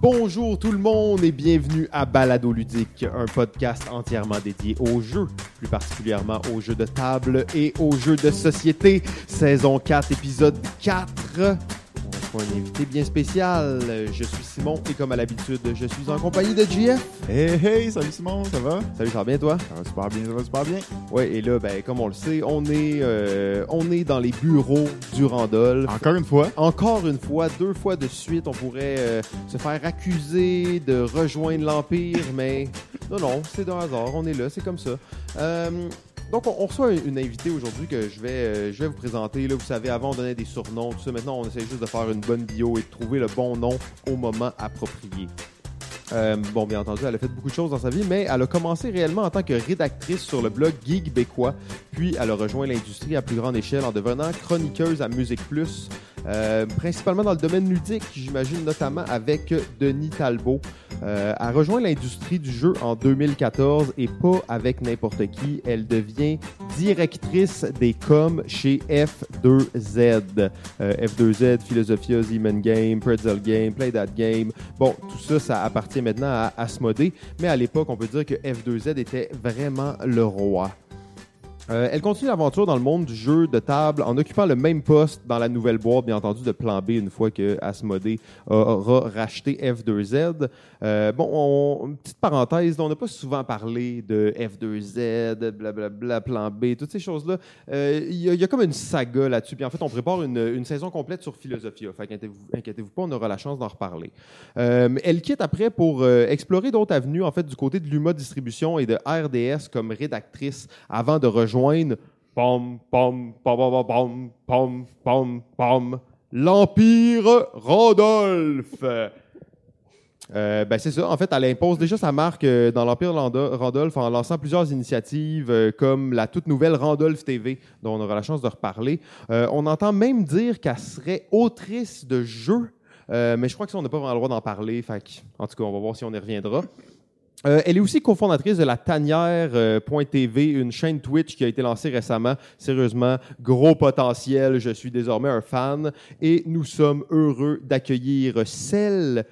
Bonjour tout le monde et bienvenue à Balado Ludique, un podcast entièrement dédié aux jeux, plus particulièrement aux jeux de table et aux jeux de société. Saison 4, épisode 4 un invité bien spécial. Je suis Simon et comme à l'habitude, je suis en compagnie de JF. Hey hey, salut Simon, ça va? Salut, ça va bien toi? Ça va super bien, ça va super bien. Ouais, et là, ben, comme on le sait, on est, euh, on est dans les bureaux du Randolph. Encore une fois? Encore une fois, deux fois de suite, on pourrait euh, se faire accuser de rejoindre l'Empire, mais non, non, c'est de hasard, on est là, c'est comme ça. Euh, donc, on, reçoit une, invitée aujourd'hui que je vais, euh, je vais vous présenter. Là, vous savez, avant, on donnait des surnoms, tout ça. Maintenant, on essaie juste de faire une bonne bio et de trouver le bon nom au moment approprié. Euh, bon, bien entendu, elle a fait beaucoup de choses dans sa vie, mais elle a commencé réellement en tant que rédactrice sur le blog Geek Bécois, puis elle a rejoint l'industrie à plus grande échelle en devenant chroniqueuse à Musique Plus, euh, principalement dans le domaine ludique, j'imagine notamment avec Denis Talbot. Euh, elle rejoint l'industrie du jeu en 2014 et pas avec n'importe qui. Elle devient directrice des coms chez F2Z. Euh, F2Z, Philosophia, Zeman Game, Pretzel Game, Play That Game. Bon, tout ça, ça appartient maintenant à Asmodee, mais à l'époque, on peut dire que F2Z était vraiment le roi. Euh, elle continue l'aventure dans le monde du jeu de table en occupant le même poste dans la nouvelle boîte, bien entendu, de plan B une fois que Asmodee aura racheté F2Z. Euh, bon, on, petite parenthèse, on n'a pas souvent parlé de F2Z, blablabla, plan B, toutes ces choses-là. Euh, il y, a comme une saga là-dessus. Puis en fait, on prépare une, saison complète sur Philosophia. Fait inquiétez-vous inquiétez pas, on aura la chance d'en reparler. elle quitte après pour explorer d'autres avenues, en fait, du côté de l'UMA Distribution et de RDS comme rédactrice avant de rejoindre pom, pom, pom, pom, pom, pom, pom, l'Empire Randolph. Euh, ben c'est ça. En fait, elle impose déjà sa marque euh, dans l'Empire Randolph en lançant plusieurs initiatives euh, comme la toute nouvelle Randolph TV, dont on aura la chance de reparler. on entend même dire qu'elle serait autrice de jeux, mais je crois que ça, on n'a pas vraiment le droit d'en parler. En tout cas, on va voir si on y reviendra. Euh, elle est aussi cofondatrice de la Tanière.tv, une chaîne Twitch qui a été lancée récemment. Sérieusement, gros potentiel. Je suis désormais un fan et nous sommes heureux d'accueillir celle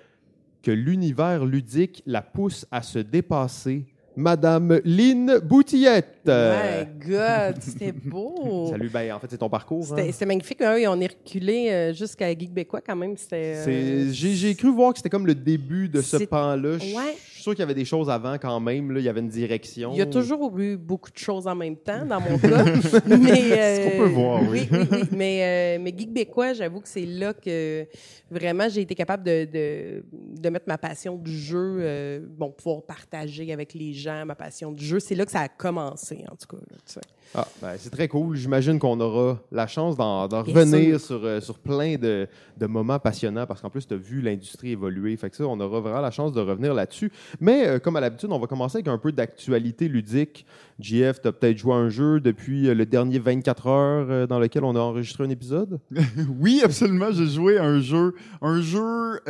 que l'univers ludique la pousse à se dépasser Madame Lynn Boutillette. My God, c'était beau. Salut, ben, en fait, c'est ton parcours. C'était hein? magnifique. Hein, on est reculé euh, jusqu'à Geek Bécois quand même. Euh, j'ai cru voir que c'était comme le début de ce pan-là. Ouais sûr qu'il y avait des choses avant quand même. Là. Il y avait une direction. Il y a toujours eu beaucoup de choses en même temps dans mon cas. mais, euh, Ce qu'on peut voir, oui. oui, oui, Mais, euh, mais Geek Bécois, j'avoue que c'est là que vraiment j'ai été capable de, de, de, mettre ma passion du jeu, euh, bon, pouvoir partager avec les gens ma passion du jeu. C'est là que ça a commencé, en tout cas. Là, ah, ben, c'est très cool. J'imagine qu'on aura la chance d'en revenir sur, euh, sur plein de, de, moments passionnants parce qu'en plus, tu as vu l'industrie évoluer. Fait que ça, on aura vraiment la chance de revenir là-dessus. Mais euh, comme à l'habitude, on va commencer avec un peu d'actualité ludique. JF, tu as peut-être joué un jeu depuis euh, le dernier 24 heures dans lequel on a enregistré un épisode? oui, absolument. J'ai joué un jeu, un jeu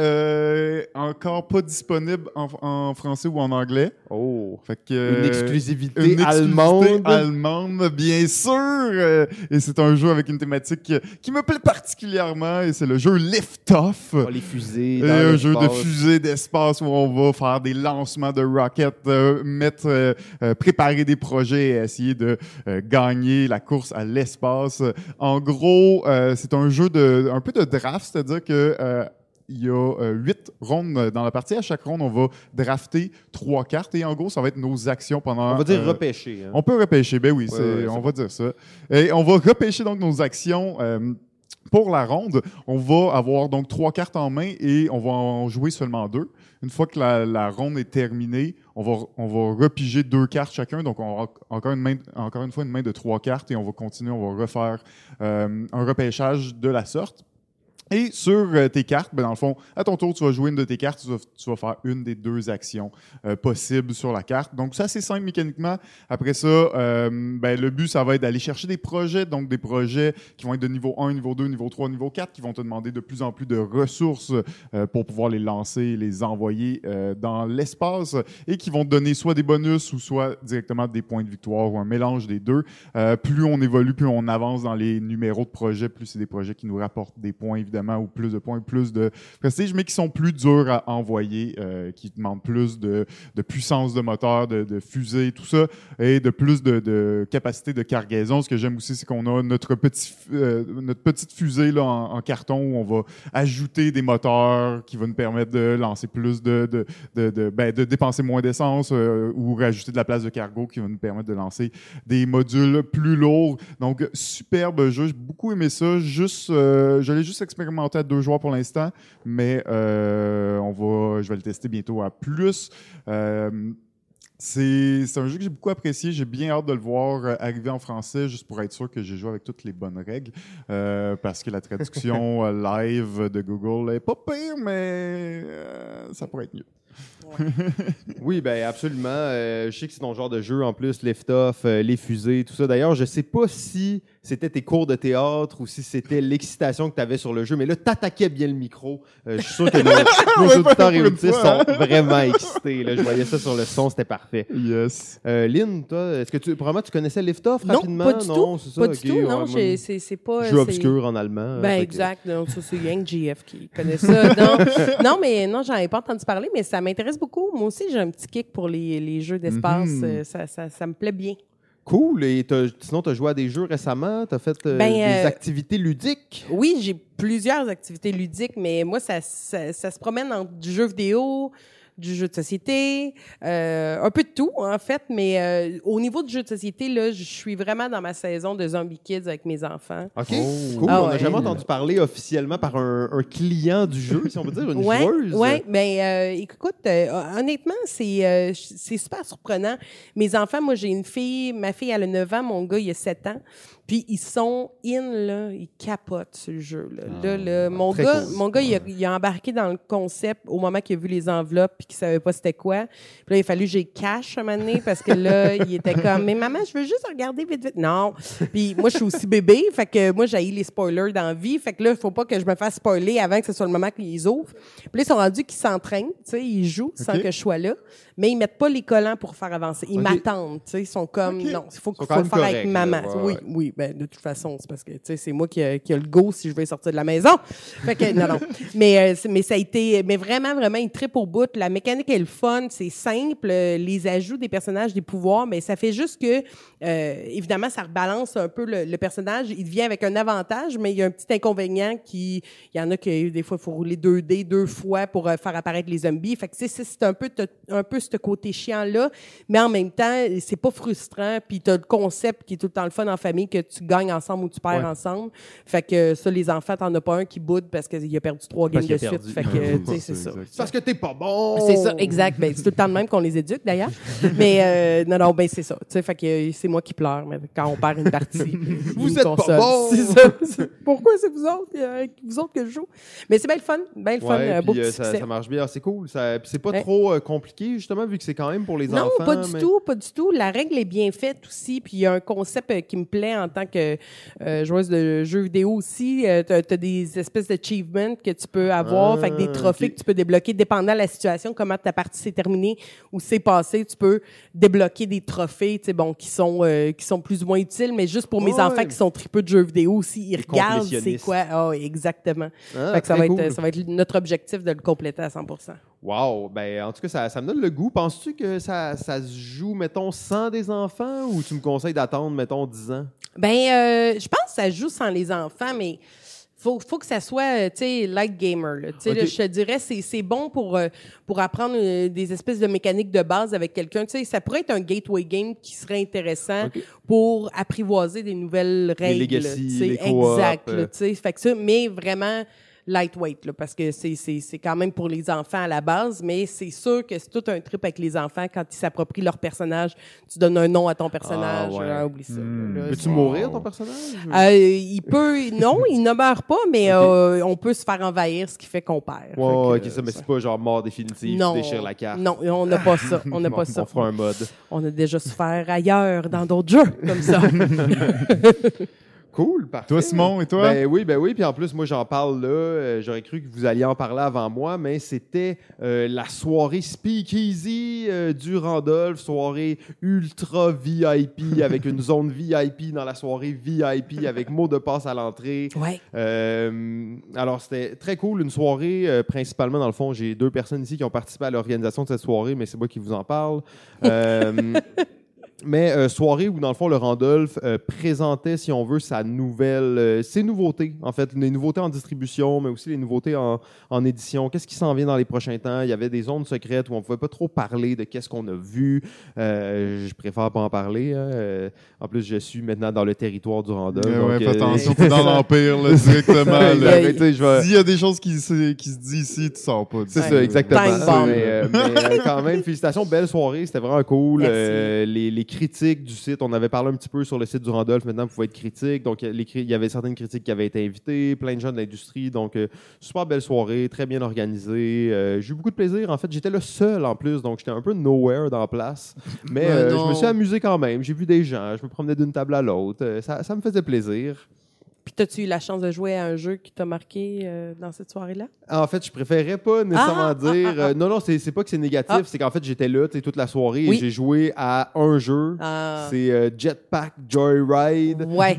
encore pas disponible en, en, français ou en anglais. Oh! Fait que, une exclusivité une allemande? allemande bien sûr. Euh, et c'est un jeu avec une thématique qui, me plaît particulièrement. Et c'est le jeu Lift Off. Oh, les fusées. un jeu de fusées d'espace où on va faire des lancements de rockets, euh, mettre, euh, préparer des projets et essayer de gagner la course à l'espace. En gros, c'est un jeu de un peu de draft, c'est-à-dire que il y a euh, huit rondes dans la partie. À chaque ronde, on va drafter trois cartes et en gros, ça va être nos actions pendant. On va dire euh, repêcher. Hein. On peut repêcher, ben oui, on va dire ça. Et on va repêcher donc nos actions. Euh, pour la ronde, on va avoir donc trois cartes en main et on va en jouer seulement deux. Une fois que la, ronde est terminée, on va, on repiger deux cartes chacun. Donc, on encore une, main, encore une fois une main de trois cartes et on va continuer, on va refaire un repêchage de la sorte. Et sur euh, tes cartes, ben dans le fond, à ton tour, tu vas jouer une de tes cartes, tu vas, faire une des deux actions euh, possibles sur la carte. Donc, c'est assez simple mécaniquement. Après ça, euh, ben, le but, ça va être d'aller chercher des projets, donc des projets qui vont être de niveau 1, niveau 2, niveau 3, niveau 4, qui vont te demander de plus en plus de ressources pour pouvoir les lancer, les envoyer dans l'espace et qui vont te donner soit des bonus ou soit directement des points de victoire ou un mélange des deux. plus on évolue, plus on avance dans les numéros de projets, plus c'est des projets qui nous rapportent des points, évidemment ou plus de points, plus de prestige, mais qui sont plus durs à envoyer, qui demandent plus de, puissance de moteur, de, fusée, tout ça, et de plus de, capacité de cargaison. Ce que j'aime aussi, c'est qu'on a notre, notre petite fusée là, en, carton où on va ajouter des moteurs qui vont nous permettre de lancer plus de, de, ben, dépenser moins d'essence ou rajouter de la place de cargo qui va nous permettre de lancer des modules plus lourds. Donc, superbe jeu. J'ai beaucoup aimé ça. Juste, euh, je l'ai juste expérimenté à deux joueurs pour l'instant, mais euh, on va, je vais le tester bientôt à plus. Euh, c'est un jeu que j'ai beaucoup apprécié. J'ai bien hâte de le voir arriver en français, juste pour être sûr que j'ai joué avec toutes les bonnes règles. parce que la traduction live de Google est pas pire, mais ça pourrait être mieux. Oui, ben absolument. je sais que c'est ton genre de jeu en plus, lift-off, les fusées, tout ça. D'ailleurs, je sais pas si c'était tes cours de théâtre ou si c'était l'excitation que tu avais sur le jeu. Mais là, t'attaquais bien le micro. Euh, je suis sûr que nos, auditeurs et auditrices sont vraiment excités. Là. Je voyais ça sur le son, c'était parfait. Yes. Euh, Lynn, toi, est-ce que tu, probablement tu connaissais Liftoff rapidement? Pas du non, c'est ça. Pas du tout. Non, c'est pas. Jeu obscur en allemand. Ben, exact. Donc, c'est Yang GF qui connaît ça. non, non, mais non, j'en ai pas entendu parler, mais ça m'intéresse beaucoup. Moi aussi, j'ai un petit kick pour les, les jeux d'espace. Mhm. Euh, ça, ça, ça me plaît bien. Cool. Et sinon, tu as joué à des jeux récemment? Tu as fait euh, ben, des euh, activités ludiques? Oui, j'ai plusieurs activités ludiques, mais moi, ça, ça, ça se promène entre du jeu vidéo, du jeu de société, euh, un peu de tout en fait, mais euh, au niveau du jeu de société, là, je suis vraiment dans ma saison de Zombie Kids avec mes enfants. OK, oh. cool. Ah on n'a jamais entendu parler officiellement par un, client du jeu, si on veut dire, une joueuse. Oui, mais euh, écoute, honnêtement, c'est c'est super surprenant. Mes enfants, moi j'ai une fille, ma fille elle a 9 ans, mon gars il a 7 ans. Puis ils sont in, là, ils capotent ce jeu-là. Ah, là, mon, gars, mon gars, il a, embarqué dans le concept au moment qu'il a vu les enveloppes puis qu'il savait pas c'était quoi. Puis là, il a fallu que j'ai cash un moment donné parce que là, il était comme, mais maman, je veux juste regarder vite, vite. Non. Puis moi, je suis aussi bébé, fait que moi, j'ai les spoilers dans la vie. Fait que là, il faut pas que je me fasse spoiler avant que ce soit le moment qu'ils ouvrent. Puis là, ils sont rendus qu'ils s'entraînent, tu sais, ils jouent sans que je sois là mais ils mettent pas les collants pour faire avancer. Ils m'attendent, tu sais, ils sont comme non, il faut, faut le faire avec maman. oui, oui, ben de toute façon, c'est parce que c'est moi qui a, qui a, le go si je veux sortir de la maison. Fait que non non. mais euh, mais ça a été mais vraiment vraiment une trip au bout, la mécanique est le fun, c'est simple, les ajouts des personnages, des pouvoirs, mais ça fait juste que euh, évidemment ça rebalance un peu le, personnage, il vient avec un avantage, mais il y a un petit inconvénient qui il y en a que des fois il faut rouler deux dés deux fois pour euh, faire apparaître les zombies. Fait que c'est un peu un peu ce côté chiant-là, mais en même temps, c'est pas frustrant, puis tu as le concept qui est tout le temps le fun en famille, que tu gagnes ensemble ou tu perds ensemble. Fait que ça, les enfants, t'en as pas un qui boude parce qu'il a perdu trois games de suite. Fait que, tu sais, c'est ça. Parce que t'es pas bon! C'est ça, exact. Ben, c'est tout le temps de même qu'on les éduque, d'ailleurs. mais euh, non, non, ben c'est ça. Tu sais, fait que c'est moi qui pleure mais quand on perd une partie. vous êtes pas bon! C'est ça. Pourquoi c'est vous autres, euh, vous autres que je joue? Mais c'est bien le fun, bien le fun. Ouais, beau euh, ça, ça, marche bien, c'est cool. C'est pas trop compliqué, justement, vu que c'est quand même pour les enfants. Non, pas du tout, pas du tout. La règle est bien faite aussi, puis il y a un concept euh, qui me plaît en tant que euh, joueuse de jeux vidéo aussi. Euh, tu as, des espèces d'achievements que tu peux avoir, fait des ah, trophées que tu peux débloquer dépendant de la situation, comment ta partie s'est terminée ou s'est passé. Tu peux débloquer des trophées, tu sais, bon, qui sont qui sont plus ou moins utiles, mais juste pour mes enfants qui sont tripeux de jeux vidéo aussi, ils regardent c'est quoi. Oh, exactement. Ah, ça va être ça va être notre objectif de le compléter à 100 Wow! Ben, en tout cas, ça, ça me donne le goût. Penses-tu que ça, ça, se joue, mettons, sans des enfants ou tu me conseilles d'attendre, mettons, 10 ans? Ben, euh, je pense que ça joue sans les enfants, mais faut, faut que ça soit, euh, tu sais, light gamer. Là. Là, je te dirais, c'est, c'est bon pour, euh, pour apprendre des espèces de mécaniques de base avec quelqu'un. Tu sais, ça pourrait être un gateway game qui serait intéressant pour apprivoiser des nouvelles règles. Les legacy, exact. tu sais, fait que ça, mais vraiment lightweight, là, parce que c'est, c'est, c'est quand même pour les enfants à la base, mais c'est sûr que c'est tout un trip avec les enfants quand ils s'approprient leur personnage. Tu donnes un nom à ton personnage. Ah, ouais. oublie ça. Hmm. Peux-tu mourir, ton personnage? Euh, il peut, non, il ne meurt pas, mais euh, on peut se faire envahir, ce qui fait qu'on perd. Ouais, ok, ça, mais c'est pas genre mort définitif, non, tu déchires la carte. Non, on n'a pas ça. On n'a pas ça. On fera un mode. On a déjà souffert ailleurs, dans d'autres jeux, comme ça. Cool, parfait. Toi, Simon, et toi? Ben oui, ben oui. Puis en plus, moi, j'en parle là. Euh, j'aurais cru que vous alliez en parler avant moi, mais c'était euh, la soirée Speakeasy euh, du Randolph, soirée ultra VIP avec une zone VIP dans la soirée VIP avec mot de passe à l'entrée. Ouais. alors, c'était très cool. Une soirée, principalement, dans le fond, j'ai deux personnes ici qui ont participé à l'organisation de cette soirée, mais c'est moi qui vous en parle. Mais euh, soirée où, dans le fond, le Randolph euh, présentait, si on veut, sa nouvelle, euh, ses nouveautés, en fait, les nouveautés en distribution, mais aussi les nouveautés en, en édition. Qu'est-ce qui s'en vient dans les prochains temps? Il y avait des zones secrètes où on ne pouvait pas trop parler de qu'est-ce qu'on a vu. je préfère pas en parler. Hein. en plus, je suis maintenant dans le territoire du Randolph. Ouais, fais attention, t'es dans l'Empire, directement. S'il y a des choses qui, se, qui se disent ici, tu sors pas. C'est ça, exactement. Mais, mais quand même, félicitations, belle soirée, c'était vraiment cool. les, les critique du site. On avait parlé un petit peu sur le site du Randolph. Maintenant, vous pouvez être critique. Donc, il y avait certaines critiques qui avaient été invitées, plein de gens de l'industrie. Donc, euh, super belle soirée, très bien organisée. Euh, j'ai eu beaucoup de plaisir. En fait, j'étais le seul en plus. Donc, j'étais un peu nowhere dans la place. Mais euh, je me suis amusé quand même. J'ai vu des gens. Je me promenais d'une table à l'autre. Ça, ça me faisait plaisir. Puis, as-tu eu la chance de jouer à un jeu qui t'a marqué euh, dans cette soirée-là? En fait, je préférais pas nécessairement ah, ah, dire. Ah, euh, non, non, c'est pas que c'est négatif, c'est qu'en fait, j'étais là toute la soirée et j'ai joué à un jeu. C'est euh, Jetpack Joyride. Ouais.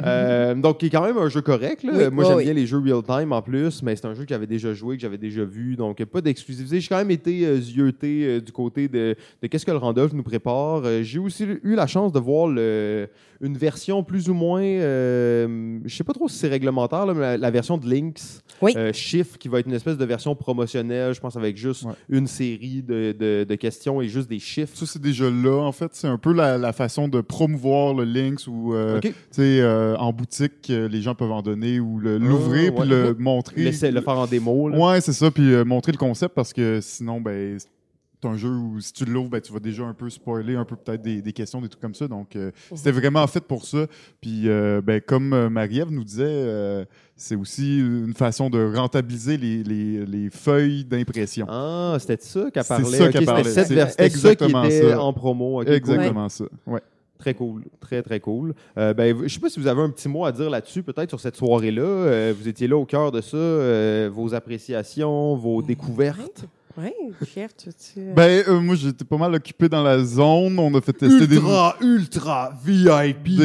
donc, qui est quand même un jeu correct. Là. Moi, j'aime bien les jeux real-time en plus, mais c'est un jeu que j'avais déjà joué, que j'avais déjà vu. Donc, pas d'exclusivité. J'ai quand même été zioté du côté de, de qu'est-ce que le Randolph nous prépare. j'ai aussi eu la chance de voir le, une version plus ou moins. je sais pas trop si c'est réglementaire, mais la, version de Lynx, oui. Euh, Shift, qui va être une espèce de version promotionnelle, je pense, avec juste une série de, de, questions et juste des chiffres. Ça, c'est déjà là, en fait. C'est un peu la, façon de promouvoir le Lynx ou, euh, euh, en boutique, les gens peuvent en donner ou ah, l'ouvrir puis le montrer. Laisser le faire en démo. Là. Ouais, c'est ça, puis montrer le concept parce que sinon, ben, c'est un jeu où si tu l'ouvres, ben, tu vas déjà un peu spoiler, un peu peut-être des, des, questions, des trucs comme ça. Donc, euh, mhm. c'était vraiment fait pour ça. Puis, euh, ben, comme euh, Marie-Ève nous disait, c'est aussi une façon de rentabiliser les, les, les feuilles d'impression. Ah, c'était ça qu'elle parlait. C'est ça qu'elle parlait. C'est exactement ça qui était en promo. exactement ça. Ouais. Très cool, très très cool. ben, je ne sais pas si vous avez un petit mot à dire là-dessus, peut-être sur cette soirée-là. vous étiez là au cœur de ça, vos appréciations, vos découvertes. Oui, Pierre, tu, tu... Ben, euh, moi, j'étais pas mal occupé dans la zone. On a fait tester ultra, des... Ultra, VIP!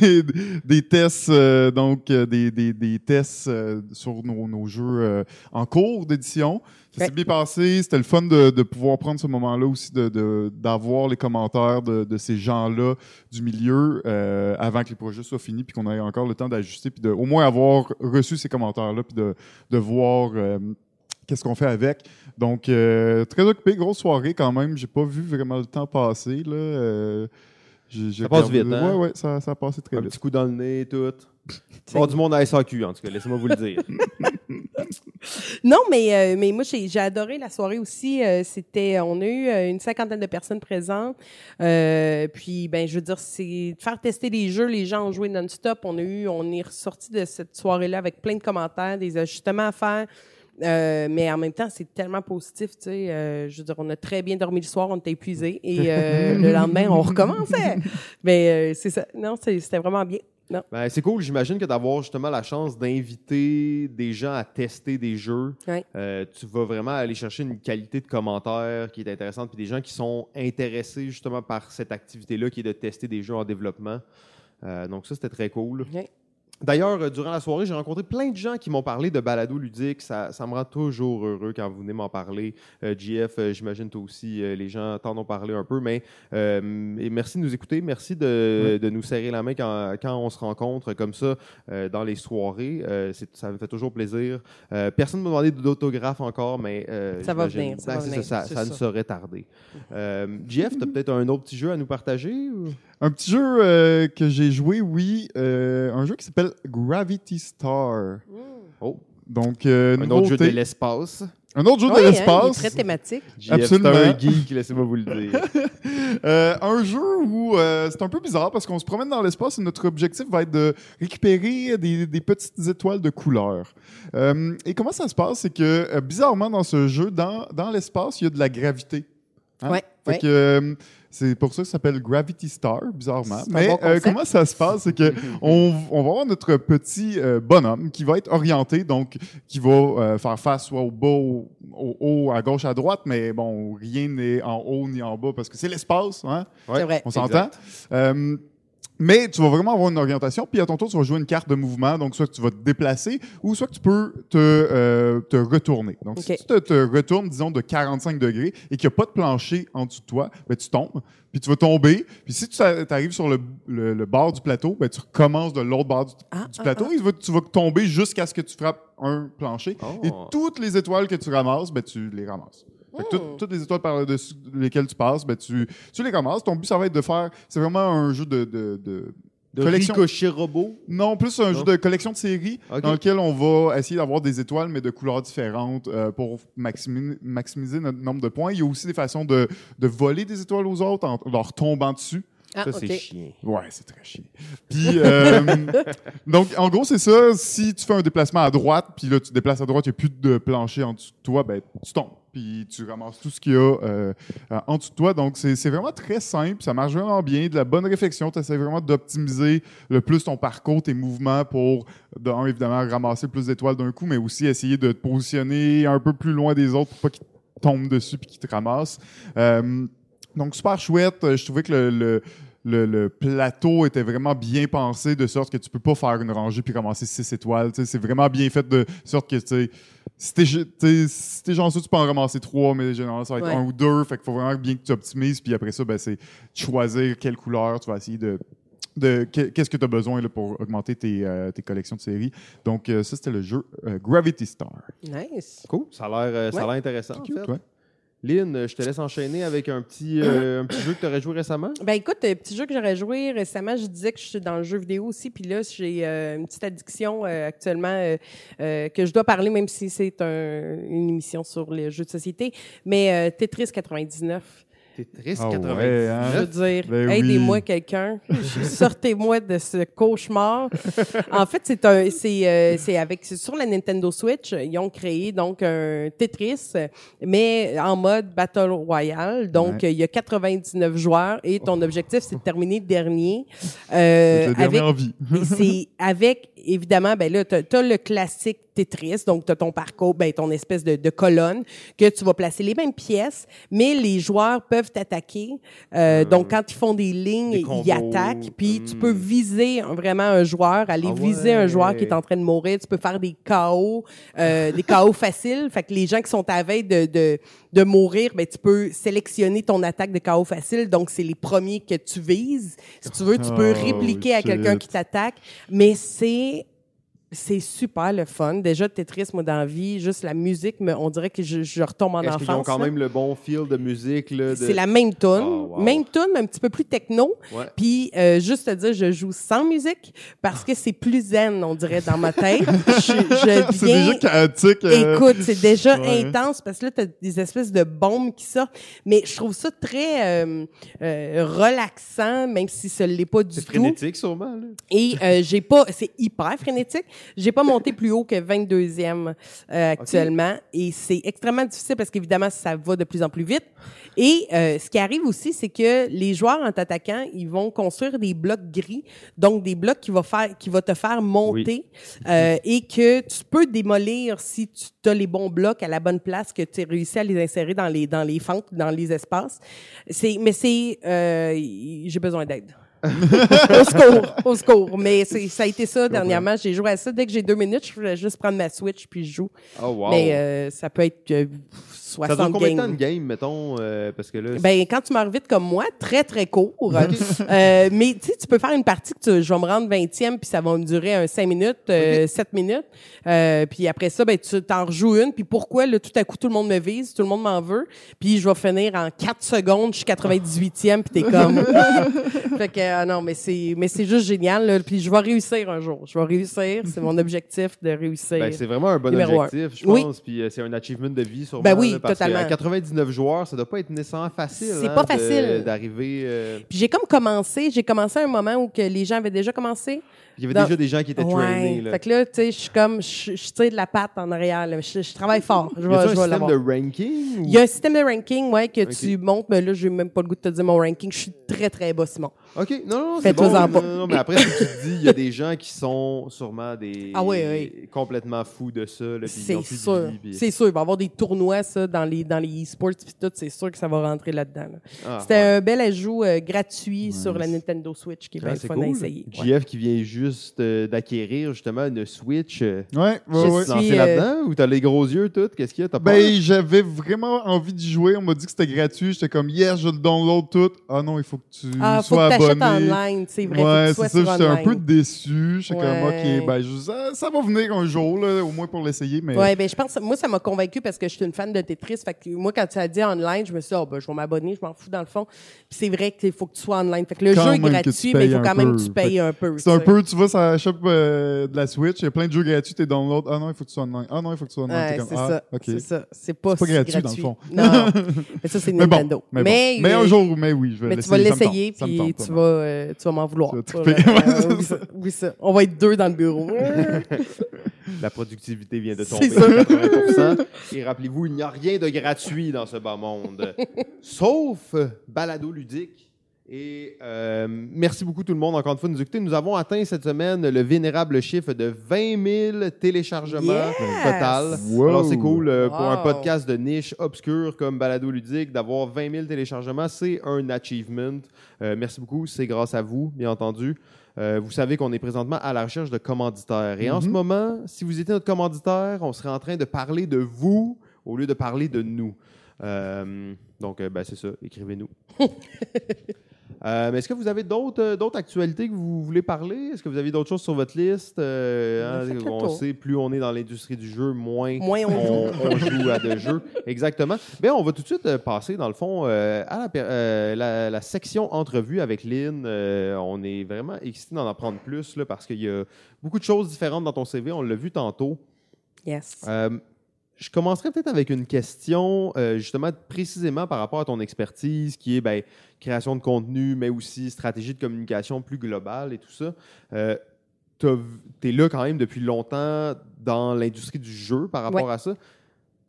Des, des tests, euh, donc, euh, des, des, des tests sur nos, nos jeux en cours d'édition. Ça s'est bien passé. C'était le fun de, de, pouvoir prendre ce moment-là aussi, de d'avoir les commentaires de, de ces gens-là du milieu avant que les projets soient finis, puis qu'on ait encore le temps d'ajuster, puis de au moins avoir reçu ces commentaires-là, puis de, de voir qu'est-ce qu'on fait avec. Donc, euh, très occupé, grosse soirée quand même. J'ai pas vu vraiment le temps passer. Là. Euh, ça passe vite, hein? Ouais, ouais, ça, ça a passé très Un vite. Un petit coup dans le nez, tout. Pas du monde à SAQ, en tout cas, laissez-moi vous le dire. non, mais, euh, mais moi, j'ai adoré la soirée aussi. C'était, on a eu une cinquantaine de personnes présentes. puis, ben, je veux dire, c'est de faire tester des jeux. Les gens ont joué non-stop. On a eu, on est ressorti de cette soirée-là avec plein de commentaires, des ajustements à faire. Euh, mais en même temps, c'est tellement positif, tu sais. Euh, je veux dire, on a très bien dormi le soir, on était épuisés et euh, le lendemain, on recommençait. Mais c'est ça. Non, c'était vraiment bien. Ben, c'est cool. J'imagine que d'avoir justement la chance d'inviter des gens à tester des jeux, tu vas vraiment aller chercher une qualité de commentaires qui est intéressante, puis des gens qui sont intéressés justement par cette activité-là qui est de tester des jeux en développement. donc ça, c'était très cool. D'ailleurs, euh, durant la soirée, j'ai rencontré plein de gens qui m'ont parlé de balado ludique. Ça, ça, me rend toujours heureux quand vous venez m'en parler. Euh, JF, euh, j'imagine toi aussi, les gens t'en ont parlé un peu. Mais et merci de nous écouter. Merci de, de nous serrer la main quand, quand, on se rencontre comme ça dans les soirées. ça me fait toujours plaisir. personne ne m'a demandé d'autographe encore, mais ça va venir. Ça, ça, ça, ne saurait tarder. JF, tu as peut-être un autre petit jeu à nous partager? Un petit jeu que j'ai joué, oui. un jeu qui s'appelle Gravity Star. Mm. Oh. Donc, euh, un autre jeu de l'espace. Un autre jeu de l'espace. Hein, très thématique. Absolument. un geek, laissez-moi vous le dire. Euh, un jeu où euh, c'est un peu bizarre parce qu'on se promène dans l'espace et notre objectif va être de récupérer des, des petites étoiles de couleur. et comment ça se passe? C'est que bizarrement dans ce jeu, dans, dans l'espace, il y a de la gravité. Hein? Ouais, Fait ouais. que, euh, c'est pour ça que ça s'appelle Gravity Star, bizarrement. Mais bon euh, comment ça se passe, c'est que on, on va avoir notre petit euh, bonhomme qui va être orienté, donc qui va euh, faire face soit au bas, au, au haut, à gauche, à droite, mais bon, rien n'est en haut ni en bas parce que c'est l'espace, hein? C'est vrai. On s'entend? Mais tu vas vraiment avoir une orientation, puis à ton tour, tu vas jouer une carte de mouvement. Donc, soit que tu vas te déplacer, ou soit que tu peux te, euh, te retourner. Donc, si tu te, te retournes, disons, de 45 degrés et qu'il n'y a pas de plancher en dessous de toi, ben, tu tombes, puis tu vas tomber. Puis si tu arrives sur le, le- le bord du plateau, ben, tu recommences de l'autre bord du, Ah, du ah, plateau et tu vas, tu vas tomber jusqu'à ce que tu frappes un plancher. Oh. Et toutes les étoiles que tu ramasses, ben, tu les ramasses. Fait que Hmm. toutes, les étoiles par-dessus lesquelles tu passes, ben, tu, tu les ramasses. Ton but, ça va être de faire. C'est vraiment un jeu de. de, de- De Collection. ricochet robot? non, plus un Non. jeu de collection de séries dans lequel on va essayer d'avoir des étoiles, mais de couleurs différentes euh, pour maximi- maximiser notre nombre de points. Il y a aussi des façons de, de voler des étoiles aux autres en leur tombant dessus. Ah, Ça, c'est chiant. Ouais, c'est très chiant. Puis, euh, donc, en gros, c'est ça. Si tu fais un déplacement à droite, puis là, tu te déplaces à droite, il n'y a plus de plancher en dessous de toi, ben, tu tombes. Puis, tu ramasses tout ce qu'il y a euh, euh, en dessous de toi. Donc, c'est vraiment très simple. Ça marche vraiment bien. De la bonne réflexion. Tu essaies vraiment d'optimiser le plus ton parcours, tes mouvements pour, d'un, évidemment, ramasser plus d'étoiles d'un coup, mais aussi essayer de te positionner un peu plus loin des autres pour pas qu'ils tombent dessus puis qu'ils te ramassent. Euh, donc, super chouette. Euh, Je trouvais que le, le, le- le plateau était vraiment bien pensé de sorte que tu peux pas faire une rangée puis ramasser six étoiles. Tu sais, C'est vraiment bien fait de sorte que tu sais, si t'es si chanceux, tu peux en ramasser trois, mais généralement, ça va être Ouais. un ou deux. Fait qu'il faut vraiment bien que tu optimises. Puis après ça, ben, c'est choisir quelle couleur tu vas essayer de. de que- Qu'est-ce que tu as besoin là, pour augmenter tes, euh, tes collections de séries. Donc, euh, ça, c'était le jeu euh, Gravity Star. Nice. Cool. Ça a l'air euh, Ouais. intéressant. en Cute, fait. ouais. Lynn, je te laisse enchaîner avec un petit, euh, un petit jeu que tu aurais joué récemment. Ben écoute, un petit jeu que j'aurais joué récemment, je disais que je suis dans le jeu vidéo aussi, puis là j'ai euh, une petite addiction euh, actuellement euh, euh, que je dois parler, même si c'est un- une émission sur les jeux de société, mais Tetris 99. Tetris Ah ouais, 99. hein? Je veux dire, Ben oui. aidez-moi quelqu'un, sortez-moi de ce cauchemar. en fait, c'est un, c'est, euh, c'est avec, c'est sur la Nintendo Switch, ils ont créé donc un Tetris, mais en mode Battle Royale. Donc, Ouais. il y a 99 joueurs et ton objectif, c'est de terminer dernier. Euh, C'est le dernier avec, en vie. c'est avec, évidemment, ben là, t'as as le classique Tetris, donc t'as ton parcours, ben ton espèce de, de colonne, que tu vas placer les mêmes pièces, mais les joueurs peuvent t'attaquer. Euh, donc, quand ils font des lignes, des ils attaquent, puis tu Hmm. peux viser vraiment un joueur, aller Ah viser un joueur qui est en train de mourir. Tu peux faire des KO, euh, des KO faciles. Fait que les gens qui sont à veille de, de, de mourir, ben, tu peux sélectionner ton attaque de KO facile. Donc, c'est les premiers que tu vises. Si tu veux, tu peux Oh, répliquer à quelqu'un qui t'attaque. Mais c'est c'est super le fun. Déjà, Tetris, moi, dans la vie, juste la musique, me- on dirait que je, je retombe en Est-ce qu'ils ont enfance. quand là. même le bon feel de musique? là, de- C'est la même tune, Oh, wow. même tune, mais un petit peu plus techno. Ouais. Puis, euh, juste te dire, je joue sans musique parce que c'est plus zen, on dirait, dans ma tête. je, je C'est déjà chaotique. euh, Écoute, c'est déjà ouais. intense parce que là, tu as des espèces de bombes qui sortent. Mais je trouve ça très euh, euh, relaxant, même si ce l'est pas du C'est tout. frénétique, sûrement. là. Et euh, j'ai pas, c'est hyper frénétique. J'ai pas monté plus haut que 22e euh, actuellement, et c'est extrêmement difficile parce qu'évidemment ça va de plus en plus vite. Et euh, ce qui arrive aussi, c'est que les joueurs en t'attaquant, ils vont construire des blocs gris, donc des blocs qui va faire, qui va te faire monter, euh, et que tu peux démolir si tu as les bons blocs à la bonne place, que tu as réussi à les insérer dans les dans les fentes, dans les espaces. C'est, mais c'est, euh, j'ai besoin d'aide au secours, au secours. Mais c'est- ça a été ça dernièrement. J'ai joué à ça. Dès que j'ai deux minutes, je voulais juste prendre ma Switch puis je joue. Oh, wow. Mais euh, ça peut être euh, ça dure 60 combien de temps games. une game, mettons? euh, parce que là, Ben, quand tu meurs vite comme moi, très, très court. Euh, mais tu sais, tu peux faire une partie que tu- je vais me rendre 20e, puis ça va me durer un 5 minutes, euh, 7 minutes. Euh, puis après ça, ben, tu t'en rejoues une. Puis pourquoi, là, tout à coup, tout le monde me vise, tout le monde m'en veut. Puis je vais finir en 4 secondes, je suis 98e, puis t'es comme... fait que, ah non, mais c'est, mais c'est juste génial. Là. Puis je vais réussir un jour. Je vais réussir. C'est mon objectif de réussir. Ben, c'est vraiment un bon Numéro un. objectif, je Oui. pense. Puis euh, c'est un achievement de vie, sûrement. Ben oui, là, parce totalement. qu'à 99 joueurs, ça doit pas être nécessairement facile. C'est hein, pas facile. D'arriver. euh, Puis j'ai comme commencé, j'ai commencé à un moment où que les gens avaient déjà commencé. Il y avait déjà des gens qui étaient Ouais. trainés. Là. Fait que là, tu sais, je suis comme, je tire de la patte en arrière. Je, travaille fort. Je Y je un système de ranking? ou- Il y a un système de ranking, ouais, que tu montes, mais là, j'ai même pas le goût de te dire mon ranking. Je suis très, très bas, Simon. OK, non, non, c'est bon. en pas. Non, non, mais après, si tu te dis, il y a des gens qui sont sûrement des Ah oui, oui. complètement fous de ça. C'est sûr. C'est sûr. Il va y avoir des tournois, ça, dans les, dans les e-sports, puis tout. C'est sûr que ça va rentrer là-dedans. là. Ah, C'était ouais. un bel ajout euh, gratuit sur la Nintendo Switch qui est Ah, bien fun cool. à essayer. Ouais. JF qui vient juste euh, d'acquérir justement une Switch. euh, Ouais, ouais, Je ouais. Tu euh, là-dedans ou t'as les gros yeux, tout? Qu'est-ce qu'il y a? Ben, j'avais vraiment envie d'y jouer. On m'a dit que c'était gratuit. J'étais comme, yes, je le download tout. Ah non, il faut que tu Ah, faut sois abonné. online, c'est vrai. Ouais, c'est ça. J'étais un peu déçu. J'étais comme, Ouais. OK, ben, je- ça, ça va venir un jour, là, au moins pour l'essayer. Mais Ouais, ben je pense, moi, ça m'a convaincu parce que je suis une fan de Tetris. Fait que moi, quand tu as dit online, je me suis dit, oh, ben, je vais m'abonner, je m'en fous dans le fond. Puis c'est vrai qu'il faut que tu sois online. Fait que le Quand jeu est gratuit, tu mais il faut quand même que tu payes un peu. c'est un peu, tu sur la shop euh, de la Switch, il y a plein de jeux gratuits, t'es download. Ah non, il faut que tu sois online. Ah non, il faut que tu sois online. Comme, c'est ah, ça. C'est ça. C'est pas, gratuit, dans le fond. Non. mais ça, c'est Nintendo. mais, un jour, mais oui, je vais mais tu vas l'essayer. ça ça puis tu vas, euh, tu vas m'en vouloir. Tu vas triper. euh, oublie ça. On va être deux dans le bureau. La productivité vient de C'est tomber ça. 80 Et rappelez-vous, il n'y a rien de gratuit dans ce bas monde, sauf balado ludique. Et euh, merci beaucoup tout le monde encore une fois de nous écouter. Nous avons atteint cette semaine le vénérable chiffre de 20 000 téléchargements Yes! total. Wow. Alors c'est cool euh, pour un podcast de niche obscur comme balado ludique d'avoir 20 000 téléchargements, c'est un achievement. Euh, merci beaucoup, c'est grâce à vous, bien entendu. Euh, vous savez qu'on est présentement à la recherche de commanditaires. Et en ce Mhm. moment, si vous étiez notre commanditaire, on serait en train de parler de vous au lieu de parler de nous. Euh, donc, euh, ben, c'est ça, écrivez-nous. Euh, mais Est-ce que vous avez d'autres euh, d'autres actualités que vous voulez parler? Est-ce que vous avez d'autres choses sur votre liste? Euh, hein, on tour. sait, plus on est dans l'industrie du jeu, moins, Moins on joue à de jeux. Exactement. Bien, on va tout de suite passer, dans le fond, euh, à la, per- la- la section entrevue avec Lynn. On est vraiment excité d'en apprendre plus là, parce qu'il y a beaucoup de choses différentes dans ton CV. On l'a vu tantôt. yes. Je commencerai peut-être avec une question, euh, justement, précisément par rapport à ton expertise, qui est ben, création de contenu, mais aussi stratégie de communication plus globale et tout ça. Euh, tu es là quand même depuis longtemps dans l'industrie du jeu par rapport Ouais. à ça.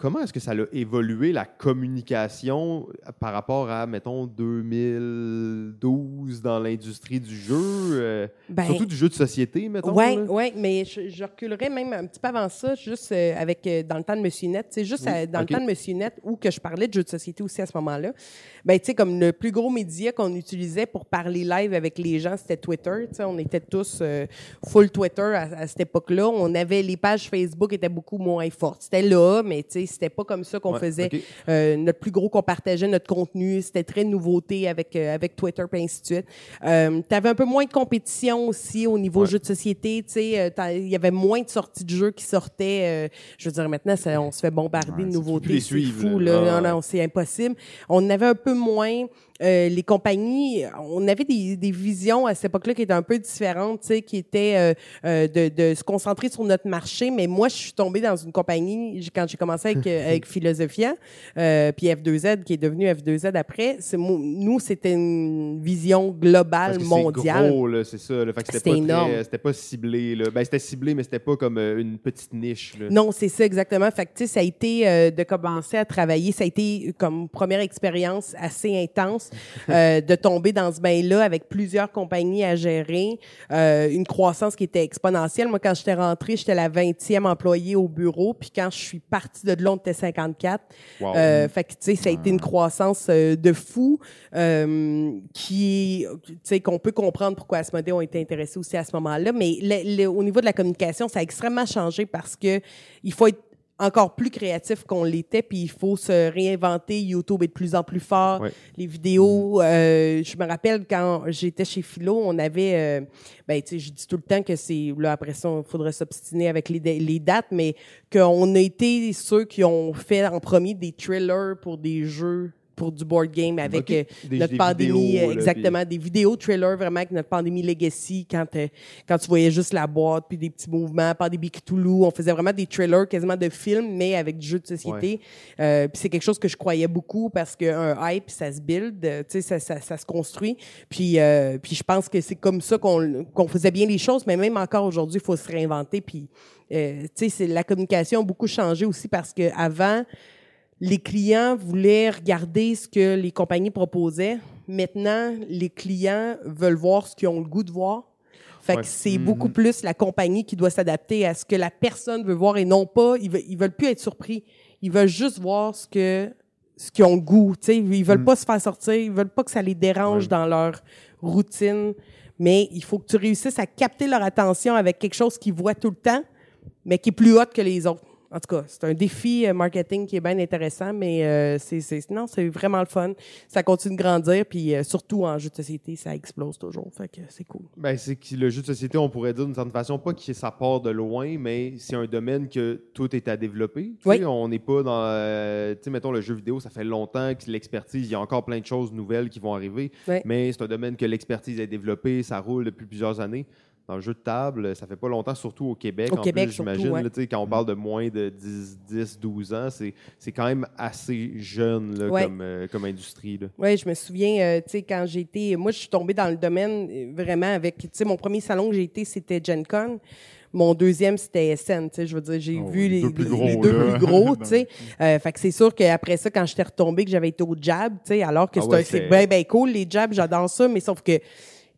Comment est-ce que ça a évolué la communication par rapport à, mettons, 2012 dans l'industrie du jeu, euh, Ben, surtout du jeu de société, mettons? Oui, ouais, mais je, je reculerais même un petit peu avant ça, juste euh, avec euh, dans le temps de Monsieur Net, c'est juste Oui, à- dans le temps de Monsieur Net où que je parlais de jeux de société aussi à ce moment-là. Ben tu sais comme le plus gros média qu'on utilisait pour parler live avec les gens, c'était Twitter, tu sais on était tous euh, full Twitter à, à cette époque-là, on avait les pages Facebook étaient beaucoup moins fortes. C'était là, mais tu sais c'était pas comme ça qu'on Ouais, faisait euh, notre plus gros qu'on partageait notre contenu, c'était très nouveauté avec euh, avec Twitter et ainsi de suite. Euh, tu avais un peu moins de compétition aussi au niveau Ouais. jeux de société, tu sais, euh, t'as- il y avait moins de sorties de jeux qui sortaient. euh, je veux dire maintenant, ça- on se fait bombarder Ouais, de nouveautés, les c'est fou là. là, Ah, non, ouais. non, c'est impossible. On avait un peu moins euh, les compagnies, on avait des, des visions à cette époque-là qui étaient un peu différentes, tu sais, qui étaient euh, euh, de, de se concentrer sur notre marché. Mais moi, je suis tombée dans une compagnie quand j'ai commencé avec, euh, avec Philosophia, euh, puis F2Z qui est devenu F2Z après. Nous, c'était une vision globale Parce que mondiale. C'est gros, là, c'est ça. là. Fait que c'était pas, c'était pas ciblé. Là. Ben, c'était ciblé, mais c'était pas comme euh, une petite niche. Là. Non, c'est ça exactement. Fait que, ça a été euh, de commencer à travailler, ça a été comme première expérience assez intense euh, de tomber dans ce bain-là avec plusieurs compagnies à gérer, euh, une croissance qui était exponentielle. Moi, quand j'étais rentrée, j'étais la 20e employée au bureau, puis quand je suis partie de là, on était 54. Wow. Euh, fait que, tu sais, ça a été une croissance euh, de fou euh, qui, tu sais, qu'on peut comprendre pourquoi Asmodée ont été intéressés aussi à ce moment-là. Mais le- le- au niveau de la communication, ça a extrêmement changé parce que il faut être encore plus créatif qu'on l'était, puis il faut se réinventer. YouTube est de plus en plus fort. Ouais. Les vidéos, euh, je me rappelle quand j'étais chez Philo, on avait, euh, ben tu sais, je dis tout le temps que c'est là après ça, il faudrait s'obstiner avec les, les dates, mais qu'on a été ceux qui ont fait en premier des trailers pour des jeux pour du board game avec euh, notre pandémie, exactement, des vidéos trailers vraiment avec notre pandémie legacy quand quand tu voyais juste la boîte puis des petits mouvements, Pandémie Cthulhu, on faisait vraiment des trailers quasiment de films mais avec du jeu de société. puis c'est quelque chose que je croyais beaucoup parce qu'un hype ça se build, tu sais ça, ça, ça, se construit. Puis puis je pense que c'est comme ça qu'on qu'on faisait bien les choses, mais même encore aujourd'hui, il faut se réinventer puis euh, tu sais, la communication a beaucoup changé aussi parce que avant, les clients voulaient regarder ce que les compagnies proposaient. Maintenant, les clients veulent voir ce qu'ils ont le goût de voir. Fait que c'est mm-hmm. beaucoup plus la compagnie qui doit s'adapter à ce que la personne veut voir et non pas, ils veulent, veulent plus être surpris. Ils veulent juste voir ce que ce qu'ils ont le goût. sais, ils veulent mm. pas se faire sortir, ils veulent pas que ça les dérange dans leur routine. Mais il faut que tu réussisses à capter leur attention avec quelque chose qu'ils voient tout le temps, mais qui est plus haute que les autres. En tout cas, c'est un défi euh, marketing qui est bien intéressant, mais euh, c'est, non, c'est vraiment le fun. Ça continue de grandir, puis euh, surtout en jeu de société, ça explose toujours. Fait que c'est cool. Ben, c'est que le jeu de société, on pourrait dire d'une certaine façon, pas que ça part de loin, mais c'est un domaine que tout est à développer. Oui. On n'est pas dans. tu sais, mettons, le jeu vidéo, ça fait longtemps que l'expertise, il y a encore plein de choses nouvelles qui vont arriver, mais c'est un domaine que l'expertise est développée, ça roule depuis plusieurs années dans le jeu de table, ça fait pas longtemps, surtout au Québec. Au en Québec, j'imagine, quand on parle de moins de 10, 10 12 ans, c'est quand même assez jeune comme, euh, comme industrie. Oui, je me souviens, euh, tu sais, quand j'ai été. Moi, je suis tombée dans le domaine euh, vraiment avec. Tu sais, mon premier salon que j'ai été, c'était Gen Con. Mon deuxième, c'était SN, tu sais, je veux dire, j'ai oh, vu les, deux plus gros, tu sais. fait que c'est sûr qu'après ça, quand j'étais retombée, que j'avais été au jab, tu sais, alors que ah c'est bien, bien cool, les jabs, j'adore ça, mais sauf que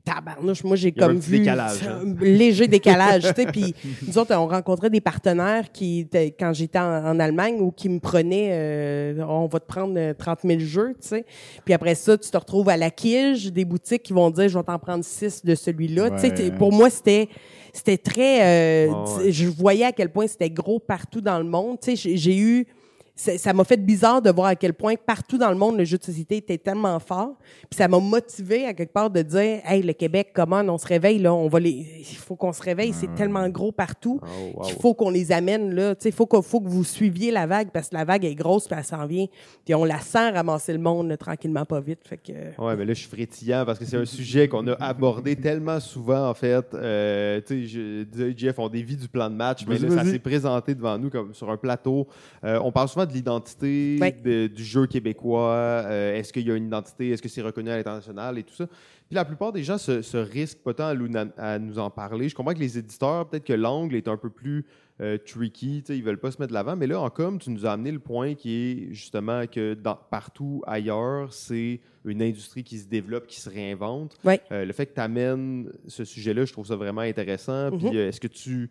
tabarnouche, moi j'ai comme vu décalage, un hein. léger décalage, tu sais, puis nous autres on rencontrait des partenaires qui quand j'étais en, Allemagne ou qui me prenaient euh, on va te prendre 30 euh, 000 jeux, tu sais. Puis après ça, tu te retrouves à la quige des boutiques qui vont dire je vais t'en prendre 6 de celui-là, tu sais, pour moi c'était c'était très euh, je voyais à quel point c'était gros partout dans le monde, tu sais, j'ai eu ça m'a fait bizarre de voir à quel point partout dans le monde le jeu de société était tellement fort. Puis ça m'a motivé à quelque part de dire hey le Québec comment on se réveille là? On va les il faut qu'on se réveille c'est tellement gros partout oh, qu'il faut qu'on les amène là. Tu sais faut faut que vous suiviez la vague parce que la vague est grosse puis elle s'en vient. Puis on la sent ramasser le monde tranquillement pas vite. Fait que ouais mais là je suis frétillant parce que c'est un sujet qu'on a abordé tellement souvent en fait. Euh, tu sais je disais Jeff on dévie du plan de match mais là ça s'est présenté devant nous comme sur un plateau. Euh, on parle souvent de l'identité du jeu québécois. Euh, est-ce qu'il y a une identité? Est-ce que c'est reconnu à l'international et tout ça? Puis la plupart des gens se, risquent pas tant à, nous en parler. Je comprends que les éditeurs, peut-être que l'angle est un peu plus euh, tricky, ils veulent pas se mettre de l'avant. Mais là, en com, tu nous as amené le point qui est justement que partout ailleurs, c'est une industrie qui se développe, qui se réinvente. Euh, le fait que tu amènes ce sujet-là, je trouve ça vraiment intéressant. Puis mm-hmm. est-ce que tu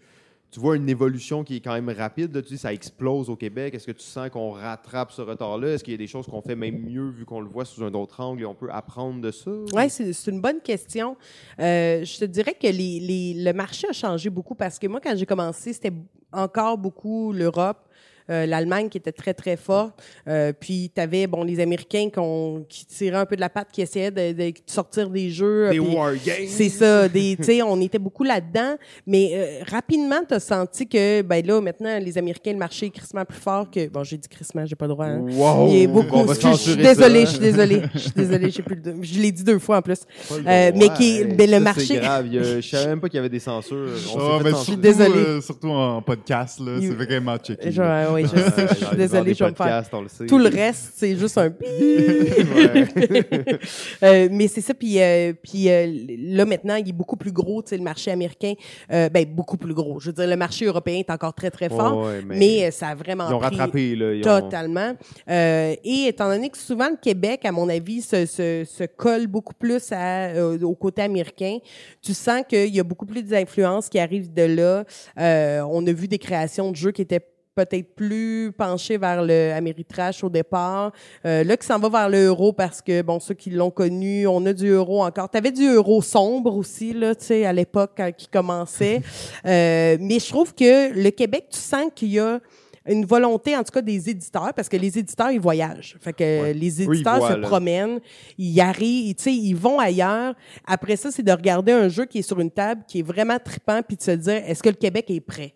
tu vois une évolution qui est quand même rapide. Là, tu dis, ça explose au Québec. Est-ce que tu sens qu'on rattrape ce retard-là? Est-ce qu'il y a des choses qu'on fait même mieux vu qu'on le voit sous un autre angle et on peut apprendre de ça? Oui, c'est une bonne question. Euh, je te dirais que les, le marché a changé beaucoup parce que moi, quand j'ai commencé, c'était encore beaucoup l'Europe. Euh, l'Allemagne qui était très, très forte. Euh, puis tu avais bon, les Américains qui, tiraient un peu de la patte, qui essayaient de, sortir des jeux. Des war games. C'est ça. Des, on était beaucoup là-dedans. Mais euh, rapidement, tu as senti que ben là, maintenant, les Américains, le marché est crissement plus fort que... Bon, j'ai dit crissement, j'ai pas le droit. Hein. Wow. Il est beaucoup... je suis désolée, je suis désolée. Je suis désolée, j'ai plus de... Je l'ai dit deux fois en plus. mais qui mais le marché... C'est grave. Je savais même pas qu'il y avait des censures. On oh, mais je suis désolée. surtout en podcast, là. C'est vraiment checké oui, je sais. Je suis désolée, je vais me faire. Tout le reste, c'est juste un euh, mais c'est ça. Puis, euh, puis euh, là, maintenant, il est beaucoup plus gros, tu sais, le marché américain. ben, beaucoup plus gros. Je veux dire, le marché européen est encore très, très fort. mais, ça a vraiment Ils ont rattrapé, là. Totalement. et étant donné que souvent, le Québec, à mon avis, se, se, se colle beaucoup plus à, au côté américain, tu sens qu'il y a beaucoup plus d'influences qui arrivent de là. on a vu des créations de jeux qui étaient peut-être plus penché vers le Ameritrash au départ. Euh, là, qui s'en va vers l'euro parce que, bon, ceux qui l'ont connu, on a du euro encore. Tu avais du euro sombre aussi, là, tu sais, à l'époque, quand il commençait. euh, mais je trouve que le Québec, tu sens qu'il y a une volonté, en tout cas, des éditeurs, parce que les éditeurs, ils voyagent. Fait que les éditeurs se promènent, ils arrivent, tu sais, ils vont ailleurs. Après ça, c'est de regarder un jeu qui est sur une table, qui est vraiment trippant, puis de se dire, est-ce que le Québec est prêt?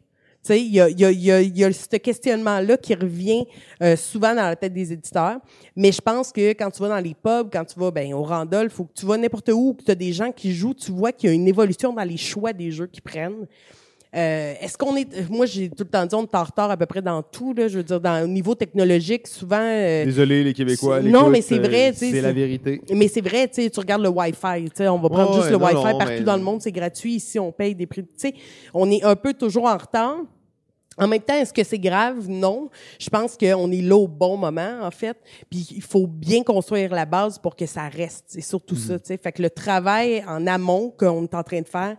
Il y a, y, a, y, a, y a ce questionnement-là qui revient euh, souvent dans la tête des éditeurs. Mais je pense que quand tu vas dans les pubs, quand tu vas ben, au Randolph, faut que tu vas n'importe où, que tu as des gens qui jouent, tu vois qu'il y a une évolution dans les choix des jeux qu'ils prennent. Euh, est-ce qu'on est. Moi, j'ai tout le temps dit, on est en retard à peu près dans tout. Là, je veux dire, dans, au niveau technologique, souvent. Euh, Désolé, les Québécois. Non, mais c'est vrai. c'est la vérité. Mais c'est vrai, tu regardes le Wi-Fi. On va prendre juste le Wi-Fi partout dans le monde, c'est gratuit. Ici, on paye des prix. sais, on est un peu toujours en retard. En même temps, est-ce que c'est grave? Non. Je pense qu'on est là au bon moment, en fait. Puis il faut bien construire la base pour que ça reste. C'est surtout ça, hmm. tu sais. Fait que le travail en amont qu'on est en train de faire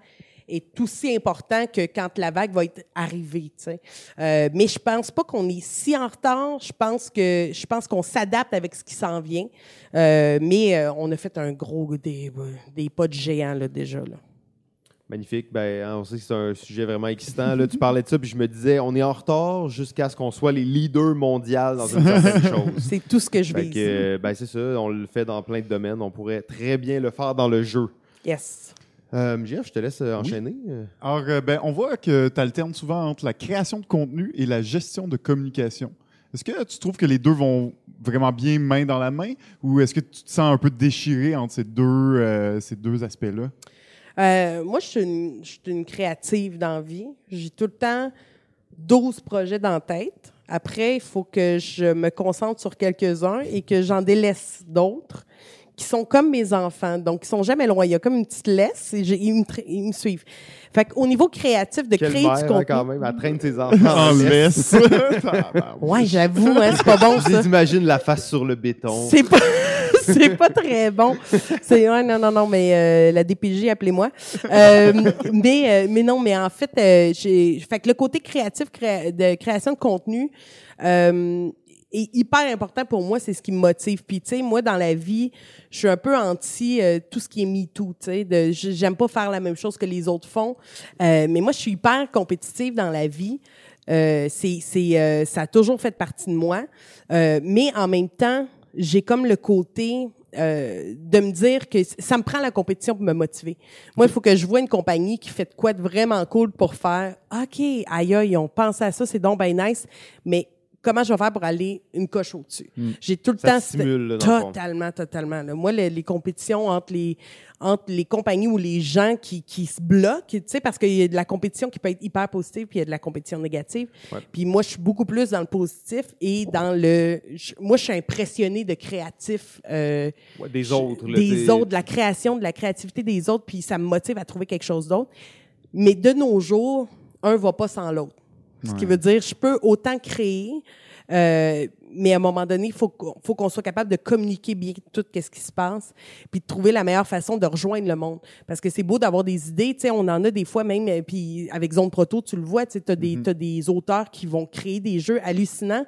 est aussi important que quand la vague va être arrivée, tu sais. Euh, mais je pense pas qu'on est si en retard. Je pense que je pense qu'on s'adapte avec ce qui s'en vient. Euh, mais euh, on a fait un gros des, des pas de géant là déjà là. Magnifique. Ben, hein, on sait que c'est un sujet vraiment excitant. Là, tu parlais de ça, puis je me disais, on est en retard jusqu'à ce qu'on soit les leaders mondiaux dans une certaine chose. C'est tout ce que je veux dire. ben, c'est ça. On le fait dans plein de domaines. On pourrait très bien le faire dans le jeu. Yes. Euh, je te laisse euh, enchaîner. Alors, euh, ben, on voit que tu alternes souvent entre la création de contenu et la gestion de communication. Est-ce que tu trouves que les deux vont vraiment bien main dans la main ou est-ce que tu te sens un peu déchiré entre ces deux, euh, ces deux aspects-là? Euh, moi, je suis, une, je suis une créative dans la vie. J'ai tout le temps 12 projets dans la tête. Après, il faut que je me concentre sur quelques-uns et que j'en délaisse d'autres qui sont comme mes enfants, donc ils sont jamais loin. Il y a comme une petite laisse et ils, me ils, me suivent. Fait qu'au niveau créatif, de créer du hein, contenu... quand même, elle traîne ses enfants en laisse. ouais, j'avoue, hein, c'est pas bon, ça. J'imagine la face sur le béton. C'est pas... c'est pas très bon. C'est ouais, non non non mais euh, la DPJ appelez-moi. Euh, mais euh, mais non mais en fait euh, j'ai fait que le côté créatif de création de contenu est hyper important pour moi, c'est ce qui me motive. Puis tu sais, moi dans la vie, je suis un peu anti tout ce qui est MeToo, tu sais, j'aime pas faire la même chose que les autres font. mais moi je suis hyper compétitive dans la vie. c'est c'est ça a toujours fait partie de moi. mais en même temps, j'ai comme le côté euh, de me dire que ça me prend la compétition pour me motiver. Moi, il faut que je vois une compagnie qui fait quoi de vraiment cool pour faire OK, aïe, aïe, on pense à ça, c'est donc bien nice, mais comment je vais faire pour aller une coche au-dessus. Hmm. J'ai tout le temps stimule, totalement, totalement. Moi, les, compétitions entre les entre les compagnies ou les gens qui, qui se bloquent, tu sais, parce qu'il y a de la compétition qui peut être hyper positive, puis il y a de la compétition négative. Puis moi, je suis beaucoup plus dans le positif et dans le. moi, je suis impressionnée de créatif. Euh, des autres. des autres, de la création, de la créativité des autres, puis ça me motive à trouver quelque chose d'autre. Mais de nos jours, un va pas sans l'autre. Ce qui veut dire, je peux autant créer, euh, mais à un moment donné, il faut, faut qu'on soit capable de communiquer bien tout ce qui se passe, puis de trouver la meilleure façon de rejoindre le monde. Parce que c'est beau d'avoir des idées, tu sais, on en a des fois même, euh, puis avec Zone Proto, tu le vois, tu sais, as, mm-hmm. des auteurs qui vont créer des jeux hallucinants,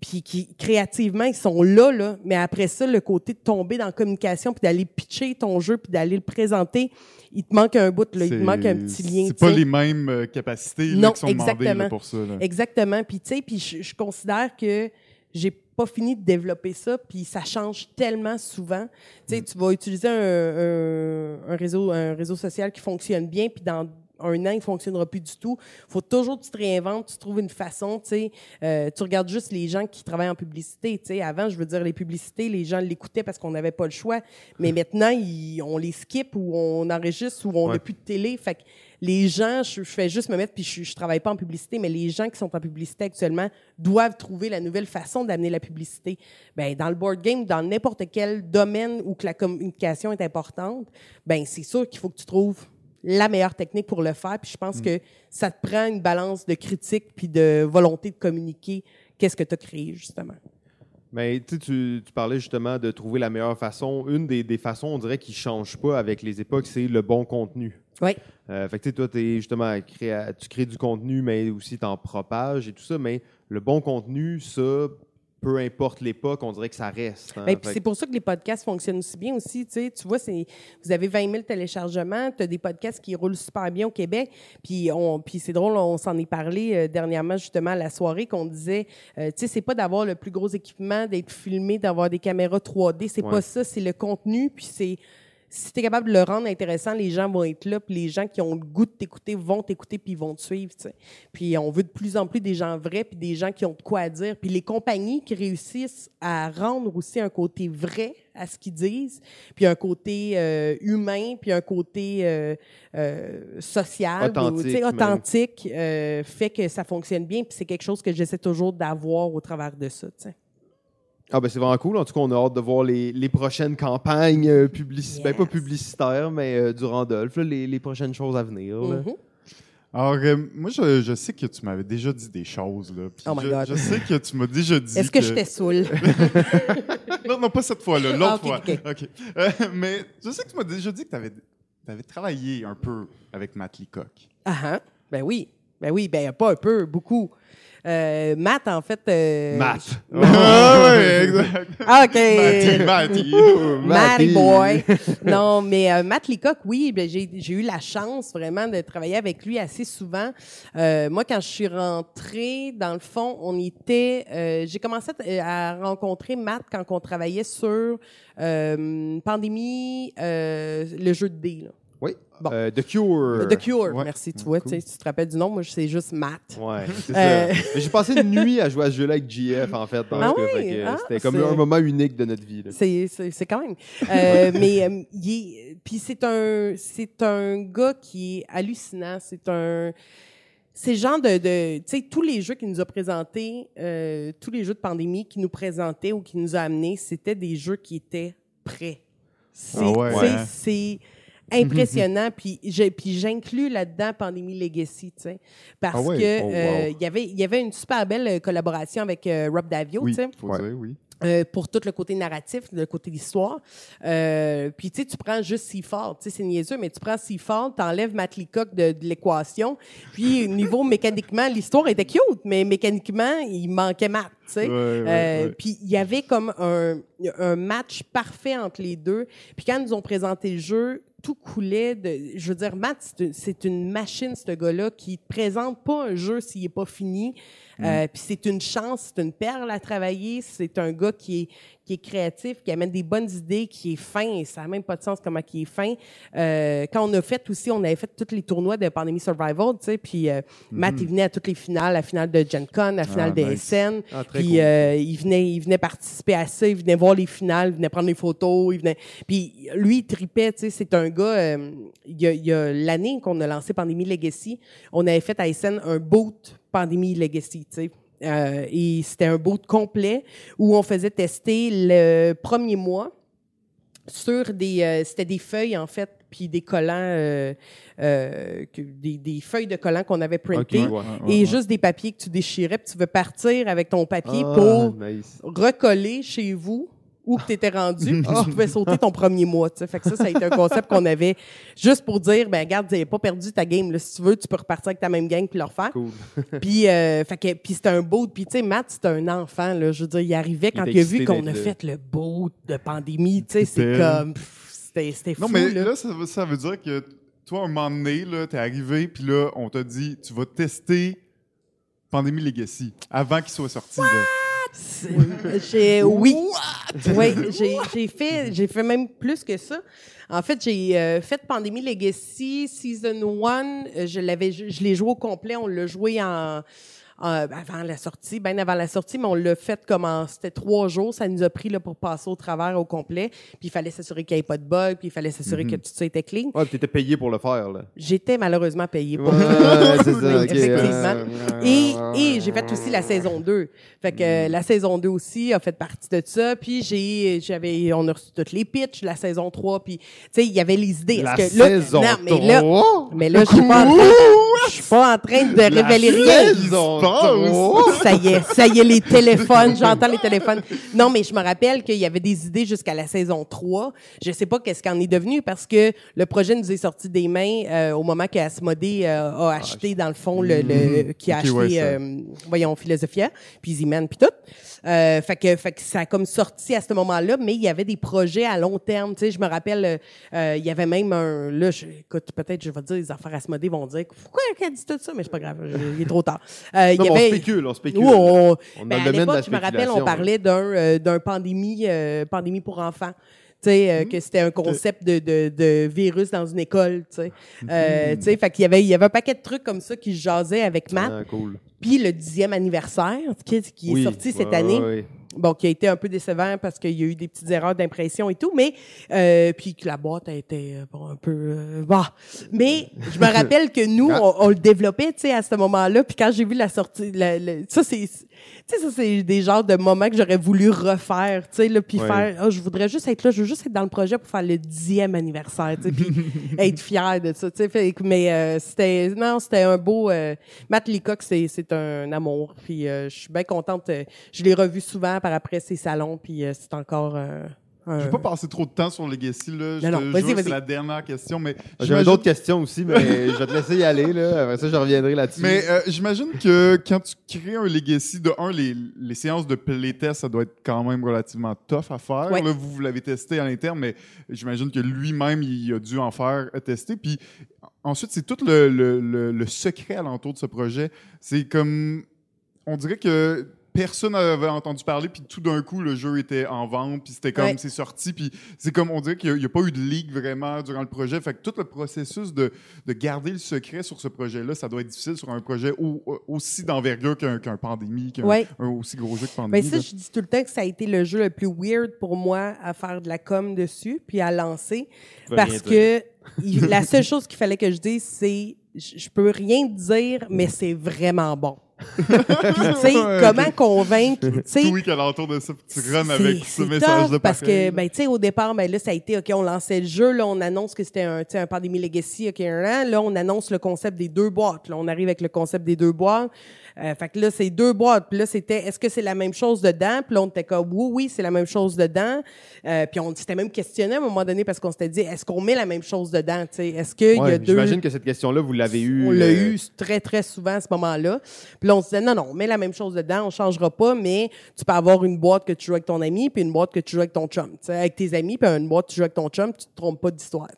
puis qui créativement ils sont là là. Mais après ça le côté de tomber dans la communication puis d'aller pitcher ton jeu puis d'aller le présenter il te manque un bout là. Il te manque un petit lien c'est pas les mêmes euh, capacités qui sont demandées pour ça exactement. Puis tu sais puis je, considère que j'ai pas fini de développer ça, puis ça change tellement souvent. Tu sais, mm. tu vas utiliser un, un, réseau, un réseau social qui fonctionne bien, puis dans un an, il fonctionnera plus du tout. faut toujours que tu te réinventes, tu trouves une façon, tu sais. Euh, tu regardes juste les gens qui travaillent en publicité, tu sais. Avant, je veux dire, les publicités, les gens l'écoutaient parce qu'on n'avait pas le choix. Mais maintenant, on les skip ou on enregistre ou on n'a plus de télé. Fait que les gens, je, fais juste me mettre, puis je, je travaille pas en publicité, mais les gens qui sont en publicité actuellement doivent trouver la nouvelle façon d'amener la publicité. Ben, dans le board game, dans n'importe quel domaine où que la communication est importante, ben, c'est sûr qu'il faut que tu trouves la meilleure technique pour le faire. Puis je pense mm. que ça te prend une balance de critique puis de volonté de communiquer qu'est-ce que tu as créé, justement. Mais tu, tu parlais justement de trouver la meilleure façon. Une des, des façons, on dirait, qui ne change pas avec les époques, c'est le bon contenu. Oui. Euh, fait que toi, es justement, tu crées du contenu, mais aussi tu en propages et tout ça. Mais le bon contenu, ça, peu importe l'époque, on dirait que ça reste. Hein. Ben, c'est pour ça que les podcasts fonctionnent aussi bien aussi. Tu, vois, vous avez 20 000 téléchargements, tu as des podcasts qui roulent super bien au Québec. Puis, puis c'est drôle, on s'en est parlé euh, dernièrement justement à la soirée qu'on disait, euh, tu sais, c'est pas d'avoir le plus gros équipement, d'être filmé, d'avoir des caméras 3D, c'est pas ça, c'est le contenu, puis c'est si tu es capable de le rendre intéressant, les gens vont être là, puis les gens qui ont le goût de t'écouter vont t'écouter, puis ils vont te suivre. Puis on veut de plus en plus des gens vrais, puis des gens qui ont de quoi à dire. Puis les compagnies qui réussissent à rendre aussi un côté vrai à ce qu'ils disent, puis un côté euh, humain, puis un côté euh, euh, social, authentique, ou, authentique euh, fait que ça fonctionne bien. Puis c'est quelque chose que j'essaie toujours d'avoir au travers de ça. Ah ben c'est vraiment cool. En tout cas, on a hâte de voir les, les prochaines campagnes euh, publicitaires, ben pas Yes. publicitaires, mais euh, du Randolph, là, les, les prochaines choses à venir. là. Mhm. Alors, euh, moi, je, je sais que tu m'avais déjà dit des choses. Là, Oh my je, God. je sais que tu m'as déjà dit. Est-ce que, je t'ai saoul? Non, non, pas cette fois-là, l'autre Ah, ok, fois. OK. Euh, mais je sais que tu m'as déjà dit que tu avais, travaillé un peu avec Matt Leacock. Ah, hein? Ben oui. Ben oui, ben pas un peu, beaucoup. Euh, Matt, en fait. euh, Matt. Ah ouais, exact. Ah, OK. Matty, Matty. Boy. non, mais euh, Matt Leacock, oui, ben, j'ai eu la chance vraiment de travailler avec lui assez souvent. Euh, moi, quand je suis rentrée, dans le fond, on était... euh, j'ai commencé à, rencontrer Matt quand on travaillait sur euh, Pandémie, euh, le jeu de dés. là. Oui. Bon. Euh, The Cure. The Cure, Ouais. merci. Tu vois, tu sais, si tu te rappelles du nom, moi, c'est juste Matt. Ouais, c'est Euh. ça. Mais J'ai passé une nuit à jouer à ce jeu-là avec GF, en fait. dans Ah oui? Ah, C'était comme c'est- un moment unique de notre vie. C'est, c'est, c'est quand même. Euh, mais euh, puis c'est un, c'est un gars qui est hallucinant. C'est un, c'est le genre de, de tu sais, tous les jeux qu'il nous a présentés, euh, tous les jeux de pandémie qu'il nous présentait ou qu'il nous a amenés, c'était des jeux qui étaient prêts. C'est, Ah ouais. Ouais. C'est impressionnant. puis j'ai- puis j'inclus là-dedans Pandémie Legacy, tu sais, parce Ah ouais? que Oh, wow. euh, il y avait, il y avait une super belle euh, collaboration avec euh, Rob Davio, Oui, tu sais. faut Ouais. dire, oui. Euh, pour tout le côté narratif, le côté d'histoire. Euh, puis, tu sais, tu prends juste Seafall. Tu sais, c'est niaiseux, mais tu prends Seafall, t'enlèves Matt Leacock de, de l'équation. Puis, niveau mécaniquement, l'histoire était cute, mais mécaniquement, il manquait Matt, tu sais. Ouais, ouais, Euh, ouais. Puis, il y avait comme un, un match parfait entre les deux. Puis, quand ils nous ont présenté le jeu, tout coulait de... Je veux dire, Matt, c'est une- machine, ce gars-là, qui te présente pas un jeu s'il est pas fini. Euh, Puis c'est une chance, c'est une perle à travailler. C'est un gars qui est, qui est créatif, qui amène des bonnes idées, qui est fin. Et ça n'a même pas de sens comment il est fin. Euh, quand on a fait aussi, on avait fait tous les tournois de Pandémie Survival, tu sais, puis euh, Matt, il venait à toutes les finales, la finale de Gen Con, la finale Ah, de nice. SN. Ah, puis cool. euh, il, venait, il venait participer à ça, il venait voir les finales, il venait prendre des photos, il venait... Puis lui, il tripait, tu sais, c'est un gars... il y a, il y a l'année qu'on a lancé Pandémie Legacy, on avait fait à SN un boot Pandémie Legacy, tu sais. Euh, et c'était un boot complet où on faisait tester le premier mois sur des euh, c'était des feuilles en fait puis des collants euh, euh, que- des, des feuilles de collants qu'on avait printées Ok, ouais. Ouais, et ouais. juste des papiers que tu déchirais puis tu veux partir avec ton papier Ah, pour nice. recoller chez vous où que tu étais rendu, puis tu pouvais sauter ton premier mois. Fait que ça, ça a été un concept qu'on avait juste pour dire, ben regarde, tu n'avais pas perdu ta game. Là. Si tu veux, tu peux repartir avec ta même gang puis le refaire. Cool. Puis, euh, fait que, puis c'était un beau. Puis, tu sais, Matt, c'était un enfant. Là, je veux dire, il arrivait quand il, a vu qu'on a fait le beau de pandémie. Tu sais, c'est C'était- comme. C'était c'était fou. Non, mais là. là, ça, veut- ça veut dire que toi, un moment donné, là, t'es arrivé, puis là, on t'a dit, tu vas tester Pandémie Legacy avant qu'il soit sorti. là. J'ai, oui. Oui, j'ai, j'ai fait, j'ai fait même plus que ça. En fait, j'ai euh, fait Pandémie Legacy Season 1. Je l'avais, je l'ai joué au complet. On l'a joué en, en- avant la sortie, bien avant la sortie, mais on l'a fait comme en, c'était trois jours. Ça nous a pris là, pour passer au travers au complet. Puis il fallait s'assurer qu'il n'y avait pas de bug, puis il fallait s'assurer que tout ça était clean. Ouais, tu étais payé pour le faire, là. J'étais malheureusement payée pour Ouais, ça, ok, Effectivement. euh, Et, et j'ai fait aussi la saison 2. Fait que euh, Mm. la saison 2 aussi a fait partie de ça. Puis j'ai, j'avais, on a reçu toutes les pitchs, la saison 3. Puis, tu sais, il y avait les idées. La que là- saison non, mais là, 3? mais là, je suis pas en train, je suis pas en train de révéler rien. saison se passe? 3? Ça y est, ça y est, les téléphones, j'entends les téléphones. Non, mais je me rappelle qu'il y avait des idées jusqu'à la saison 3. Je sais pas qu'est-ce qu'en est devenu parce que le projet nous est sorti des mains euh, au moment qu'Asmodée euh, a acheté, dans le fond, le, le- qui a acheté, ouais, euh, voyons, Philosophia, puis Z-Man, puis tout. Euh, fait, que, fait que ça a comme sorti à ce moment-là, mais il y avait des projets à long terme. Tu sais, je me rappelle, euh, euh, il y avait même un... Là, je- écoute, peut-être, je vais dire, les affaires Asmodée vont dire « Pourquoi elle dit tout ça? » Mais c'est pas grave, il est trop tard. Euh, il y avait... on spécule, on spécule. Nous, on, On ben, à le domaine de la l'époque, je me rappelle, on parlait d'un euh, d'un pandémie, euh, pandémie pour enfants. Sais, que c'était un concept de, de, de, virus dans une école, tu sais. Euh, tu sais, fait qu'il y avait, il y avait un paquet de trucs comme ça qui jasaient avec Matt. Ah, cool. Puis le dixième anniversaire, qui, qui est sorti cette Ouais, année, ouais, ouais. Bon, qui a été un peu décevant parce qu'il y a eu des petites erreurs d'impression et tout, mais euh, puis que la boîte a été euh, bon, un peu euh, bah. Mais je me rappelle que nous, on, on le développait, tu sais, à ce moment-là. Puis quand j'ai vu la sortie, la- la- ça c'est, tu sais, ça c'est des genres de moments que j'aurais voulu refaire, tu sais, là, puis Ouais. faire, Ah, je voudrais juste être là, je veux juste être dans le projet pour faire le dixième anniversaire, tu sais, puis être fier de ça, tu sais. Mais euh, c'était, non, c'était un beau. euh, Matt Leacock, c'est c'est un amour, puis euh, je suis bien contente. je l'ai revu souvent par après ses salons, puis euh, c'est encore. euh, un- Je vais pas passer trop de temps sur Legacy, là. Je Non, te non, vas-y, jure, vas-y. c'est la dernière question, mais... J'avais j'imagine- d'autres questions aussi, mais je vais te laisser y aller. Là. Après ça, je reviendrai là-dessus. Mais euh, j'imagine que quand tu crées un Legacy, de un, les, les séances de playtest, ça doit être quand même relativement tough à faire. Ouais. Là, vous, vous l'avez testé à l'interne, mais j'imagine que lui-même, il a dû en faire tester. Puis ensuite, c'est tout le, le, le, le secret alentour de ce projet. C'est comme... On dirait que personne n'avait entendu parler, puis tout d'un coup, le jeu était en vente, puis c'était comme, Ouais. c'est sorti, puis c'est comme, on dirait qu'il n'y a, pas eu de leak vraiment durant le projet. Fait que tout le processus de, de garder le secret sur ce projet-là, ça doit être difficile sur un projet au- aussi d'envergure qu'un qu'un pandémie, qu'un Ouais. un aussi gros jeu que Ben pandémie. ça, là. je dis tout le temps que ça a été le jeu le plus weird pour moi à faire de la com dessus, puis à lancer. Parce que il- la seule chose qu'il fallait que je dise, c'est je je peux rien dire, mais c'est vraiment bon. Tu sais, comment convaincre, tu sais, oui qu'alentour de ça, puis tu runs c'est- avec ce message-là tough parce que ben tu sais au départ ben là ça a été OK on lançait le jeu là on annonce que c'était un tu sais un pandémie legacy OK un an. Là on annonce le concept des deux boîtes là. On arrive avec le concept des deux boîtes euh, fait que là c'est deux boîtes puis là c'était est-ce que c'est la même chose dedans? Puis là on était comme oui oui c'est la même chose dedans euh, puis on s'était même questionné à un moment donné parce qu'on s'était dit est-ce qu'on met la même chose dedans tu sais? Est-ce que il y a deux J'imagine que cette question-là, vous l'avez eue. on l'a eu très, très souvent à ce moment-là. Puis là, on se disait, non, non, on met la même chose dedans, on changera pas, mais tu peux avoir une boîte que tu joues avec ton ami, puis une boîte que tu joues avec ton chum. Tu sais, avec tes amis, puis une boîte que tu joues avec ton chum, tu te trompes pas d'histoire.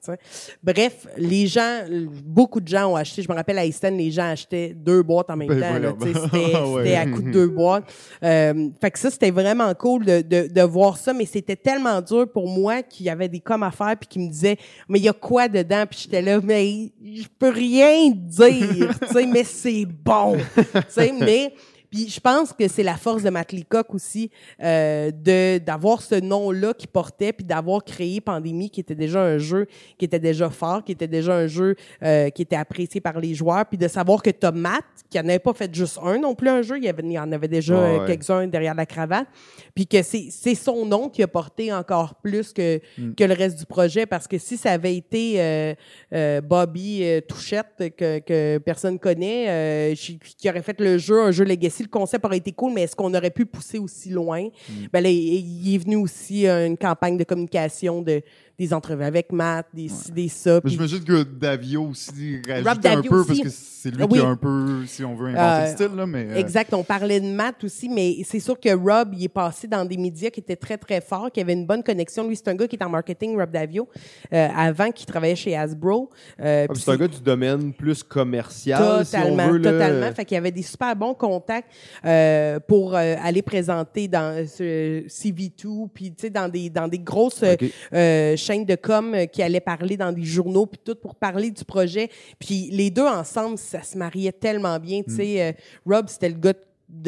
Bref, les gens, beaucoup de gens ont acheté. Je me rappelle à Easton, les gens achetaient deux boîtes en même Ben temps. là, C'était Ah ouais. c'était à coup de deux boîtes. Euh, fait que ça, c'était vraiment cool de, de, de voir ça, mais c'était tellement dur pour moi qu'il y avait des coms à faire, puis qui me disaient, mais il y a quoi dedans? Puis j'étais là, mais je peux rien dire, tu sais, mais c'est bon, tu sais, mais... Puis je pense que c'est la force de Matt Leacock aussi euh, de d'avoir ce nom-là qui portait, puis d'avoir créé Pandémie, qui était déjà un jeu qui était déjà fort, qui était déjà un jeu euh, qui était apprécié par les joueurs, puis de savoir que t'as Matt, qui n'en avait pas fait juste un non plus un jeu, il y, avait, il y en avait déjà euh, ouais. quelques-uns derrière la cravate, puis que c'est c'est son nom qui a porté encore plus que, que le reste du projet, parce que si ça avait été euh, euh, Bobby euh, Touchette, que, que personne connaît, euh, qui qui aurait fait le jeu, un jeu Legacy, le concept aurait été cool, mais est-ce qu'on aurait pu pousser aussi loin? Ben là, il, il est venu aussi euh, une campagne de communication de des entrevues avec Matt, des ci, des ça. Mais puis- J'imagine que Davio aussi rajoutait un Davio peu, aussi. parce que c'est lui Oui. qui a un peu, si on veut, inventé Euh, le style, là, mais... euh, Exact. On parlait de Matt aussi, mais c'est sûr que Rob, il est passé dans des médias qui étaient très, très forts, qui avaient une bonne connexion. Lui, c'est un gars qui est en marketing, Rob Davio, euh, avant qu'il travaillait chez Hasbro. Euh, ah, c'est un gars du domaine plus commercial, si on Totalement, veut. totalement. Fait qu'il y avait des super bons contacts euh, pour euh, aller présenter dans ce CV2, puis tu sais dans des dans des grosses euh, Ok. euh, chaînes de com euh, qui allaient parler dans des journaux puis tout pour parler du projet. Puis les deux ensemble, ça se mariait tellement bien. Tu sais, euh, Rob c'était le gars de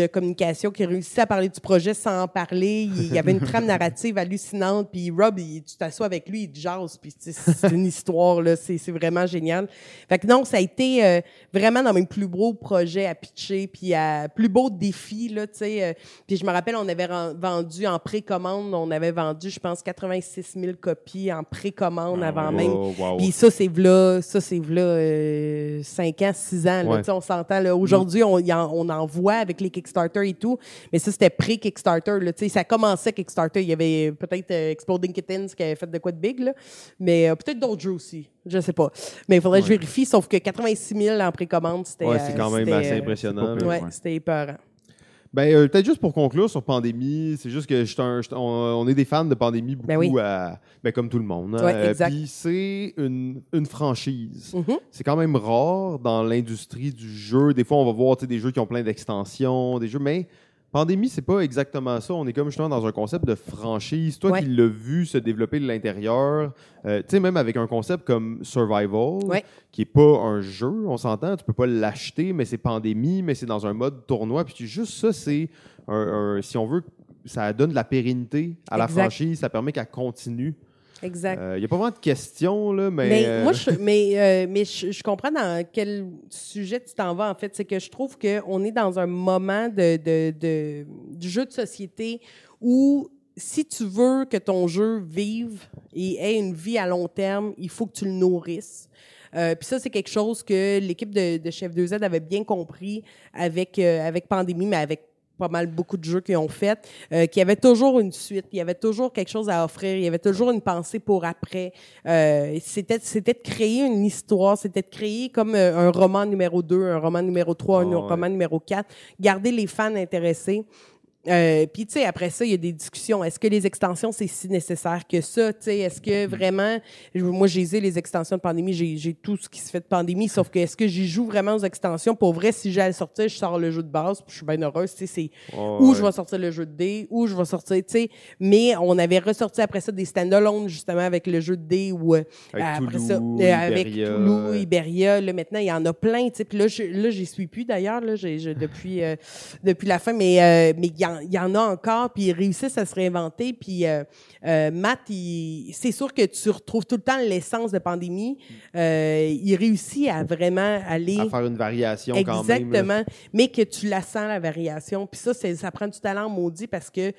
communication qui réussissait à parler du projet sans en parler. Il y avait une trame narrative hallucinante. Puis Rob, il- tu t'assois avec lui, il te jase. Puis c'est une histoire, là. C'est vraiment génial. Fait que non, ça a été euh, vraiment dans mes plus beaux projets à pitcher, puis à plus beaux défis, là, tu sais. euh, puis je me rappelle, on avait vendu en précommande, on avait vendu, je pense, 86 000 copies en précommande avant même. Oh, wow. Puis ça, c'est v'là, ça, c'est v'là euh, 5 ans, 6 ans. Là, Ouais. Tu sais, On s'entend, là. Aujourd'hui, on, y en, on en voit avec les Kickstarter et tout, mais ça, c'était pré-Kickstarter, ça commençait Kickstarter. Il y avait peut-être euh, Exploding Kittens qui avait fait de quoi de big, là. Mais euh, peut-être d'autres jeux aussi. Je sais pas. Mais il faudrait que je vérifie, sauf que 86 000 en précommande, c'était... Ouais, c'est euh, quand même c'était, assez euh, impressionnant. Ouais. c'était épeurant. Ben, euh, peut-être juste pour conclure sur Pandémie, c'est juste que je un- je on, on est des fans de Pandémie beaucoup, Ben oui. à- ben, comme tout le monde. hein. Ouais, Euh. Puis c'est une, une franchise. Mhm. C'est quand même rare dans l'industrie du jeu. Des fois, on va voir des jeux qui ont plein d'extensions, des jeux, mais Pandémie, c'est pas exactement ça. On est comme justement dans un concept de franchise. Toi qui l'as vu se développer de l'intérieur, euh, tu sais, même avec un concept comme Survival, qui est pas un jeu, on s'entend, tu peux pas l'acheter, mais c'est pandémie, mais c'est dans un mode tournoi. Puis juste ça, c'est un, si on veut, ça donne de la pérennité à la franchise, ça permet qu'elle continue. Exact. Il euh, n'y a pas vraiment de questions, là, mais. Mais, euh, moi, je, mais, euh, mais je, comprends dans quel sujet tu t'en vas, en fait. C'est que je trouve qu'on est dans un moment de, de, de, du jeu de société où si tu veux que ton jeu vive et ait une vie à long terme, il faut que tu le nourrisses. Euh, Puis ça, c'est quelque chose que l'équipe de, de, Chef 2Z avait bien compris avec, avec Pandémie, mais avec pas mal beaucoup de jeux qu'ils ont fait, euh, qu'il y avait toujours une suite, il y avait toujours quelque chose à offrir, il y avait toujours une pensée pour après. Euh, c'était c'était de créer une histoire, c'était de créer comme euh, un roman numéro 2, un roman numéro 3, un ah roman numéro 4, garder les fans intéressés. Euh, puis, tu sais, après ça, il y a des discussions. Est-ce que les extensions, c'est si nécessaire que ça? Tu sais, est-ce que vraiment... Moi, j'ai les extensions de pandémie. J'ai tout ce qui se fait de pandémie. Sauf que est-ce que j'y joue vraiment aux extensions? Pour vrai, si j'ai à le sortir, je sors le jeu de base. Puis je suis bien heureuse. Tu sais, c'est où je vais sortir le jeu de dés, où je vais sortir, tu sais. Mais on avait ressorti après ça des stand-alone, justement, avec le jeu de dés ou... Euh, après ça, euh, avec Toulouse, Iberia. Là, maintenant, il y en a plein, tu sais. Puis là, je, là, j'y suis plus, d'ailleurs, là, depuis, depuis la fin. Mais, mais il y il y en a encore, puis ils réussissent à se réinventer. Puis euh, euh, Matt, c'est sûr que tu retrouves tout le temps l'essence de pandémie. Euh, il réussit à vraiment aller... À faire une variation quand même. Exactement, mais que tu la sens, la variation. Puis ça, ça prend du talent maudit parce que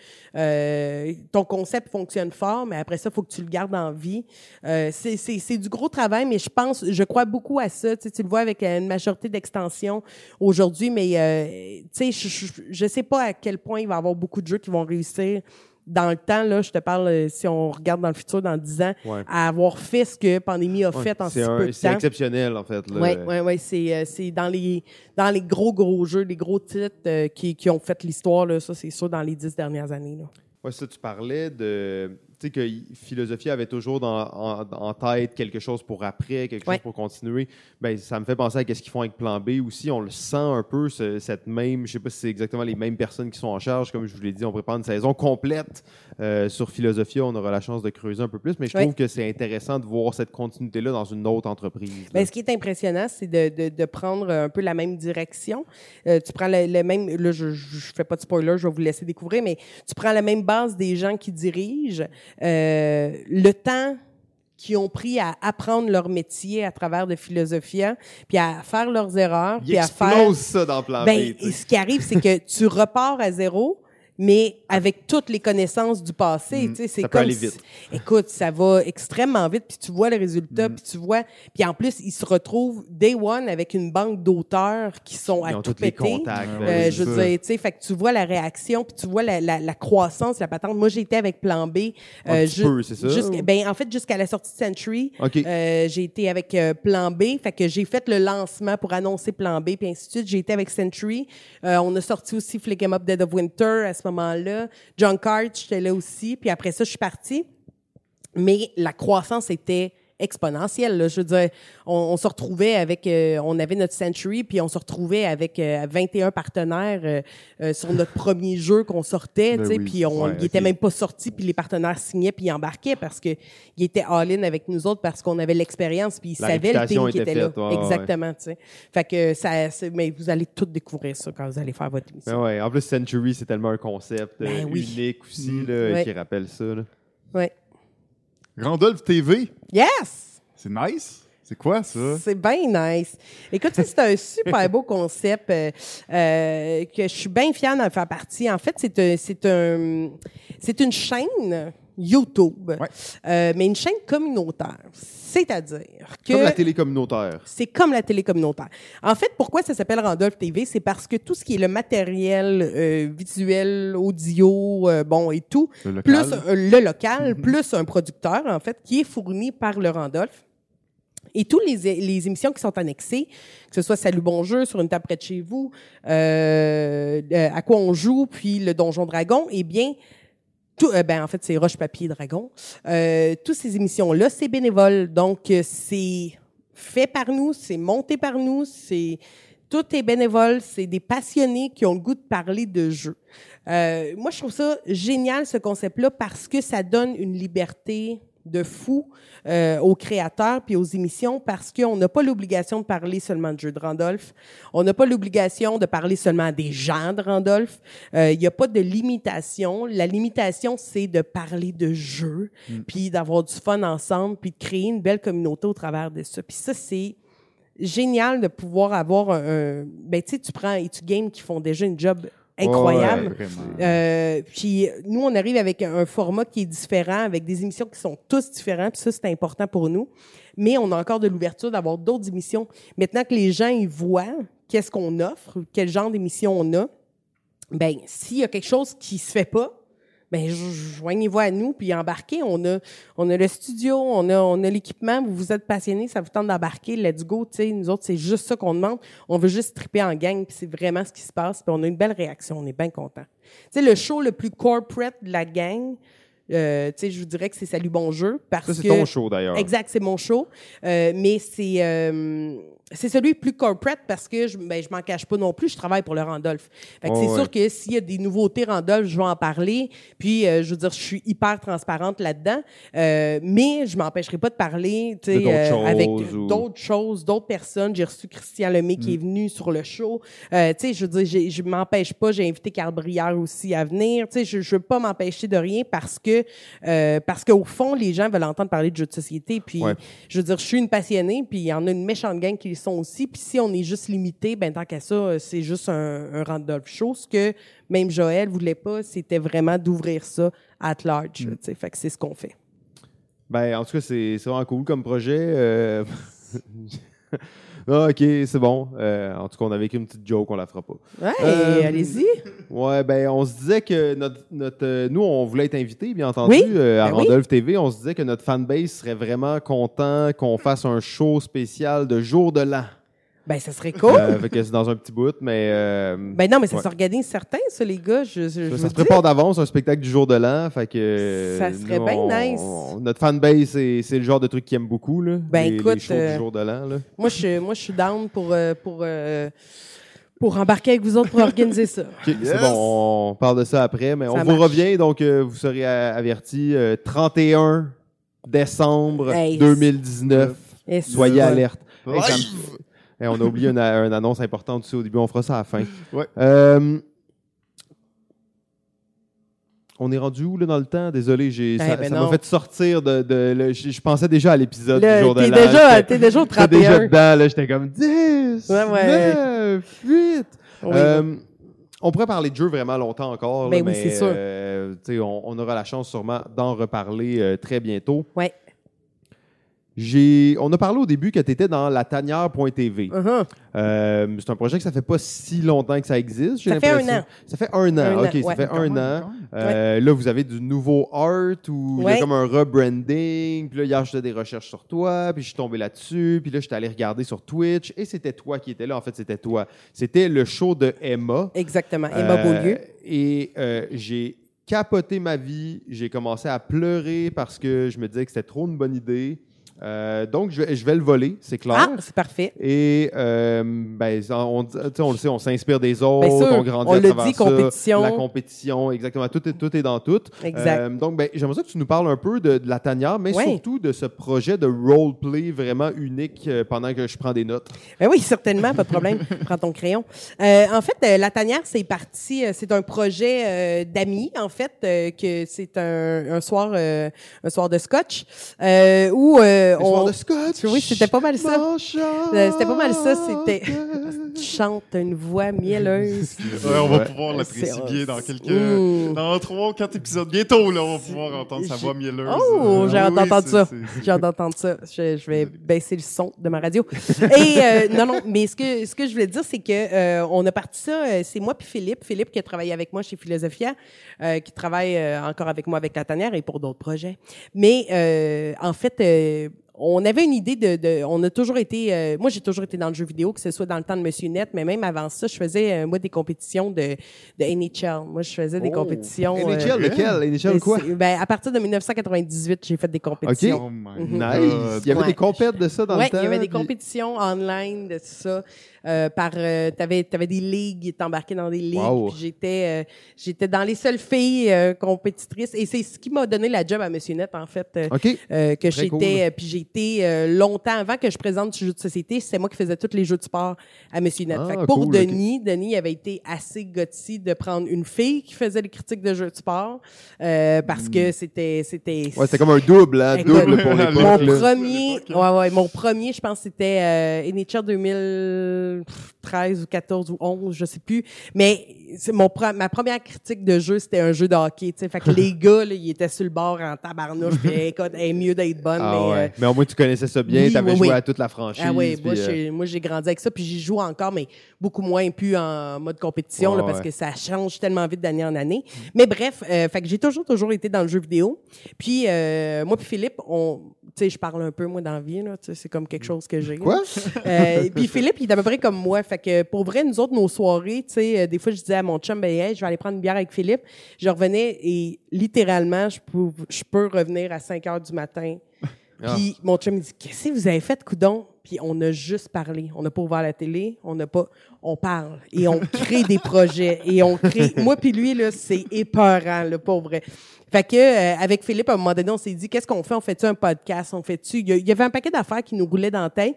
ton concept fonctionne fort, mais après ça, il faut que tu le gardes en vie. c'est du gros travail, mais je pense, je crois beaucoup à ça. Tu, tu le vois avec une majorité d'extensions aujourd'hui, mais tu sais, je ne sais pas à quel point il va avoir beaucoup de jeux qui vont réussir dans le temps, là, je te parle, euh, si on regarde dans le futur, dans 10 ans, à avoir fait ce que Pandémie a fait en si peu de temps. C'est exceptionnel, en fait. Oui, oui, oui. C'est dans les, dans les gros, gros jeux, les gros titres euh, qui, qui, ont fait l'histoire, ça, c'est sûr, dans les 10 dernières années. Oui, ça, tu parlais de sais, que philosophie avait toujours dans, en, tête quelque chose pour après, quelque chose pour continuer. Ben, ça me fait penser à ce qu'ils font avec Plan B aussi. On le sent un peu, cette même, je sais pas si c'est exactement les mêmes personnes qui sont en charge. Comme je vous l'ai dit, on prépare une saison complète euh, sur philosophie. On aura la chance de creuser un peu plus, mais je trouve que c'est intéressant de voir cette continuité-là dans une autre entreprise. Ben, ce qui est impressionnant, c'est de, de, prendre un peu la même direction. Euh, tu prends le, même, là, je, je fais pas de spoiler, je vais vous laisser découvrir, mais tu prends la même base des gens qui dirigent. Euh, le temps qu'ils ont pris à apprendre leur métier à travers de Philosophia, puis à faire leurs erreurs, puis à faire... ça dans Plan ben, Ce qui arrive, c'est que tu repars à zéro, mais avec toutes les connaissances du passé, mm. tu sais, c'est comme vite. écoute, ça va extrêmement vite, puis tu vois les résultats, mm. puis tu vois, puis en plus, ils se retrouvent day one avec une banque d'auteurs qui sont à tout péter. Euh, je veux dire, tu sais, fait que tu vois la réaction, puis tu vois la, la, la, croissance, la patente. Moi, j'ai été avec Plan B. Euh, c'est ça? Ben, en fait, jusqu'à la sortie de Century, euh, j'ai été avec euh, Plan B, fait que j'ai fait le lancement pour annoncer Plan B, puis ainsi de suite. J'ai été avec Century. Euh, on a sorti aussi Flick 'em Up Dead of Winter à ce moment-là. John Cart, j'étais là aussi. Puis après ça, je suis partie. Mais la croissance était exponentielle. Là. Je veux dire, on, se retrouvait avec, euh, on avait notre Century, puis on se retrouvait avec 21 euh, partenaires euh, sur notre premier jeu qu'on sortait, ben puis on, était même pas sorti, puis les partenaires signaient puis ils embarquaient parce que il était all-in avec nous autres parce qu'on avait l'expérience, puis ils savaient le team qui était, là. Exactement, tu sais. Fait que ça, mais vous allez tout découvrir ça quand vous allez faire votre émission. Ben ouais. En plus, Century, c'est tellement un concept ben unique aussi, mm. là, qui rappelle ça. Oui. Randolph TV. Yes! C'est nice? C'est quoi ça? C'est bien nice. Écoute, c'est un super beau concept euh, euh, que je suis bien fière d'en faire partie. En fait, c'est un, c'est un, c'est une chaîne YouTube, euh, mais une chaîne communautaire. C'est-à-dire que... Comme la télé communautaire. C'est comme la télé communautaire. En fait, pourquoi ça s'appelle Randolph TV? C'est parce que tout ce qui est le matériel euh, visuel, audio, euh, bon, et tout, le plus le local, plus un producteur, en fait, qui est fourni par le Randolph. Et toutes les, les, émissions qui sont annexées, que ce soit Salut Bonjour sur une table près de chez vous, à quoi on joue, puis le Donjon Dragon, eh bien, tout, euh, ben, en fait, c'est Roche Papier Dragon. Euh, toutes ces émissions-là, c'est bénévole. Donc, euh, c'est fait par nous, c'est monté par nous, c'est Tout est bénévole, c'est des passionnés qui ont le goût de parler de jeux. Euh, moi, je trouve ça génial, ce concept-là, parce que ça donne une liberté de fou euh, aux créateurs puis aux émissions parce qu'on n'a pas l'obligation de parler seulement de jeux de Randolph. On n'a pas l'obligation de parler seulement des gens de Randolph. Euh, Il n'y a pas de limitation. La limitation, c'est de parler de jeux, mm. puis d'avoir du fun ensemble, puis de créer une belle communauté au travers de ça. Puis ça, c'est génial de pouvoir avoir un... ben, tu sais, tu prends et tu games qui font déjà une job incroyable. euh, puis nous, on arrive avec un format qui est différent, avec des émissions qui sont tous différentes. Puis ça, c'est important pour nous. Mais on a encore de l'ouverture d'avoir d'autres émissions. Maintenant que les gens ils voient qu'est-ce qu'on offre, quel genre d'émission on a, ben s'il y a quelque chose qui se fait pas, ben joignez-vous à nous puis embarquez. On a, on a le studio, on a, on a l'équipement. Vous vous êtes passionné, ça vous tente d'embarquer. Let's go. Tu sais, nous autres, c'est juste ça qu'on demande. On veut juste triper en gang puis c'est vraiment ce qui se passe. Puis on a une belle réaction. On est bien content. Tu sais, le show le plus corporate de la gang. Euh, tu sais, je vous dirais que c'est Salut Bonjour parce ça, que c'est ton show d'ailleurs. Exact, c'est mon show. Euh, mais c'est euh, c'est celui plus corporate parce que je, ben, je m'en cache pas non plus, je travaille pour le Randolph. Fait que Oh, c'est ouais. sûr que s'il y a des nouveautés Randolph, je vais en parler. Puis, euh, je veux dire, je suis hyper transparente là-dedans. Euh, mais je m'empêcherai pas de parler, tu De sais, d'autres avec d'autres choses, d'autres personnes. J'ai reçu Christian Lemay qui est venu sur le show. Euh, tu sais, je veux dire, j'ai- je m'empêche pas. J'ai invité Carl Brière aussi à venir. Tu sais, je, je veux pas m'empêcher de rien parce que, euh, parce qu'au fond, les gens veulent entendre parler de jeux de société. Puis, Ouais. je veux dire, je suis une passionnée, puis il y en a une méchante gang qui le sont aussi. Puis si on est juste limité, ben tant qu'à ça, euh, c'est juste un, un Randolph Show. Ce que même Joël voulait pas, c'était vraiment d'ouvrir ça at large. tu sais. Fait que c'est ce qu'on fait. Ben, en tout cas, c'est c'est vraiment cool comme projet. euh. ah, ok, c'est bon. Euh, en tout cas, on avait écrit une petite joke, on la fera pas. Ouais, Euh, allez-y. Ouais, ben, on se disait que notre, notre, euh, nous, on voulait être invités, bien entendu, Oui, à ben oui. Randolph TV. On se disait que notre fanbase serait vraiment content qu'on fasse un show spécial de jour de l'an. Ben, ça serait cool. Euh, fait que c'est dans un petit bout, mais euh, ben non, mais ça ouais. s'organise certain, ça, les gars. Je, je, je ça se prépare d'avance, un spectacle du jour de l'an. Fait que euh, Ça serait bien nice. on- notre fanbase, c'est c'est le genre de truc qu'ils aiment beaucoup, là. Ben, les, les écoute, shows euh, du jour de l'an, là. Moi, je, suis- moi, je suis down pour, euh, pour, euh, pour embarquer avec vous autres pour organiser ça. Ok, C'est bon, on parle de ça après, mais Ça on vous revient, donc euh, vous serez avertis. euh, 31 décembre Hey. 2019. Et c'est Soyez alerte. Hey, ça me- Hey, on a oublié une, une annonce importante aussi au début, on fera ça à la fin. Ouais. Euh, on est rendu où là, dans le temps? Désolé, j'ai, ça, ben ça m'a fait sortir de. je, je pensais déjà à l'épisode du jour de T'es l'an. déjà, J'étais- t'es déjà au j'étais déjà 31. dedans, là, j'étais comme 10, Ouais, ouais. 9, 8. Oui, Euh, on pourrait parler de jeux vraiment longtemps encore. Ben là, oui, mais, c'est sûr. euh, on, on aura la chance sûrement d'en reparler euh, très bientôt. Ouais. J'ai, on a parlé au début que tu étais dans la tanière.tv. Uh-huh. Euh, c'est un projet que ça fait pas si longtemps que ça existe. j'ai Ça fait un an. Ça fait un an. Un an, OK, ça ouais. fait un an. Euh, Là, vous avez du nouveau art ou il y a comme un rebranding. Puis là, hier, je faisais des recherches sur toi. Puis je suis tombé là-dessus. Puis là, je suis allé regarder sur Twitch. Et c'était toi qui étais là. En fait, c'était toi. C'était le show de Emma. Exactement. Emma Euh, Beaulieu. Et euh, j'ai capoté ma vie. J'ai commencé à pleurer parce que je me disais que c'était trop une bonne idée. Euh, donc, je vais, je vais le voler, c'est clair. Ah, c'est parfait. Et euh, ben, on, on le sait, on s'inspire des autres, sûr, on grandit on à l'a travers dit, ça, compétition. la compétition, exactement. Tout est, tout est dans tout. Exact. Euh, donc, ben, j'aimerais ça que tu nous parles un peu de, de la tanière, mais surtout de ce projet de roleplay vraiment unique euh, pendant que je prends des notes. Ben oui, certainement, pas de problème. Prends ton crayon. Euh, en fait, euh, la tanière, c'est parti. euh, c'est un projet euh, d'amis, en fait, euh, que c'est un, un soir, euh, un soir de scotch, euh, où euh, Le on. scotch. Oui, c'était pas mal ça. Euh, c'était pas mal ça, c'était-. Tu chantes une voix mielleuse. Ouais, on va pouvoir l'apprécier bien dans quelques. Mmh. Dans trois ou quatre épisodes. Bientôt, là, on va pouvoir entendre sa voix mielleuse. Oh, Euh, j'ai hâte d'entendre ça. J'ai hâte d'entendre ça. Je, je vais baisser le son de ma radio. Et euh, non, non, mais ce que, ce que je voulais dire, c'est que euh, on a parti ça, euh, c'est moi puis Philippe. Philippe qui a travaillé avec moi chez Philosophia, euh, qui travaille euh, encore avec moi avec la tanière et pour d'autres projets. Mais euh, en fait, euh, on avait une idée de, de on a toujours été, euh, moi j'ai toujours été dans le jeu vidéo, que ce soit dans le temps de Monsieur Net, mais même avant ça, je faisais euh, moi des compétitions de, de NHL. Moi, je faisais des Oh. compétitions. euh, NHL, lequel? NHL quoi? Ben, à partir de 1998, j'ai fait des compétitions. Oh my Mhm. Nice. Il y avait Ouais. des compètes de ça dans Ouais, le temps. il y avait des compétitions online de ça. Euh, par euh, t'avais t'avais des ligues, t'embarquais dans des ligues. Wow. puis J'étais euh, j'étais dans les seules filles euh, compétitrices et c'est ce qui m'a donné la job à Monsieur Net en fait. euh, OK. euh, que j'étais cool. puis j'ai été euh, longtemps avant que je présente ce jeu de société, c'est moi qui faisais tous les jeux de sport à Monsieur Net. Ah, fait que pour cool, Denis, Denis avait été assez gutsy de prendre une fille qui faisait les critiques de jeux de sport euh, parce que c'était c'était Ouais, c'était comme un double, hein, double pour mon premier, ouais, ouais, mon premier, je pense, c'était euh, NHL 2013 ou 14 ou 11, je sais plus. Mais c'est mon ma première critique de jeu, c'était un jeu de hockey. tu sais. Fait que les gars, là, ils étaient sur le bord en tabarnouche. Puis écoute, est mieux d'être bonne. Ah mais, ouais. euh, mais au moins, tu connaissais ça bien, oui, t'avais oui, joué oui. à toute la franchise. ah oui, moi, puis, euh, j'ai- moi j'ai grandi avec ça, puis j'y joue encore, mais beaucoup moins plus en mode compétition, Ouais, là, parce ouais. que ça change tellement vite d'année en année. Mais bref, euh, fait que j'ai toujours, toujours été dans le jeu vidéo. Puis euh, moi puis Philippe, on, tu sais, je parle un peu moi dans la vie, là, tu sais, c'est comme quelque chose que j'ai. Quoi? Euh, puis Philippe, il est à peu près comme moi. Fait que pour vrai, nous autres, nos soirées, tu sais, euh, des fois, je disais à mon chum, ben, hey, je vais aller prendre une bière avec Philippe. Je revenais et littéralement, je peux, je peux revenir à 5 heures du matin. Ah. Puis mon chum, il dit, qu'est-ce que vous avez fait, coudon? Puis on a juste parlé. On n'a pas ouvert la télé. On n'a pas, on parle et on crée des projets et on crée. Moi puis lui là, c'est épeurant, le pauvre. Fait que euh, avec Philippe, à un moment donné, on s'est dit, qu'est-ce qu'on fait? On fait-tu un podcast? On fait-tu? Il y a- il y avait un paquet d'affaires qui nous roulaient dans la tête.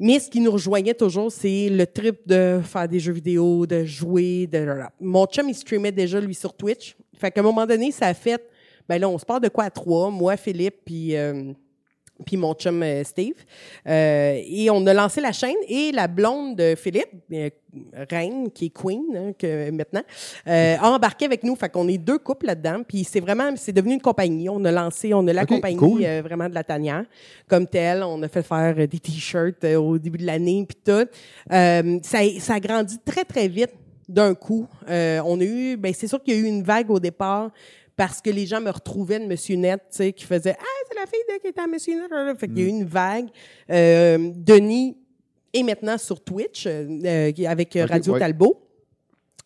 Mais ce qui nous rejoignait toujours, c'est le trip de faire des jeux vidéo, de jouer, de... Mon chum, il streamait déjà, lui, sur Twitch. Fait qu'à un moment donné, ça a fait... Ben là, on se part de quoi à trois? Moi, Philippe, puis... euh, puis mon chum euh, Steve. Euh, et on a lancé la chaîne et la blonde de Philippe, euh, Reine, qui est Queen hein, que, maintenant, euh, a embarqué avec nous. Fait qu'on est deux couples là-dedans. Puis c'est vraiment, c'est devenu une compagnie. On a lancé, on a la compagnie cool. vraiment de la tanière comme telle. On a fait faire des t-shirts au début de l'année puis tout. Euh, ça, a- ça a grandi très très vite d'un coup. Euh, on a eu, ben c'est sûr qu'il y a eu une vague au départ parce que les gens me retrouvaient de Monsieur Net, tu sais, qui faisait ah c'est la fille de, qui était à Monsieur Net. Fait qu'il y a eu une vague. Euh, Denis est maintenant sur Twitch euh, euh, avec euh, Radio ouais. Talbot.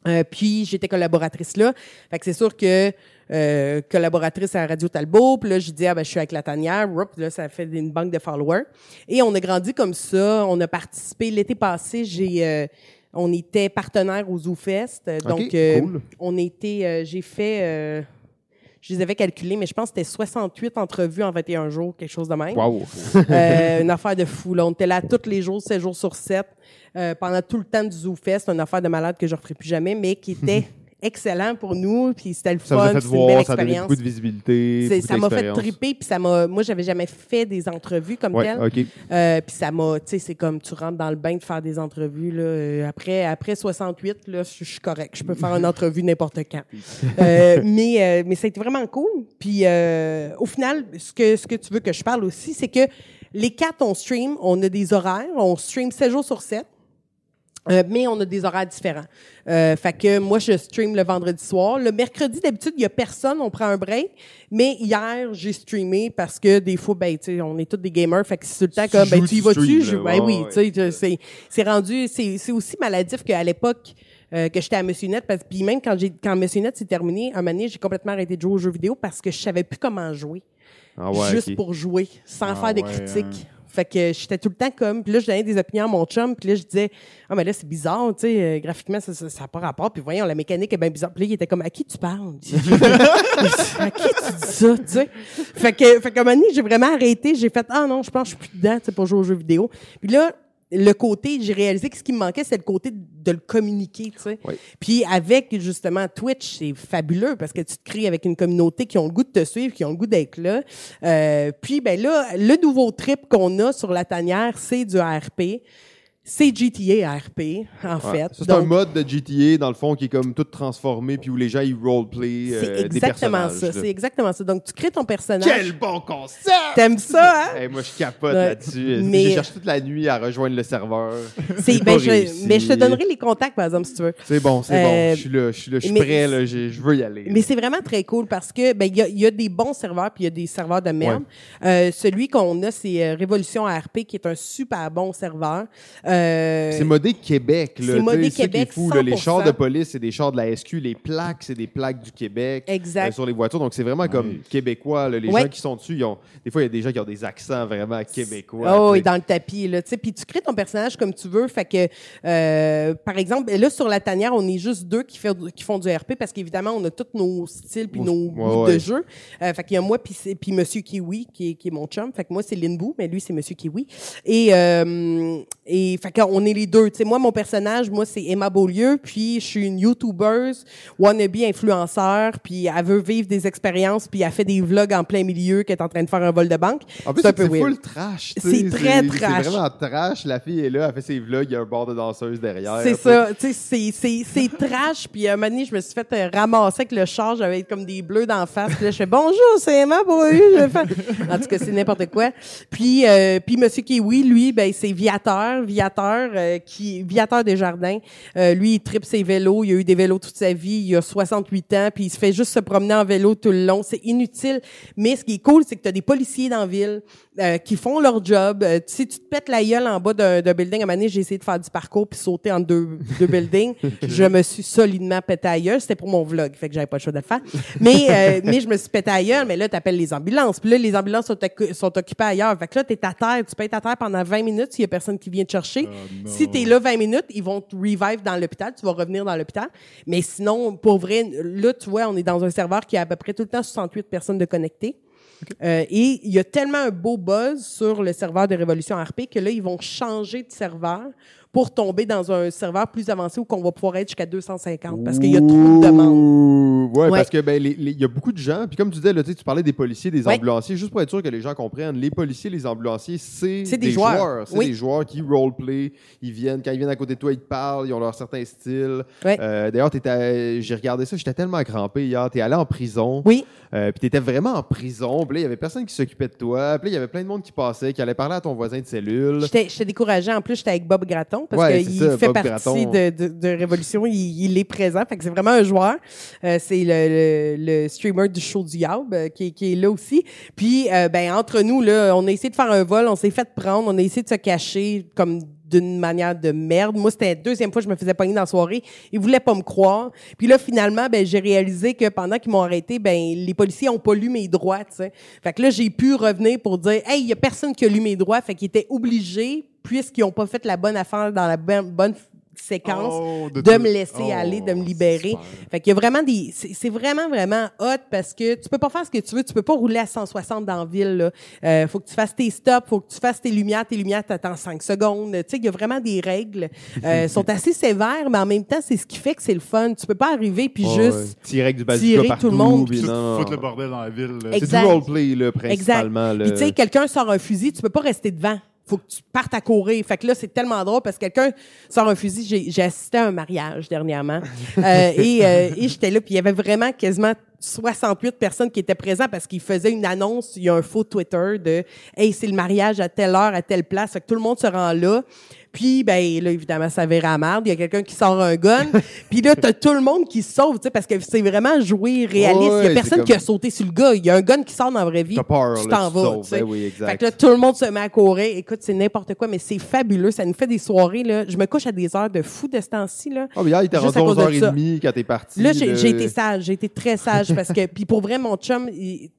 Euh, puis j'étais collaboratrice là. Fait que c'est sûr que euh, collaboratrice à Radio Talbot, puis là je dis ah ben je suis avec la tanière, Oups, là ça fait une banque de followers. Et on a grandi comme ça, on a participé l'été passé, j'ai euh, on était partenaire au ZooFest, donc euh, cool. on était euh, j'ai fait euh, je les avais calculés, mais je pense que c'était 68 entrevues en 21 jours, quelque chose de même. Wow. Euh, une affaire de fou. Là. On était là tous les jours, 7 jours sur 7, euh, pendant tout le temps du ZooFest. Une affaire de malade que je ne referai plus jamais, mais qui était excellent pour nous. Puis c'était le Ça fun, c'était une belle ça a expérience. beaucoup de visibilité. Ça m'a fait triper, puis ça m'a. Moi, j'avais jamais fait des entrevues comme Ouais, telles. OK. Euh, puis ça m'a, tu sais, c'est comme tu rentres dans le bain de faire des entrevues là. euh, après, après 68, là, je je suis correct. Je peux faire une entrevue n'importe quand. Euh, mais, euh, mais ça a été vraiment cool. Puis euh, au final, ce que ce que tu veux que je parle aussi, c'est que les quatre on stream, on a des horaires, on stream 7 jours sur 7. Euh, mais on a des horaires différents. Euh, fait que moi, je stream le vendredi soir. Le mercredi, d'habitude, il y a personne, on prend un break. Mais hier, j'ai streamé parce que des fois, ben, tu sais, on est tous des gamers. Fait que c'est tout le temps comme, ben, tu y tu vas-tu? Je-. Ben oui, tu sais, c'est, c'est rendu, c'est, c'est aussi maladif qu'à l'époque, euh, que j'étais à Monsieur Net, parce puis même quand j'ai, quand Monsieur Net s'est terminé, un moment j'ai complètement arrêté de jouer aux jeux vidéo parce que je savais plus comment jouer. Ah ouais, juste pour jouer, sans Ah faire des ouais, critiques. hein. Fait que j'étais tout le temps comme, puis là, je donnais des opinions à mon chum, puis là, je disais, ah, mais là, c'est bizarre, tu sais, euh, graphiquement, ça n'a ça, a pas rapport, puis voyons, la mécanique est bien bizarre. Puis là, il était comme, à qui tu parles? à qui tu dis ça, tu sais? Fait que, fait qu'à un moment donné, j'ai vraiment arrêté, j'ai fait, ah non, je pense que je suis plus dedans, tu sais, pour jouer aux jeux vidéo. Puis là, le côté, j'ai réalisé que ce qui me manquait, c'est le côté de le communiquer, tu sais. Oui. Puis avec justement Twitch, c'est fabuleux parce que tu te crées avec une communauté qui ont le goût de te suivre, qui ont le goût d'être là. Euh, puis ben là, le nouveau trip qu'on a sur la tanière, c'est du ARP. C'est GTA ARP, en Ouais. fait. C'est un mode de GTA, dans le fond, qui est comme tout transformé, puis où les gens, ils roleplay euh, c'est exactement ça. C'est exactement ça. Donc tu crées ton personnage. Quel bon concept! T'aimes ça, hein? Hey, moi, je capote Ouais. là-dessus. Mais- J'ai cherché toute la nuit à rejoindre le serveur. Ben, je, mais je te donnerai les contacts, par exemple, si tu veux. C'est bon, c'est Euh, bon. Je suis là, je suis là, je suis mais- prêt, là, je veux y aller. Mais c'est vraiment très cool parce que ben il y a, il y a des bons serveurs puis il y a des serveurs de merde. Euh, celui qu'on a c'est euh, Révolution ARP qui est un super bon serveur. Euh, Euh, c'est modé Québec. C'est modé Québec. Fou, là, les chars de police, c'est des chars de la SQ. Les plaques, c'est des plaques du Québec. Exact. Euh, sur les voitures. Donc, c'est vraiment comme québécois. Là. Les gens qui sont dessus, ils ont... des fois, il y a des gens qui ont des accents vraiment québécois. Oh, et dans le tapis. Là, puis tu crées ton personnage comme tu veux. Fait que, euh, par exemple, là, sur la tanière, on est juste deux qui, fait, qui font du RP parce qu'évidemment, on a tous nos styles puis nos goûts de jeu. Euh, fait qu'il y a moi puis, puis Monsieur Kiwi qui est, qui est mon chum. Fait que moi, c'est Linbou, mais lui, c'est Monsieur Kiwi. Et, euh, et fait qu'on est les deux. Tu sais, moi, mon personnage, moi, c'est Emma Beaulieu, puis je suis une YouTubeuse, wannabe influenceur, puis elle veut vivre des expériences, puis elle fait des vlogs en plein milieu qu'elle est en train de faire un vol de banque. En plus, c'est full trash. C'est très trash. C'est vraiment trash. La fille est là, elle fait ses vlogs, il y a un bord de danseuse derrière. C'est ça. Tu sais, c'est trash. Puis un moment donné, je me suis fait euh, ramasser avec le char, j'avais comme des bleus d'en face. Puis là, je fais bonjour, c'est Emma Beaulieu. En tout cas, c'est n'importe quoi. Puis, euh, puis Monsieur Kiwi, lui, ben c'est viateur, viateur, euh, qui viateur des jardins. Euh, lui, il tripe ses vélos. Il a eu des vélos toute sa vie. Il a 68 ans, puis il se fait juste se promener en vélo tout le long. C'est inutile. Mais ce qui est cool, c'est que tu as des policiers dans la ville euh, qui font leur job. Euh, si tu te pètes la gueule en bas d'un building, à un moment donné, j'ai essayé de faire du parcours puis sauter en deux, deux buildings. je me suis solidement pété à gueule. C'était pour mon vlog, fait que j'avais pas le choix de le faire. Mais, euh, mais je me suis pété à gueule. Mais là, tu appelles les ambulances. Puis là, les ambulances sont, sont occupées ailleurs. Fait que là, tu es à terre. Tu peux être à terre pendant 20 minutes s'il y a personne qui vient te chercher. Oh, si tu es là 20 minutes, ils vont te revive dans l'hôpital. Tu vas revenir dans l'hôpital. Mais sinon, pour vrai, là, tu vois, on est dans un serveur qui a à peu près tout le temps 68 personnes de connectées. Euh, et il y a tellement un beau buzz sur le serveur de Révolution RP que là, ils vont changer de serveur pour tomber dans un serveur plus avancé où qu'on va pouvoir être jusqu'à 250 parce qu'il y a trop de demandes. Ouais, parce que ben il y a beaucoup de gens. Puis comme tu disais, là, tu parlais des policiers, des ambulanciers. Juste pour être sûr que les gens comprennent, les policiers, les ambulanciers, c'est des, des, joueurs. C'est des joueurs qui roleplay. Ils viennent quand ils viennent à côté de toi, ils te parlent. Ils ont leur certain style. Euh, D'ailleurs, j'ai regardé ça. J'étais tellement crampé hier. T'es allé en prison. Oui. Euh, puis t'étais vraiment en prison. Puis là, il y avait personne qui s'occupait de toi. Puis là, il y avait plein de monde qui passait, qui allait parler à ton voisin de cellule. J'étais découragé. En plus, j'étais avec Bob Gratton parce qu'il fait partie de, de, Révolution. Il, est présent. Fait que c'est vraiment un joueur. Euh, c'est le, le, streamer du show du Yab euh, qui, qui, est là aussi. Puis, euh, ben entre nous, là, on a essayé de faire un vol. On s'est fait prendre. On a essayé de se cacher comme d'une manière de merde. Moi, c'était la deuxième fois que je me faisais pogner dans la soirée. Ils voulaient pas me croire. Puis là, finalement, ben, j'ai réalisé que pendant qu'ils m'ont arrêté, ben, les policiers ont pas lu mes droits, tu sais. Fait que là, j'ai pu revenir pour dire, hey, il y a personne qui a lu mes droits. Fait qu'ils étaient obligés puisqu'ils n'ont pas fait la bonne affaire dans la bonne séquence oh, de, me laisser aller, de me oh, libérer. Fait qu'il y a vraiment des, c'est vraiment vraiment hot parce que tu peux pas faire ce que tu veux, tu peux pas rouler à 160 dans la ville. Là. Euh, faut que tu fasses tes stops, faut que tu fasses tes lumières, tes lumières t'attends 5 secondes. Tu sais, il y a vraiment des règles. Euh, sont assez sévères, mais en même temps, c'est ce qui fait que c'est le fun. Tu peux pas arriver puis juste tirer du tirer tout le monde, puis foutre le bordel dans la ville. C'est du roleplay là, principalement. Exact. tu sais, quelqu'un sort un fusil, tu peux pas rester devant faut que tu partes à courir. Fait que là, c'est tellement drôle parce que quelqu'un sort un fusil. J'ai assisté à un mariage dernièrement. euh, et euh, et j'étais là, puis il y avait vraiment quasiment 68 personnes qui étaient présentes parce qu'ils faisaient une annonce, il y a un faux Twitter de « Hey, c'est le mariage à telle heure, à telle place. » Fait que tout le monde se rend là. Puis, ben là, évidemment, ça verra à merde. Il y a quelqu'un qui sort un gun. puis là, t'as tout le monde qui se sauve, tu sais, parce que c'est vraiment joué réaliste. il y a personne qui a sauté sur le gars. Il y a un gun qui sort dans la vraie vie. tu t'en vas, tu sais. Ben fait que là, tout le monde se met à courir. Écoute, c'est n'importe quoi, mais c'est fabuleux. Ça nous fait des soirées, là. Je me couche à des heures de fou de ce temps-ci, là. Oh, mais hier, il était rendu 11h30 quand t'es parti. Là, j'ai été sage. J'ai été très sage parce que, puis pour vrai, mon chum,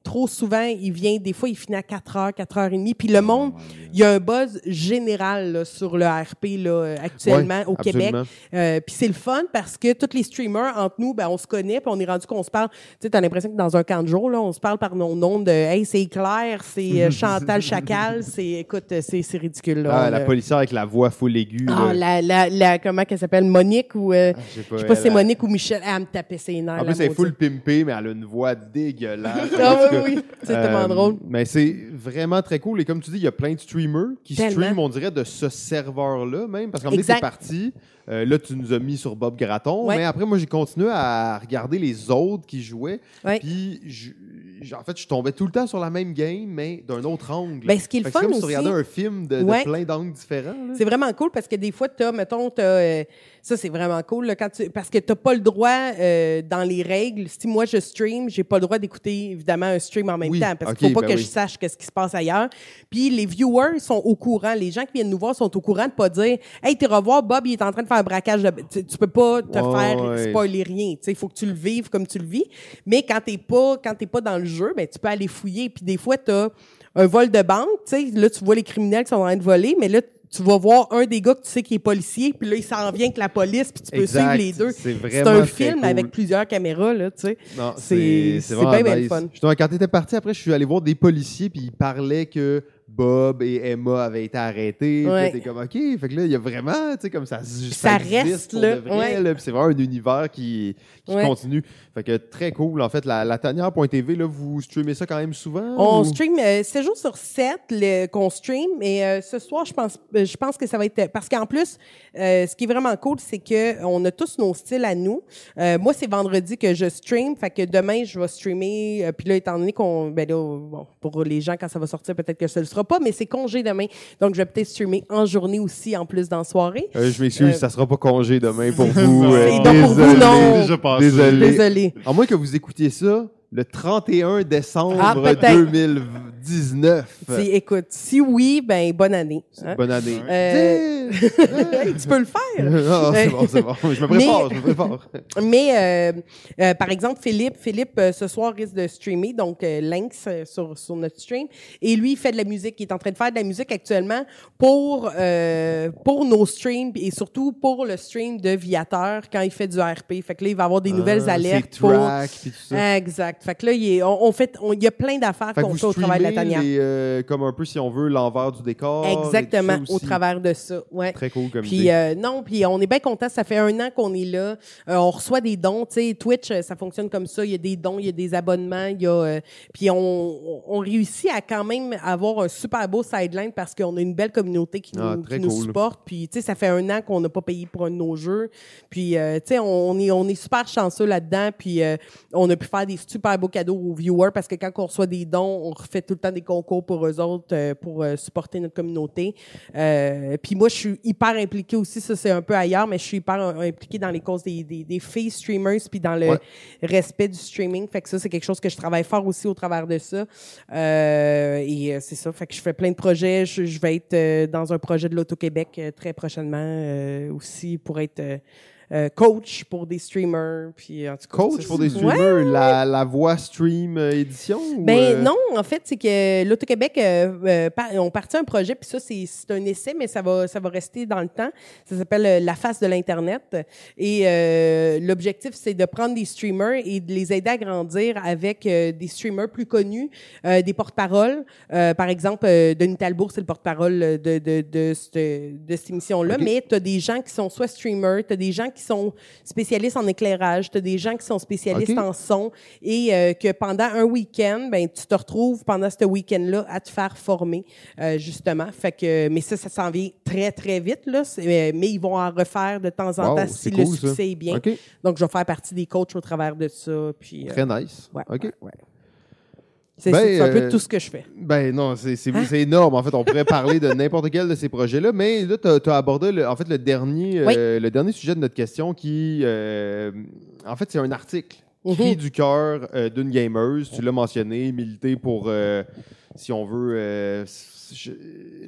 trop souvent, il vient, des fois, il finit à 4h, 4h30. Puis le monde, il y a un buzz général, là, sur le RP là, euh, actuellement au Québec. Euh, puis c'est le fun parce que tous les streamers entre nous, ben, on se connaît, puis on est rendu qu'on se parle. Tu sais, t'as l'impression que dans un camp de jour, là, on se parle par nos noms de Hey, c'est Claire, c'est euh, Chantal Chacal, c'est écoute, c'est ridicule. Là, ah, la policière avec la voix full aiguë. Ah, la, la, la, comment qu'elle s'appelle, Monique ou ah, je sais pas, si c'est Monique ou Michel. Elle me tapait ses nerfs. En plus, elle est full pimpée, mais elle a une voix dégueulasse. ah oui, oui, c'est tellement drôle. Mais c'est vraiment très cool. Et comme tu dis, il y a plein de streamers qui streament, on dirait, de ce serveur-là même. Parce qu'en fait, c'est parti. Euh, là, tu nous as mis sur Bob Gratton. Mais après, moi, j'ai continué à regarder les autres qui jouaient. Puis, en fait, je tombais tout le temps sur la même game, mais d'un autre angle. Ben, ce qui est le fun comme si tu regardais un film de, plein d'angles différents. C'est vraiment cool parce que des fois, tu as, mettons, tu as, euh, Ça, c'est vraiment cool. Là, quand tu, parce que tu n'as pas le droit, euh, dans les règles, si moi je stream, j'ai pas le droit d'écouter évidemment un stream en même Oui, temps parce qu'il faut pas ben que oui. je sache qu'est-ce qui se passe ailleurs. Puis les viewers sont au courant. Les gens qui viennent nous voir sont au courant de pas dire Hey, t'es revoir, Bob, il est en train de faire un braquage. De... Tu, tu peux pas te faire ouais. spoiler rien. Il faut que tu le vives comme tu le vis. Mais quand t'es pas, quand t'es pas dans le jeu, ben, tu peux aller fouiller. Puis des fois, tu as un vol de banque. tu sais, Là, tu vois les criminels qui sont en train de voler, mais là, tu vas voir un des gars que tu sais qui est policier, puis là, il s'en vient avec la police, puis tu peux Exact. suivre les deux. C'est un film cool. avec plusieurs caméras, là, tu sais. Non, C'est- bien, bien fun. Justement, quand t'étais parti, après, je suis allé voir des policiers, puis ils parlaient que Bob et Emma avaient été arrêtés. Puis t'es comme, OK. Fait que là, il y a vraiment, tu sais, comme ça. Ça reste, pour là. de vrai, Ouais. là, puis c'est vraiment un univers qui, qui Ouais. continue. Fait que très cool. En fait, la, la tanière.tv, là, vous streamez ça quand même souvent? On ou- stream euh, 7 jours sur 7 le- qu'on stream, mais euh, ce soir, je pense, euh, je pense que ça va être. Parce qu'en plus, euh, ce qui est vraiment cool, c'est que on a tous nos styles à nous. Moi, c'est vendredi que je stream, fait que demain, je vais streamer. Puis là, étant donné qu'on. Ben là, bon, pour les gens, quand ça va sortir, peut-être que ça ne le sera pas, mais c'est congé demain. Donc, je vais peut-être streamer en journée aussi, en plus dans la soirée. Euh, je m'excuse, Euh, ça sera pas congé demain pour vous. Non. euh, C'est donc pour vous, désolé. non. déjà passé. Désolé. Désolée. À moins que vous écoutiez ça le 31 décembre Ah, peut-être. 2019. Si- écoute, si oui, ben bonne année. hein. Bonne année. Euh, Hey, tu peux le faire. non, c'est bon, c'est bon. Je me prépare, Mais- je me prépare. Mais euh, euh, par exemple, Philippe, Philippe ce soir risque de streamer, donc Lynx sur, sur notre stream. Et lui, il fait de la musique. Il est en train de faire de la musique actuellement pour, pour nos streams et surtout pour le stream de Viateur quand il fait du RP. Fait que là, il va avoir des nouvelles Ah, alertes ses pour. tracks, puis tout ça. Exact. Fait que là, il, est- on, on fait, on- il y a plein d'affaires Fait que qu'on vous fait au travail de la streamez tanière. les, euh, comme un peu, si on veut, l'envers du décor. et tout Exactement, au aussi. travers de ça. Ouais. Très cool comme Puis idée. euh, non, puis on est bien content. Ça fait un an qu'on est là. Euh, on reçoit des dons. Tu sais, Twitch, euh, ça fonctionne comme ça. Il y a des dons, il y a des abonnements, il y a. euh, puis on, on- on réussit à quand même avoir un super beau sideline parce qu'on a une belle communauté qui, Ah, nous, très qui nous cool. supporte. Puis tu sais, ça fait un an qu'on n'a pas payé pour un de nos jeux. Puis euh, tu sais, on, on est on est super chanceux là-dedans. Puis euh, on a pu faire des super beaux cadeaux aux viewers parce que quand on reçoit des dons, on refait tout le temps des concours pour eux autres euh, pour euh, supporter notre communauté. Euh, puis moi, je suis hyper impliquée aussi, ça c'est un peu ailleurs, mais je suis hyper euh, impliquée dans les causes des, des, des filles streamers puis dans le Ouais. respect du streaming. Fait que ça, c'est quelque chose que je travaille fort aussi au travers de ça. Euh, et c'est ça. Fait que je fais plein de projets. Je, je vais être euh, dans un projet de l'Auto-Québec euh, très prochainement euh, aussi pour être euh, coach pour des streamers. Puis, en tout cas, Coach pour des streamers, la, la voix stream euh, édition? ben euh, non, en fait, c'est que l'Auto-Québec euh, euh, par- ont parti un projet, puis ça, c'est c'est un essai, mais ça va, ça va rester dans le temps. Ça s'appelle La face de l'Internet. Et euh, l'objectif, c'est de prendre des streamers et de les aider à grandir avec des streamers plus connus, euh, des porte-paroles. Euh, par exemple, Denis Talbourg, c'est le porte-parole de, de, de, cette, de cette émission-là, mais tu as des gens qui sont soit streamers, tu as des gens qui sont spécialistes en éclairage, tu as des gens qui sont spécialistes en son et euh, que pendant un week-end, ben tu te retrouves pendant ce week-end-là à te faire former euh, justement. Fait que, mais ça, ça s'en vient très très vite là. Euh, Mais ils vont en refaire de temps en Wow, temps si le ça. succès est bien. Donc je vais faire partie des coachs au travers de ça. Puis très nice. ouais, OK. ouais, ouais. C'est Ben, un peu euh, tout ce que je fais. Ben non, c'est Hein? c'est énorme. En fait, on pourrait parler de n'importe quel de ces projets-là, mais là, tu as, abordé le, en fait, le, dernier, euh, le dernier sujet de notre question qui, euh, en fait, c'est un article. Cri Mhm. du cœur euh, d'une gameuse. Tu l'as mentionné, militer pour, si on veut, je-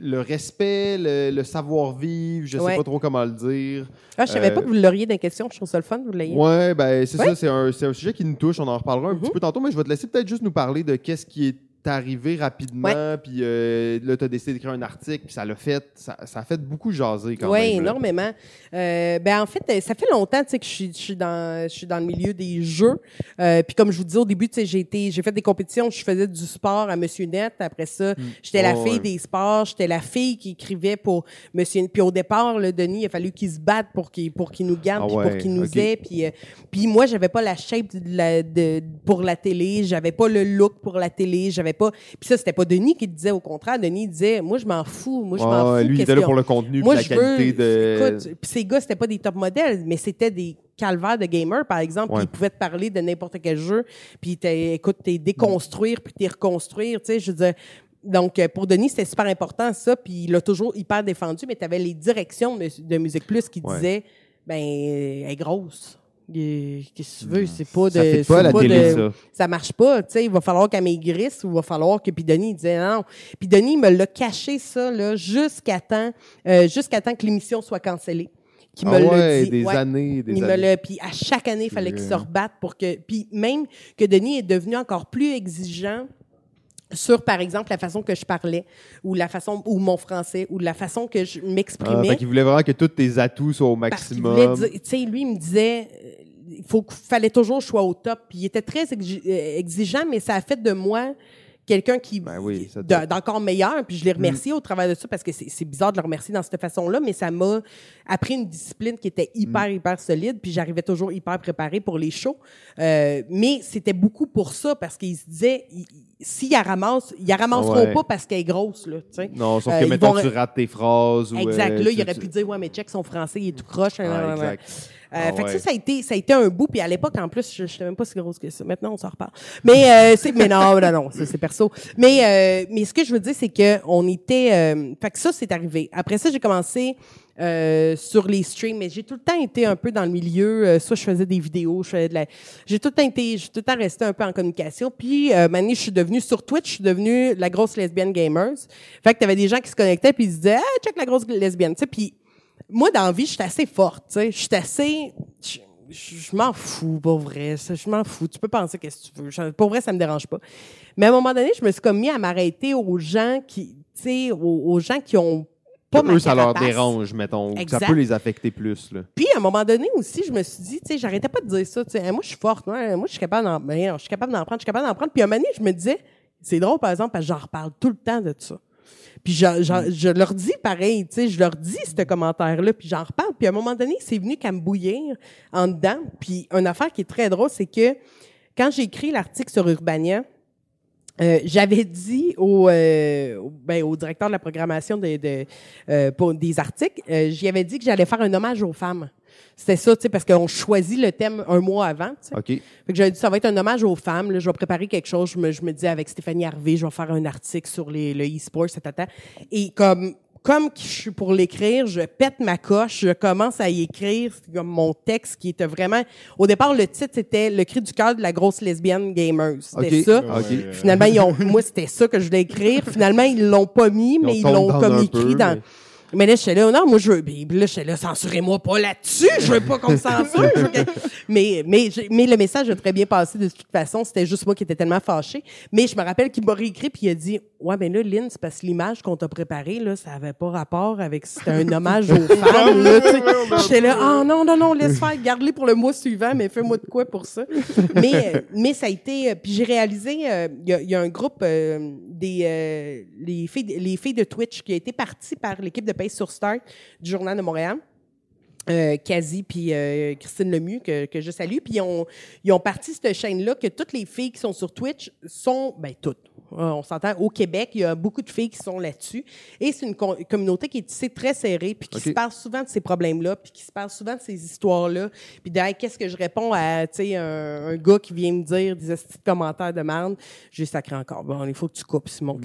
le respect, le, le savoir-vivre, je sais Ouais. pas trop comment le dire. Ah, je savais euh, pas que vous l'auriez dans la question. Je trouve ça le fun, vous l'ayez. Ouais, ben c'est Ouais. ça, c'est un, un sujet qui nous touche. On en reparlera un Mhm. petit peu tantôt, mais je vais te laisser peut-être juste nous parler de qu'est-ce qui est arrivé rapidement, puis euh, là, tu as décidé d'écrire un article, puis ça l'a fait, ça, ça a fait beaucoup jaser quand Oui, même. là. énormément. Euh, ben en fait, euh, ça fait longtemps tu sais, que je suis, je suis dans, je suis dans le milieu des jeux. Euh, puis comme je vous disais au début, tu sais, j'ai été, j'ai fait des compétitions, je faisais du sport à Monsieur Net. Après ça, j'étais la Oh, fille des sports, j'étais la fille qui écrivait pour Monsieur. Puis au départ, le Denis, il a fallu qu'il se batte pour qu'il pour qu'il nous garde, Ah pour qu'il nous ok. ait. Puis puis moi, j'avais pas la shape de la, de, pour la télé, j'avais pas le look pour la télé, j'avais pas. Puis ça, c'était pas Denis qui le disait. Au contraire, Denis disait, moi, je m'en fous, moi, je m'en Ouais, fous. lui, il était là pour le contenu, moi, la qualité veux. de. Écoute, puis ces gars, c'était pas des top modèles, mais c'était des calvaires de gamers, par exemple. Ouais. Ils pouvaient te parler de n'importe quel jeu. Puis écoute, t'es déconstruire, puis t'es reconstruire. Tu sais, je veux dire. Donc, euh, pour Denis, c'était super important, ça. Puis il l'a toujours hyper défendu, mais tu avais les directions de, de Musique Plus qui Ouais. disaient ben, elle est grosse. Qu'est-ce que tu veux? C'est pas de. Ça fait pas la pas télé, de- ça. ça marche pas. Tu sais, il va falloir qu'elle maigrisse ou il va falloir que. Puis Denis, il disait non. Puis Denis, il me l'a caché, ça, là, jusqu'à temps, euh, jusqu'à temps que l'émission soit cancellée. Qui me Ah ouais, dit. des Ouais. années, des Il me années. l'a, puis à chaque année, il fallait qu'il se rebatte pour que, puis même que Denis est devenu encore plus exigeant sur, par exemple, la façon que je parlais, ou la façon, ou mon français, ou la façon que je Ah, m'exprimais. fait qu'il voulait vraiment que tous tes atouts soient au maximum. tu sais, lui, il me disait, il faut, qu'il fallait toujours que je sois au top. Puis il était très euh, exigeant, mais ça a fait de moi quelqu'un qui Ben oui, d'encore meilleur puis je l'ai remercié au travers de ça parce que c'est bizarre de le remercier dans cette façon-là mais ça m'a appris une discipline qui était hyper hyper solide puis j'arrivais toujours hyper préparée pour les shows Euh, mais c'était beaucoup pour ça parce qu'il se disait il- il- s'il la ramasse ils la ramasseront Ouais. pas parce qu'elle est grosse là Non, sauf Euh, que, mettons, vont- tu rates tes phrases. Ou, Exact. euh, Là, tu- il aurait tu- pu dire, ouais, mais check son français, il est tout croche. Ah, nan, nan, nan. exact. Euh, Ah, fait que ça, ça a été, ça a été un bout. Puis à l'époque, en plus, je n'étais même pas si grosse que ça. Maintenant, on s'en reparle. Mais euh, c'est, mais non, non, non, c'est perso. Mais, euh, mais ce que je veux dire, c'est que on était. Euh, fait que ça, c'est arrivé. Après ça, j'ai commencé. euh, sur les streams, mais j'ai tout le temps été un peu dans le milieu. euh, soit je faisais des vidéos, je faisais de la. J'ai tout le temps été, j'ai tout le temps resté un peu en communication. Puis, euh, maintenant, je suis devenue sur Twitch, je suis devenue la grosse lesbienne gamers. Fait que t'avais des gens qui se connectaient puis ils se disaient, ah, check la grosse lesbienne, tu sais. Puis moi, dans la vie, je suis assez forte, tu sais. Je suis assez... Je, m'en fous, pour vrai. Je m'en fous. Tu peux penser qu'est-ce que tu veux. Pour vrai, ça me dérange pas. Mais à un moment donné, je me suis comme mis à m'arrêter aux gens qui, tu sais, aux, aux gens qui ont pas Eux, ça leur dérange, mettons. Ça peut les affecter plus. Là. Puis à un moment donné aussi, je me suis dit, tu sais, j'arrêtais pas de dire ça. Tu sais, Hey, moi, je suis forte. ouais, moi, je suis capable d'en, non, je suis capable d'en prendre. Je suis capable d'en prendre. Puis à un moment donné, je me disais, c'est drôle par exemple parce que j'en reparle tout le temps de ça. Puis je, je, je leur dis pareil, tu sais, je leur dis ce commentaire-là, puis j'en reparle. Puis à un moment donné, c'est venu qu'à me bouillir en dedans. Puis une affaire qui est très drôle, c'est que quand j'ai écrit l'article sur Urbania, euh, j'avais dit au, euh, ben, au directeur de la programmation de, de, euh, pour des articles, euh, j'y avais dit que j'allais faire un hommage aux femmes. C'était ça, tu sais, parce qu'on choisit le thème un mois avant. tu sais. OK. Fait que j'avais dit, ça va être un hommage aux femmes. Là, je vais préparer quelque chose. Je me, je me dis, avec Stéphanie Harvey, je vais faire un article sur les, le e-sport, cet attend. Et comme, comme je suis pour l'écrire, je pète ma coche, je commence à y écrire comme mon texte qui était vraiment... Au départ, le titre, c'était « Le cri du cœur de la grosse lesbienne gamer ». C'était ça. OK. Finalement, ils ont, moi, c'était ça que je voulais écrire. Finalement, ils l'ont pas mis, mais ils l'ont comme écrit peu, dans... mais- Mais là, j'étais là, non, moi, je veux. Puis là, j'étais là, censurez-moi pas là-dessus. Je veux pas qu'on me censure. Je que- mais, mais, mais le message a très bien passé de toute façon. C'était juste moi qui étais tellement fâchée. Mais je me rappelle qu'il m'a réécrit puis il a dit, ouais, mais là, Lynn, c'est parce que l'image qu'on t'a préparée, là, ça avait pas rapport avec, c'était un hommage aux femmes, là. J'étais là, ah, non, non, non, laisse faire, garde-les pour le mois suivant, mais fais-moi de quoi pour ça. Mais, mais ça a été, euh, puis j'ai réalisé, euh, il y, a, il y a un groupe, euh, des, euh, les filles, les filles de Twitch qui a été parti par l'équipe de Sur Start du Journal de Montréal. Euh, Kazi puis euh, Christine Lemieux que, que je salue puis ils ont ils ont parti cette chaîne là que toutes les filles qui sont sur Twitch sont ben toutes on s'entend au Québec il y a beaucoup de filles qui sont là-dessus et c'est une co- communauté qui est très serrée puis qui se parle souvent de ces problèmes là puis qui se parle souvent de ces histoires là puis Hey, qu'est-ce que je réponds à tu sais un, un gars qui vient me dire des petits commentaires de merde? J'ai sacré encore bon il faut que tu coupes Simon? Bip.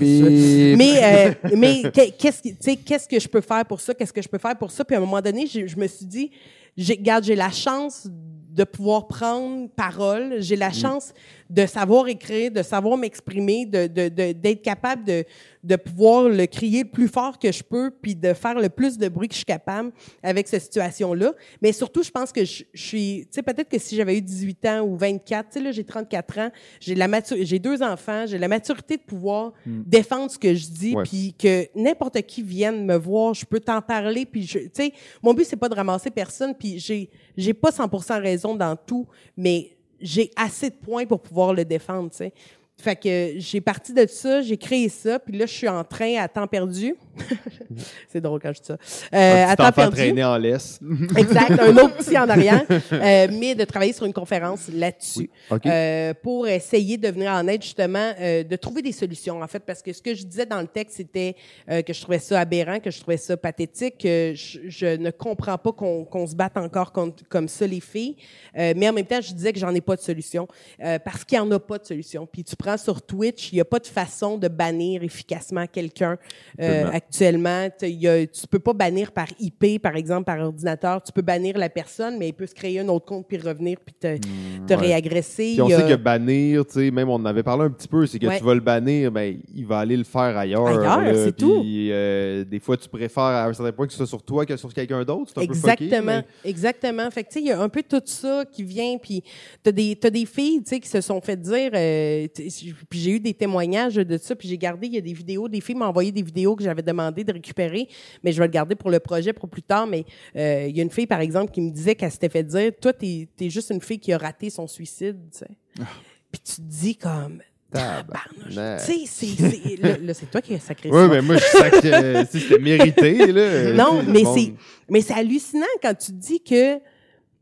Mais, euh, mais que- qu'est-ce que, tu sais, qu'est-ce que je peux faire pour ça? Qu'est-ce que je peux faire pour ça? Puis à un moment donné, j'ai- je me suis dit, j'ai, regarde, j'ai la chance de pouvoir prendre parole. J'ai la chance de savoir écrire, de savoir m'exprimer, de, de, de- d'être capable de, de pouvoir le crier le plus fort que je peux, puis de faire le plus de bruit que je suis capable avec cette situation-là. Mais surtout, je pense que je, je suis, tu sais, peut-être que si j'avais eu 18 ans ou 24, tu sais, là, j'ai 34 ans, j'ai la j'ai deux enfants, j'ai la maturité de pouvoir défendre ce que je dis, puis que n'importe qui vienne me voir, je peux t'en parler, puis je, tu sais, mon but c'est pas de ramasser personne, puis j'ai, j'ai pas 100% raison dans tout, mais j'ai assez de points pour pouvoir le défendre, tu sais. Fait que j'ai parti de ça, j'ai créé ça, puis là je suis en train à temps perdu. c'est drôle quand je dis ça. Euh, à temps perdu. en laisse. Exact, un autre petit en arrière, euh, mais de travailler sur une conférence là-dessus Oui, OK. euh, pour essayer de venir en aide justement, euh, de trouver des solutions en fait, parce que ce que je disais dans le texte c'était euh, que je trouvais ça aberrant, que je trouvais ça pathétique, que je, je ne comprends pas qu'on qu'on se batte encore contre- comme ça les filles, Euh, mais en même temps je disais que j'en ai pas de solution euh, parce qu'il y en a pas de solution. Puis tu prends sur Twitch, il n'y a pas de façon de bannir efficacement quelqu'un euh, actuellement. Y a, tu peux pas bannir par IP, par exemple, par ordinateur. Tu peux bannir la personne, mais il peut se créer un autre compte puis revenir puis te, hmm, te réagresser. Puis on sait que bannir, tu sais, même on en avait parlé un petit peu, c'est que tu vas le bannir, ben, il va aller le faire ailleurs. Ailleurs, c'est tout. Euh, des fois, tu préfères à un certain point que ce soit sur toi que sur quelqu'un d'autre. Exactement. Exactement. Fait que, tu sais, il y a un peu tout ça qui vient, puis tu des, as des filles, tu sais, qui se sont fait dire, euh, puis j'ai eu des témoignages de ça, puis j'ai gardé, il y a des vidéos, des filles m'ont envoyé des vidéos que j'avais demandé de récupérer, mais je vais le garder pour le projet pour plus tard, mais euh, il y a une fille, par exemple, qui me disait qu'elle s'était fait dire, toi, t'es es juste une fille qui a raté son suicide, tu sais. Ah. Puis tu te dis comme, tu sais, c'est, c'est toi qui as sacré. Oui, mais moi, je sais que c'était mérité, là. Non, mais c'est, mais c'est hallucinant quand tu dis que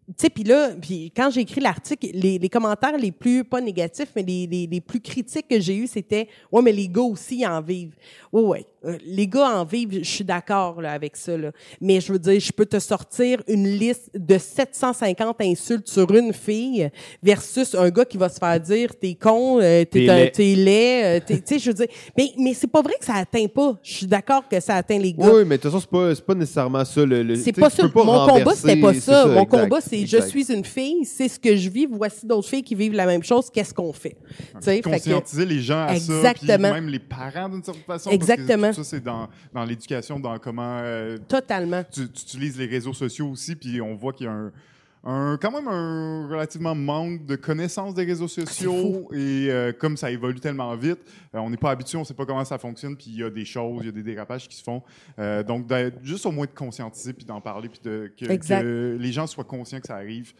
tu sais, puis là, puis quand j'ai écrit l'article, les, les, commentaires les plus, pas négatifs, mais les, les, les plus critiques que j'ai eus, c'était « Ouais, mais les gars aussi en vivent. » Ouais, ouais. Euh, les gars en vivent, je suis d'accord là, avec ça. Là. Mais je veux dire, je peux te sortir une liste de 750 insultes sur une fille versus un gars qui va se faire dire « T'es con, euh, t'es laid. Euh, tu sais, je veux dire... Mais, mais c'est pas vrai que ça atteint pas. Je suis d'accord que ça atteint les gars. Oui, mais de toute façon, c'est pas, pas nécessairement ça. Le, c'est pas ça. Mon combat, c'était pas ça. Mon combat, c'est je suis une fille, c'est ce que je vis, voici d'autres filles qui vivent la même chose, qu'est-ce qu'on fait? Okay. Conscientiser les gens à Exactement. ça, même les parents d'une certaine façon. Exactement. Parce que tout ça, c'est dans, dans l'éducation, dans comment... Euh, Totalement. Tu, tu, utilises les réseaux sociaux aussi, puis on voit qu'il y a un un, quand même un relativement manque de connaissances des réseaux sociaux et euh, comme ça évolue tellement vite, euh, on n'est pas habitué, on ne sait pas comment ça fonctionne, puis il y a des choses, il y a des dérapages qui se font. Euh, donc, juste au moins de conscientiser, puis d'en parler, puis de, que, que, les gens soient conscients que ça arrive,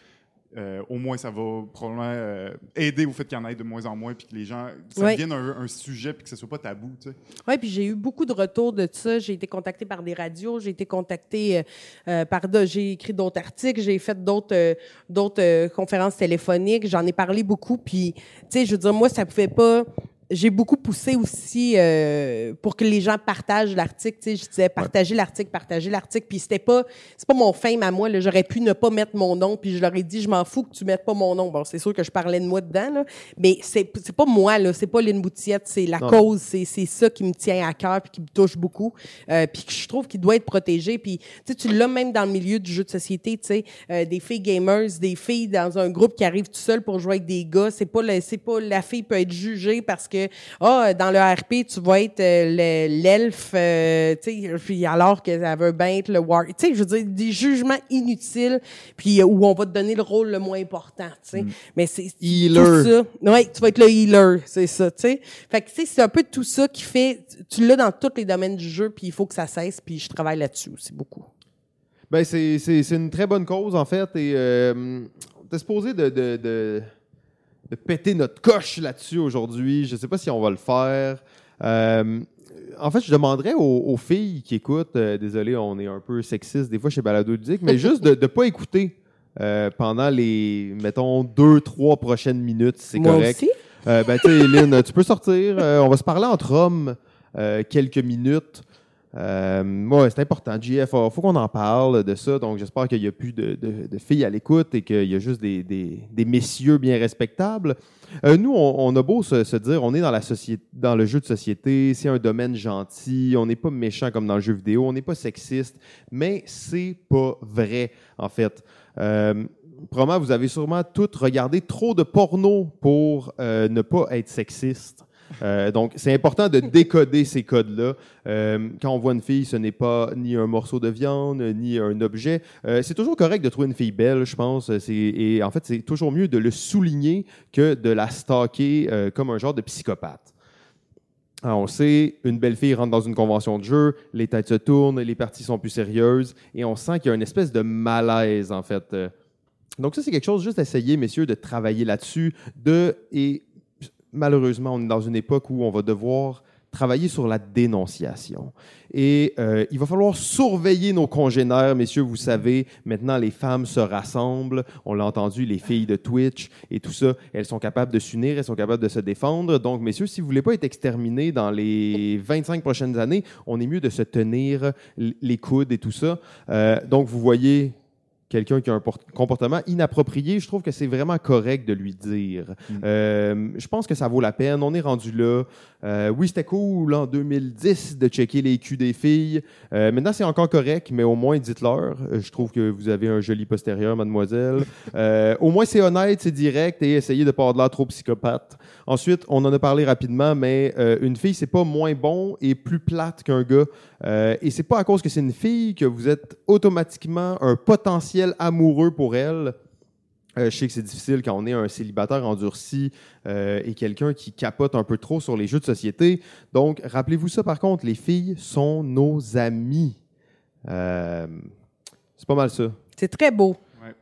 euh, au moins ça va probablement euh, aider au fait qu'il y en ait de moins en moins, puis que les gens, ça devienne un, sujet, puis que ce soit pas tabou. Tu sais. Oui, puis j'ai eu beaucoup de retours de ça. J'ai été contactée par des radios, j'ai été contactée euh, par, j'ai écrit d'autres articles, j'ai fait d'autres, d'autres conférences téléphoniques, j'en ai parlé beaucoup, puis tu sais, je veux dire, moi, ça pouvait pas j'ai beaucoup poussé aussi euh, pour que les gens partagent l'article. Tu sais, je disais partager l'article, partager l'article. Puis c'était pas, c'est pas mon fame à moi. Là. J'aurais pu ne pas mettre mon nom. Puis je leur ai dit, je m'en fous que tu mettes pas mon nom. Bon, c'est sûr que je parlais de moi dedans, là, mais c'est c'est pas moi là. C'est pas Lynn. C'est la cause. C'est c'est ça qui me tient à cœur puis qui me touche beaucoup. Euh, puis que je trouve qu'il doit être protégé. Puis tu sais, tu l'as même dans le milieu du jeu de société. Tu sais, euh, des filles gamers, des filles dans un groupe qui arrivent tout seul pour jouer avec des gars. C'est pas c'est pas la fille peut être jugée parce que ah, dans le RP, tu vas être euh, l'elfe, euh, tu sais, puis alors qu'elle veut bien être le war. Tu sais, je veux dire, des jugements inutiles, puis euh, où on va te donner le rôle le moins important, tu sais. Mm. Mais c'est tout ça. Ouais, tu vas être le healer, c'est ça, tu sais. Fait que, tu sais, c'est un peu tout ça qui fait, tu l'as dans tous les domaines du jeu, puis il faut que ça cesse, puis je travaille là-dessus aussi beaucoup. Ben, c'est une très bonne cause, en fait, et euh, t'es supposé de, de, de de péter notre coche là-dessus aujourd'hui. Je ne sais pas si on va le faire. Euh, en fait, je demanderais aux, filles qui écoutent, euh, désolé, on est un peu sexiste des fois chez Balado Ludique, mais juste de ne pas écouter euh, pendant les, mettons, deux, trois prochaines minutes, c'est correct. Aussi? ben, tu Lynn, tu peux sortir. on va se parler entre hommes quelques minutes. Euh, c'est important. Il faut qu'on en parle de ça. Donc, j'espère qu'il n'y a plus de, filles à l'écoute et qu'il y a juste des, messieurs bien respectables. Euh, nous, on, a beau se, dire, on est dans le jeu de société, c'est un domaine gentil, on n'est pas méchant comme dans le jeu vidéo, on n'est pas sexiste, mais c'est pas vrai, en fait. Euh, probablement, vous avez sûrement toutes regardé trop de porno pour euh, ne pas être sexiste. Euh, donc, c'est important de décoder ces codes-là. Euh, quand on voit une fille, ce n'est pas ni un morceau de viande, ni un objet. Euh, c'est toujours correct de trouver une fille belle, je pense. Et en fait, c'est toujours mieux de le souligner que de la stalker comme un genre de psychopathe. Alors, on sait, une belle fille rentre dans une convention de jeu, les têtes se tournent, les parties sont plus sérieuses, et on sent qu'il y a une espèce de malaise, en fait. Donc ça, c'est quelque chose juste d'essayer, messieurs, de travailler là-dessus, de et malheureusement, on est dans une époque où on va devoir travailler sur la dénonciation. Et euh, il va falloir surveiller nos congénères, messieurs, vous savez, maintenant les femmes se rassemblent, on l'a entendu, les filles de Twitch et tout ça, elles sont capables de s'unir, elles sont capables de se défendre. Donc, messieurs, si vous voulez pas être exterminés dans les 25 prochaines années, on est mieux de se tenir les coudes et tout ça. Euh, donc, vous voyez quelqu'un qui a un comportement inapproprié, je trouve que c'est vraiment correct de lui dire. Mm. Euh, je pense que ça vaut la peine. On est rendu là. Euh, oui, c'était cool en 2010 de checker les culs des filles. Euh, maintenant, c'est encore correct, mais au moins dites-leur. Je trouve que vous avez un joli postérieur, mademoiselle. au moins, c'est honnête, c'est direct et essayez de pas avoir de l'air trop psychopathe. Ensuite, on en a parlé rapidement, mais une fille, c'est pas moins bon et plus plate qu'un gars. et c'est pas à cause que c'est une fille que vous êtes automatiquement un potentiel amoureux pour elle. Euh, je sais que c'est difficile quand on est un célibataire endurci euh, et quelqu'un qui capote un peu trop sur les jeux de société. Donc, rappelez-vous ça par contre, les filles sont nos amies. Euh, c'est pas mal ça. C'est très beau.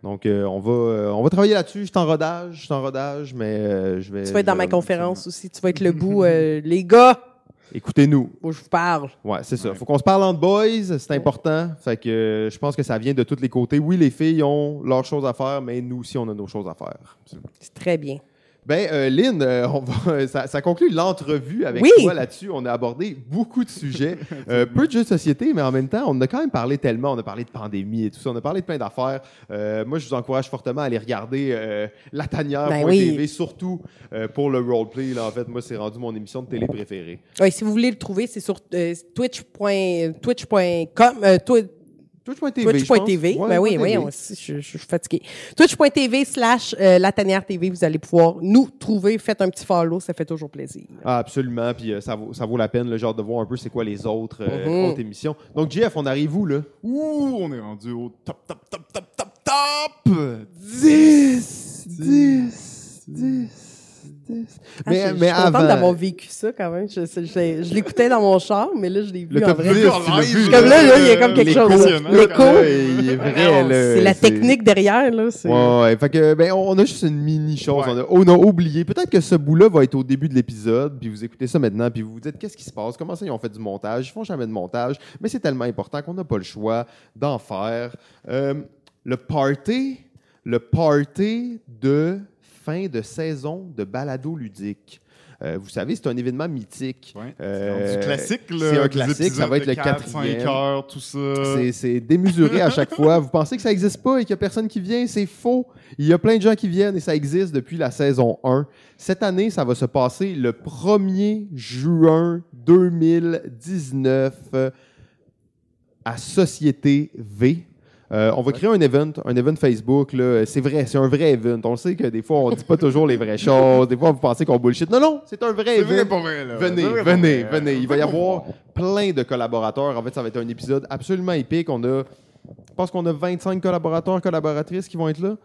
Donc, on, va, on va travailler là-dessus. Je suis en rodage, je suis en rodage, mais je vais. Tu vas être dans ma conférence aussi. Tu vas être le bout. les gars, Écoutez-nous. Moi, je vous parle. Ouais, c'est ça. Il Faut qu'on se parle entre boys, c'est important. Fait que euh, je pense que ça vient de tous les côtés. Oui, les filles ont leurs choses à faire, mais nous aussi, on a nos choses à faire. C'est très bien. Ben, euh, Lynn, euh, on va, ça, conclut l'entrevue avec toi là-dessus. On a abordé beaucoup de sujets. Euh, peu de jeux de société, mais en même temps, on a quand même parlé tellement. On a parlé de pandémie et tout ça. On a parlé de plein d'affaires. moi, je vous encourage fortement à aller regarder la tanière.tv, ben surtout pour le roleplay. Là, en fait, moi, c'est rendu mon émission de télé préférée. Oui, si vous voulez le trouver, c'est sur twitch.com. Twitch Twitch.tv. Twitch.tv. ben oui, oui, je, suis fatigué. Twitch.tv slash euh, La Tanière TV, vous allez pouvoir nous trouver. Faites un petit follow, ça fait toujours plaisir. Ah, absolument. Puis euh, ça, vaut, ça vaut la peine, le genre de voir un peu c'est quoi les autres, euh, mm-hmm. autres émissions. Donc, Jeff, on arrive où, là? Ouh, on est rendu au top, top, top, top, top, top! 10! 10! 10! Ah, mais, je, mais je suis contente d'avoir vécu ça quand même. Je, je, l'écoutais dans mon char, mais là, je l'ai vu le en vrai. comme là, là, il y a comme quelque chose. L'écho, il est vrai. C'est la technique derrière. Là, ouais, ouais. Fait que, ben, on a juste une mini chose. On, a, oublié. Peut-être que ce bout-là va être au début de l'épisode, puis vous écoutez ça maintenant, puis vous vous dites qu'est-ce qui se passe, comment ça ils ont fait du montage? Ils font jamais de montage, mais c'est tellement important qu'on n'a pas le choix d'en faire. Euh, le party, le party de fin de saison de balado ludique. Euh, vous savez, c'est un événement mythique. Euh, c'est classique, C'est un classique, ça va être le 4, 5 heures, tout ça. C'est démesuré à chaque fois. Vous pensez que ça n'existe pas et qu'il n'y a personne qui vient, c'est faux. Il y a plein de gens qui viennent et ça existe depuis la saison 1. Cette année, ça va se passer le 1er juin 2019 à Société V. Euh, on va créer un event, un event Facebook. C'est vrai, c'est un vrai event. On sait que des fois, on ne dit pas toujours les vraies choses. Des fois, vous pensez qu'on bullshit. Non, non, c'est un vrai event. Vrai là. Venez, venez, venez. Il va y avoir plein de collaborateurs. En fait, ça va être un épisode absolument épique. On a, je pense qu'on a 25 collaborateurs, collaboratrices qui vont être là.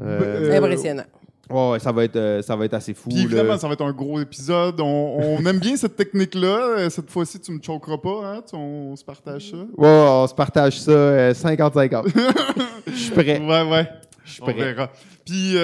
Euh, Impressionnant. Ouais, ça va être euh, ça va être assez fou. Puis évidemment, ça va être un gros épisode. On, aime bien cette technique-là. Euh, cette fois-ci, tu me choqueras pas, hein? On, se partage ça. Ouais, on se partage ça 50-50. Euh, Je suis prêt. Ouais, ouais. Je suis prêt. On verra. Puis,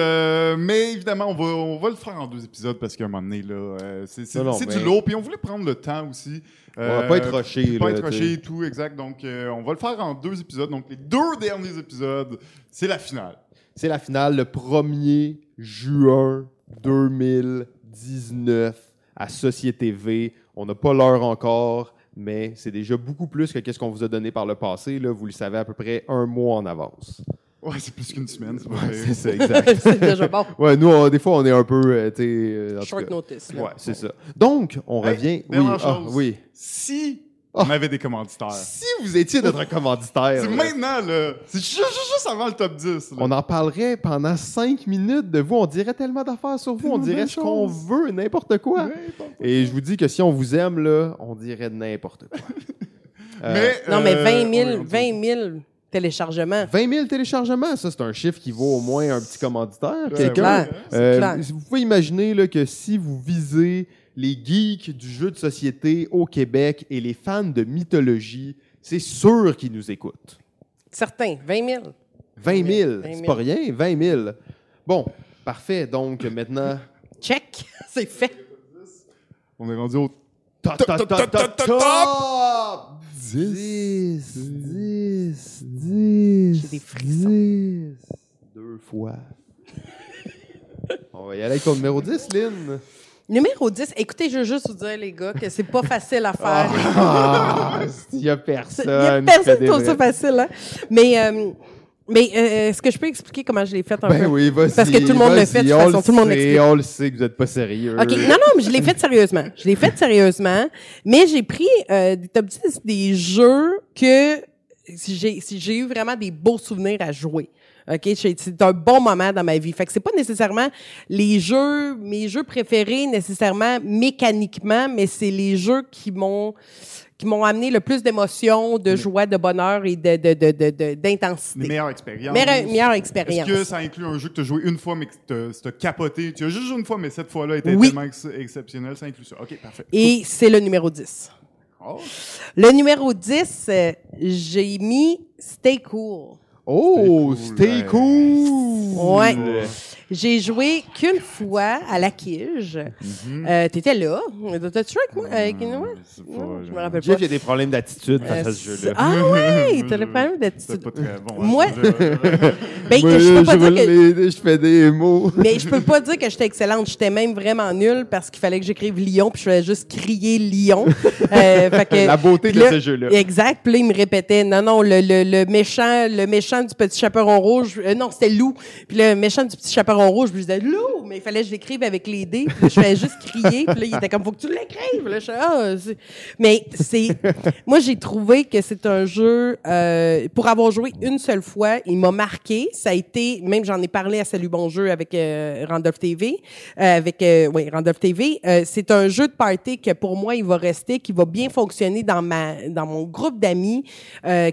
mais évidemment, on va, on va le faire en deux épisodes parce qu'à un moment donné, là, c'est du lourd. Puis on voulait prendre le temps aussi. on va pas être rushé. Pas être rushé et tout, exact. Donc, on va le faire en deux épisodes. Donc, les deux derniers épisodes, c'est la finale. C'est la finale le 1er juin 2019 à Société V. On n'a pas l'heure encore, mais c'est déjà beaucoup plus que ce qu'on vous a donné par le passé. Là, vous le savez à peu près un mois en avance. Ouais, c'est plus qu'une semaine, c'est ça, exact. c'est déjà bon. Ouais, nous, des fois, on est un peu. Euh, euh, Short notice. Là. Ouais, c'est ça. Donc, on revient. Oui, ah, oui. Si on avait des commanditaires. Si vous étiez notre commanditaire. C'est maintenant, là. C'est juste, avant le top 10. On en parlerait pendant 5 minutes de vous. On dirait tellement d'affaires sur vous. On dirait ce qu'on veut, n'importe quoi. Et je vous dis que si on vous aime, là, on dirait n'importe quoi. Euh, non, mais 20 000, 20 000 téléchargements. 20 000 téléchargements, ça, c'est un chiffre qui vaut au moins un petit commanditaire. Quelqu'un. Euh, vous pouvez imaginer là, que si vous visez les geeks du jeu de société au Québec et les fans de mythologie, c'est sûr qu'ils nous écoutent. Certains, 20 000. 20 000, c'est pas rien, 20 000. Bon, parfait. Donc maintenant. Check, c'est fait. On est rendu au top, top, top, top, top 10, 10, 10. J'ai des frissons. Deux fois. On va y aller avec ton numéro 10, Lynn. Numéro 10, écoutez, je veux juste vous dire, les gars, que c'est pas facile à faire. Il y a personne. Il y a personne qui trouve ça facile, hein? Mais euh, Mais euh, est-ce que je peux expliquer comment je l'ai fait un Ben peu? oui, vas-y. Parce que tout le monde le fait, de toute on façon, tout le monde l'explique. On le sait que vous êtes pas sérieux. OK. Non, non, mais je l'ai fait sérieusement. Je l'ai fait sérieusement. Mais j'ai pris euh, des top 10 des jeux que j'ai eu vraiment des beaux souvenirs à jouer. OK, c'est un bon moment dans ma vie. Fait que c'est pas nécessairement les jeux mes jeux préférés nécessairement mécaniquement, mais c'est les jeux qui m'ont qui m'ont amené le plus d'émotions, de joie, de bonheur et de de de de- de- Les d'intensité. meilleures expériences. Meilleure, meilleure Est-ce expérience. que ça inclut un jeu que tu as joué une fois, mais que t'as- t'as capoté? Tu as juste joué une fois, mais cette fois-là était Oui. tellement ex- exceptionnel. Ça inclut ça. OK, parfait. Et c'est le numéro 10. Oh. Le numéro 10, euh, j'ai mis Stay Cool. Oh, Stay stay cool, cool. Ouais. J'ai joué qu'une fois à la Quige. Mhm. Euh, T'étais là. Joué avec moi? Avec nous? Hmm, je sais pas, Non, je je- me rappelle pas. Jeff, il y a des problèmes d'attitude face Euh, à ce jeu-là. Ah ouais, t'as le problème C'est d'attitude. pas très bon. hein, Moi-. Ben, Moi, je peux pas je dire que... je fais des mots. Mais je peux pas dire que j'étais excellente. J'étais même vraiment nulle parce qu'il fallait que j'écrive Lyon, puis je faisais juste crier Lyon. Euh, fait que- La beauté de là, ce jeu-là. Exact. Puis là, il me répétait, non, non, le, le, le méchant, le méchant du petit chaperon rouge, euh, non, c'était loup. Puis le méchant du petit chaperon rouge, je disais loup, mais il fallait que je l'écrive avec les dés. Puis je faisais juste crier. Puis là, il était comme, faut que tu l'écrives. Là, je ah, mais c'est, moi, j'ai trouvé que c'est un jeu, euh, pour avoir joué une seule fois, il m'a marqué. Ça a été, même j'en ai parlé à Salut Bon Jeu avec euh, Randolph TV, euh, avec, euh, oui, Randolph TV. Euh, c'est un jeu de party que pour moi, il va rester, qui va bien fonctionner dans ma, dans mon groupe d'amis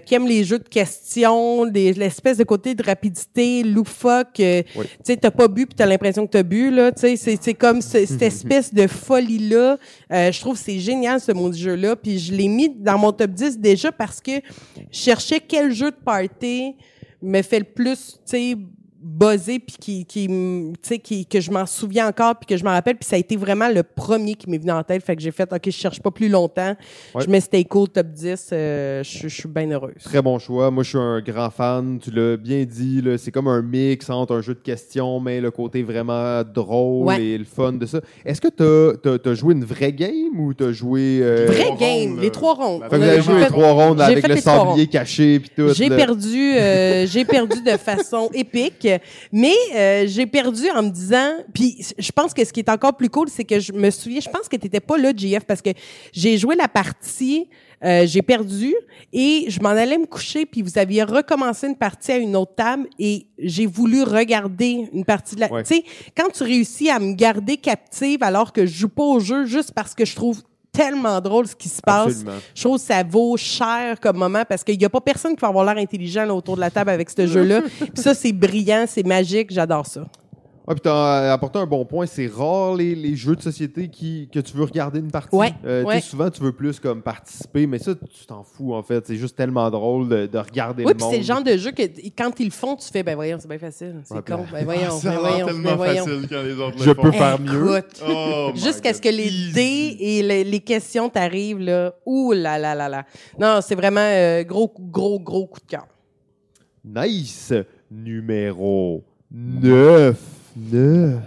qui aiment les jeux de questions, des- l'espèce de côté de rapidité, loufoque. euh, Oui. Tu sais, t'as pas bu puis t'as l'impression que t'as bu là. Tu sais, c'est c'est comme ce- cette espèce de folie là. je trouve que c'est génial ce mot de jeu là. Puis je l'ai mis dans mon top 10 déjà parce que je cherchais quel jeu de party me fait le plus, tu sais, buzzer puis qui qui tu sais qui que je m'en souviens encore puis que je m'en rappelle puis ça a été vraiment le premier qui m'est venu en tête fait que j'ai fait OK je cherche pas plus longtemps Ouais. je mets Stay Cool top 10 euh, je je suis bien heureuse Très bon choix. Moi, je suis un grand fan. Tu l'as bien dit. là, C'est comme un mix entre un jeu de questions, mais le côté vraiment drôle Ouais. et le fun de ça. Est-ce que tu as, joué une vraie game ou tu as joué. euh, Vraie game, rondes, les trois rondes. Fait que vous avez j'ai joué les trois rondes avec le sablier caché puis tout. J'ai perdu, euh, j'ai perdu de façon épique, mais euh, j'ai perdu en me disant, puis je pense que ce qui est encore plus cool, c'est que je me souviens, je pense que t'étais pas là, JF, parce que j'ai joué la partie, euh, j'ai perdu et je m'en allais me coucher, puis vous aviez recommencé une partie à une autre table et j'ai voulu regarder une partie de la. Ouais. Tu sais, quand tu réussis à me garder captive alors que je joue pas au jeu juste parce que je trouve tellement drôle ce qui se passe. Absolument. Je trouve que ça vaut cher comme moment parce qu'il n'y a pas personne qui va avoir l'air intelligent là, autour de la table avec ce jeu-là. Puis ça, c'est brillant, c'est magique, j'adore ça. Ah, puis t'as apporté un bon point. C'est rare les, les jeux de société qui, que tu veux regarder une partie. Ouais, Euh, tu sais, ouais. Souvent, tu veux plus comme participer, mais ça, tu t'en fous en fait. C'est juste tellement drôle de, de regarder Oui, le puis monde. c'est le genre de jeu que quand ils le font, tu fais, ben voyons, c'est bien facile, c'est Ouais, con, ben voyons, ça ben a l'air voyons, tellement ben voyons. facile quand les autres le Je font. peux faire mieux. Oh Jusqu'à ce que les dés et le- les questions t'arrivent, là. Ouh là là là là. Non, c'est vraiment euh, gros, gros, gros coup de cœur. Nice. Numéro 9. 9.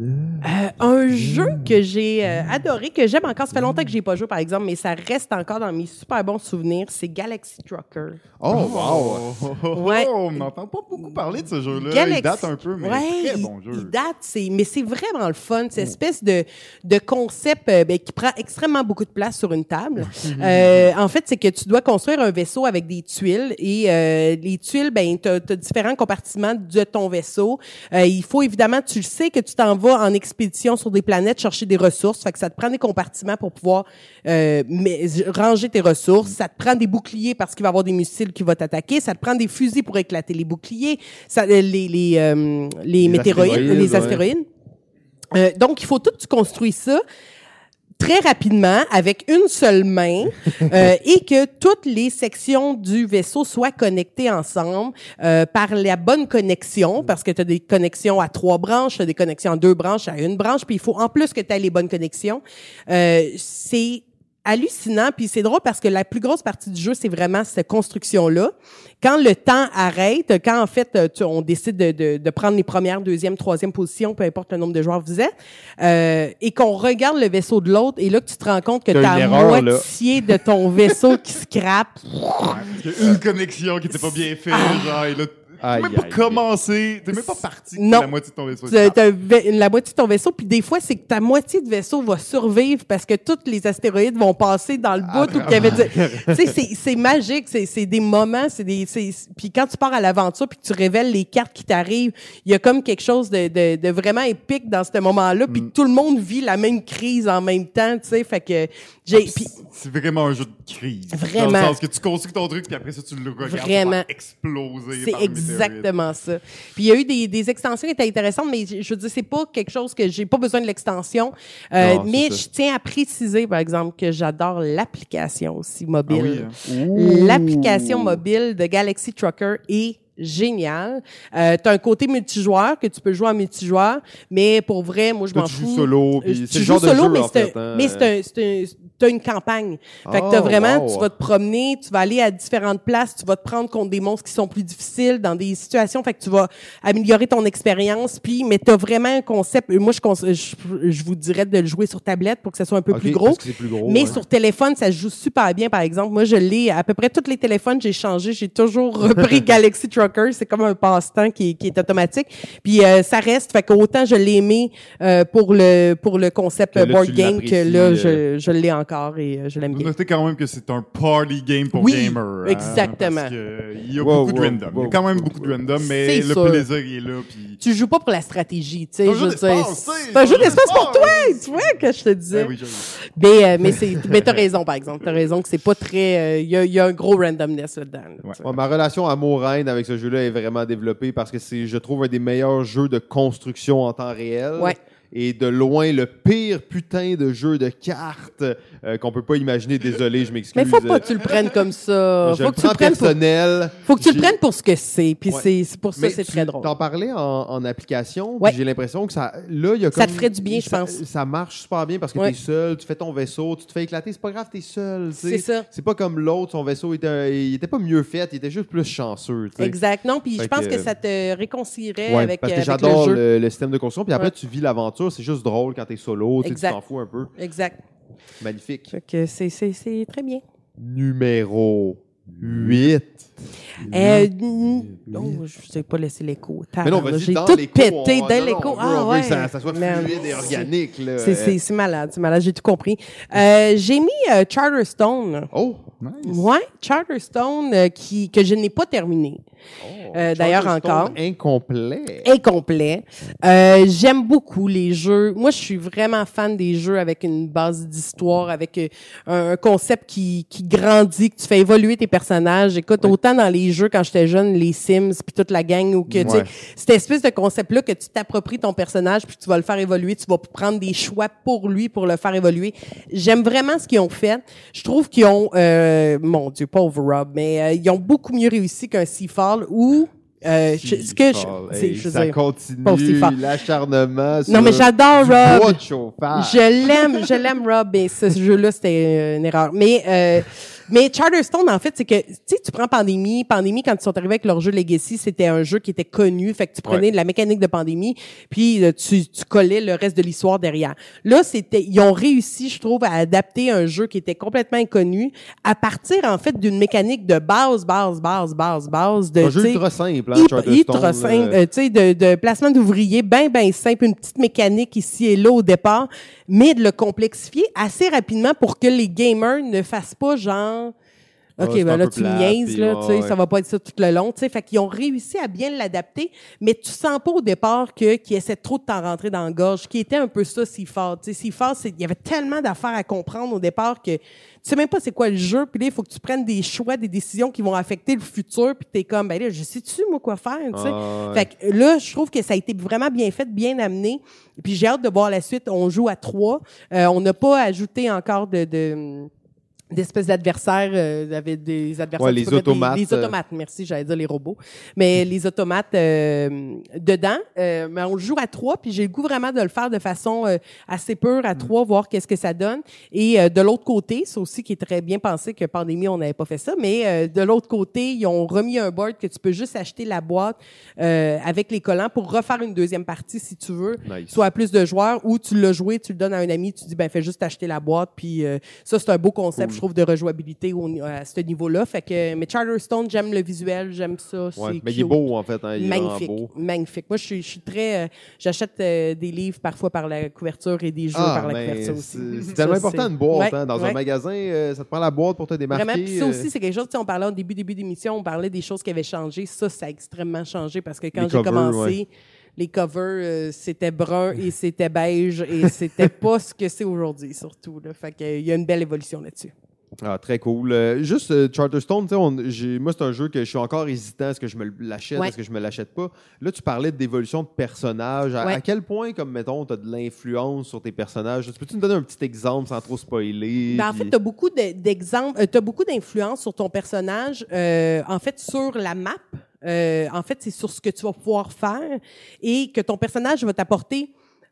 Euh, un jeu que j'ai euh, adoré, que j'aime encore, ça fait longtemps que j'ai pas joué, par exemple, mais ça reste encore dans mes super bons souvenirs, c'est Galaxy Trucker. Oh, wow. Oh, oh, Ouais. oh, on n'entend pas beaucoup parler de ce jeu-là. Galaxy- Il date un peu, mais Ouais, très bon jeu. Il date, c'est, mais c'est vraiment le fun. Cette espèce de, de concept euh, ben, qui prend extrêmement beaucoup de place sur une table. Euh, en fait, c'est que tu dois construire un vaisseau avec des tuiles et euh, les tuiles, ben, tu as, différents compartiments de ton vaisseau. Euh, il faut évidemment, tu le sais que tu t'en vas en expédition sur des planètes chercher des ressources. Fait que ça te prend des compartiments pour pouvoir euh, mais- ranger tes ressources. Ça te prend des boucliers parce qu'il va y avoir des missiles qui vont t'attaquer. Ça te prend des fusils pour éclater les boucliers. Ça, les les, euh, les, météoroïdes, astéroïdes, les ouais. astéroïdes. Euh, donc, il faut tout que tu construis ça très rapidement avec une seule main euh, et que toutes les sections du vaisseau soient connectées ensemble euh, par la bonne connexion parce que tu as des connexions à trois branches, tu as des connexions à deux branches, à une branche, puis il faut en plus que tu aies les bonnes connexions. Euh, c'est hallucinant puis c'est drôle parce que la plus grosse partie du jeu c'est vraiment cette construction là quand le temps arrête quand en fait euh, tu- on décide de, de, de prendre les premières deuxième troisième positions peu importe le nombre de joueurs que vous êtes euh, et qu'on regarde le vaisseau de l'autre et là que tu te rends compte que T'as tu une as erreur, là. moitié de ton vaisseau qui y a une connexion qui n'était pas bien faite, Ah. genre, et là, T'as même pas commencé, t'es même pas parti non. la moitié de ton vaisseau. T'as la moitié de ton vaisseau, puis des fois, c'est que ta moitié de vaisseau va survivre parce que tous les astéroïdes vont passer dans le bout y avait... Tu sais, c'est magique, c'est des moments, c'est des... Puis quand tu pars à l'aventure puis que tu révèles les cartes qui t'arrivent, il y a comme quelque chose de, de, de vraiment épique dans ce moment-là, puis mm. tout le monde vit la même crise en même temps, tu sais, fait que j'ai... Ah, c'est vraiment un jeu de crise. Vraiment. Dans le sens que tu construis ton truc, puis après ça, tu le regardes vraiment. exploser C'est exactement ça. Puis il y a eu des, des, extensions qui étaient intéressantes, mais je veux dire, c'est pas quelque chose que j'ai pas besoin de l'extension. Euh, mais je tiens à préciser, par exemple, que j'adore l'application aussi mobile. Ah oui, hein? L'application mobile de Galaxy Trucker est génial. Euh, tu as un côté multijoueur que tu peux jouer en multijoueur, mais pour vrai, moi je m'en fous. Tu joues solo, puis euh, c'est le genre de jeu, mais hein, mais c'est tu as une campagne. Fait que tu oh, vraiment, tu vas te promener, tu vas aller à différentes places, tu vas te prendre contre des monstres qui sont plus difficiles dans des situations, fait que tu vas améliorer ton expérience, puis mais tu as vraiment un concept, moi je, je, vous dirais de le jouer sur tablette pour que ça soit un peu plus, gros, plus, gros, mais sur téléphone, ça se joue super bien par exemple. Moi je l'ai à peu près tous les téléphones, j'ai changé, j'ai toujours repris Galaxy Trucker, c'est comme un passe-temps qui, qui, est automatique. Puis euh, ça reste, fait que autant je l'ai aimé euh, pour le pour le concept board game que là je, euh. je l'ai encore et euh, je l'aime bien. Notez quand même que c'est un party game pour oui, gamers. Hein, exactement. parce il y a beaucoup de random. il y a quand même beaucoup de random, mais le plaisir il est là. Puis... Tu joues pas pour la stratégie, tu sais. C'est un jeu d'espace. Pour toi, tu vois, que je te disais. Ben oui, mais euh, mais c'est, mais t'as raison par exemple. T'as raison que c'est pas très. Euh, il y, a, y, a, un gros randomness là-dedans. ma relation amour-haine avec ce jeu-là est vraiment développée parce que c'est, je trouve, un des meilleurs jeux de construction en temps réel. Ouais et de loin le pire putain de jeu de cartes euh, qu'on peut pas imaginer. Désolé, je m'excuse. Mais faut pas que tu le prennes comme ça. faut que tu le prennes personnel. Faut que tu le prennes pour ce que c'est. Puis c'est pour ça c'est très drôle. T'en parlais en, en application. Ouais. J'ai l'impression que ça, là, il y a comme, ça te ferait du bien, je pense. Ça marche super bien parce que tu es seul, tu fais ton vaisseau, tu te fais éclater. C'est pas grave, t'es seul. C'est ça. C'est pas comme l'autre, son vaisseau était, il était pas mieux fait, il était juste plus chanceux. Exact. Non, puis je pense que, ça te réconcilierait avec, parce que avec j'adore le, le, système de construction. Puis après, tu vis l'aventure. C'est juste drôle quand t'es solo, tu t'en fous un peu. Exact. Magnifique. c'est très bien. Numéro 8. Euh, non, je ne sais pas laisser l'écho. Mais non, vas-y, tout pété dans l'écho. Ah, ouais. ça, ça soit fluide et organique. C'est malade, c'est malade, j'ai tout compris. Euh, j'ai mis euh, Charterstone. Oh, nice. Ouais, Charterstone euh, qui, que je n'ai pas terminé. Oh, euh, D'ailleurs, encore. Incomplet. Incomplet. Euh, J'aime beaucoup les jeux. Moi, je suis vraiment fan des jeux avec une base d'histoire, avec euh, un, concept qui, qui grandit, que tu fais évoluer tes personnages. Écoute, autant dans les jeux quand j'étais jeune, les Sims, puis toute la gang, ou que tu sais, cette espèce de concept-là que tu t'appropries ton personnage, puis tu vas le faire évoluer, tu vas prendre des choix pour lui pour le faire évoluer. J'aime vraiment ce qu'ils ont fait. Je trouve qu'ils ont, euh, mon Dieu, pauvre Rob, mais euh, ils ont beaucoup mieux réussi qu'un Seafall ou euh, ce que je, je ça continue l'acharnement. Non mais j'adore Rob. Je l'aime, je l'aime Rob. Mais ce jeu-là c'était une erreur. Mais euh, mais Charterstone, en fait, c'est que, tu sais, tu prends Pandémie. Pandémie, quand ils sont arrivés avec leur jeu Legacy, c'était un jeu qui était connu. Fait que tu prenais la mécanique de Pandémie, puis euh, tu, tu collais le reste de l'histoire derrière. Là, c'était, ils ont réussi, je trouve, à adapter un jeu qui était complètement inconnu à partir, en fait, d'une mécanique de base, base, base, base, base. De, un jeu ultra simple, hein, Ultra simple, euh, tu sais, de, de placement d'ouvriers, ben, ben simple, une petite mécanique ici et là au départ, mais de le complexifier assez rapidement pour que les gamers ne fassent pas genre OK, ben là, tu niaises, là, tu sais, ça va pas être ça tout le long, tu sais. Fait qu'ils ont réussi à bien l'adapter, mais tu sens pas au départ que, qu'ils essaient trop de t'en rentrer dans la gorge, qui était un peu ça, si fort. Si fort, il y avait tellement d'affaires à comprendre au départ que tu sais même pas c'est quoi le jeu, puis là, il faut que tu prennes des choix, des décisions qui vont affecter le futur, puis t'es comme, ben là, je sais-tu, moi, quoi faire, tu sais? Ah, fait que là, je trouve que ça a été vraiment bien fait, bien amené, puis j'ai hâte de voir la suite. On joue à trois. Euh, on n'a pas ajouté encore de, de d'espèces d'adversaires, euh, avec des adversaires. Ouais, les automates. les automates, merci, j'allais dire les robots. Mais les automates euh, dedans, euh, mais on joue à trois, puis j'ai le goût vraiment de le faire de façon euh, assez pure à mm. trois, voir qu'est-ce que ça donne. Et euh, de l'autre côté, c'est aussi qui est très bien pensé que pandémie, on n'avait pas fait ça, mais de l'autre côté, ils ont remis un board que tu peux juste acheter la boîte avec les collants pour refaire une deuxième partie si tu veux, soit à plus de joueurs, ou tu l'as joué, tu le donnes à un ami, tu dis ben fais juste acheter la boîte, puis ça c'est un beau concept trouve, de rejouabilité au, à ce niveau-là. Fait que, mais Charterstone, j'aime le visuel, j'aime ça. Ouais, c'est mais il est beau, en fait. Hein, il est Magnifique, beau. magnifique. Moi, je suis, je suis très. euh, J'achète euh, des livres parfois par la couverture et des jeux Ah, par la couverture aussi. c'est tellement important une boîte. Ouais, hein. Dans un magasin, euh, ça te prend la boîte pour te démarquer. Vraiment, puis ça aussi, c'est quelque chose, on parlait au début, début d'émission, on parlait des choses qui avaient changé. Ça, ça a extrêmement changé parce que quand j'ai covers, commencé, les covers, euh, c'était brun et c'était beige et c'était pas ce que c'est aujourd'hui, surtout. Là. Fait qu'il y a une belle évolution là-dessus. Ah, très cool. Euh, juste euh, Charterstone, on- moi, c'est un jeu que je suis encore hésitant. Est-ce que je me l'achète? Ouais. Est-ce que je me l'achète pas? Là, tu parlais d'évolution de personnages. À, Ouais. à quel point, comme mettons, tu as de l'influence sur tes personnages? Peux-tu nous donner un petit exemple sans trop spoiler? Ben, en puis- fait, tu as beaucoup de- d'exemples, tu as beaucoup d'influence sur ton personnage, euh, en fait, sur la map. Euh, en fait, c'est sur ce que tu vas pouvoir faire et que ton personnage va t'apporter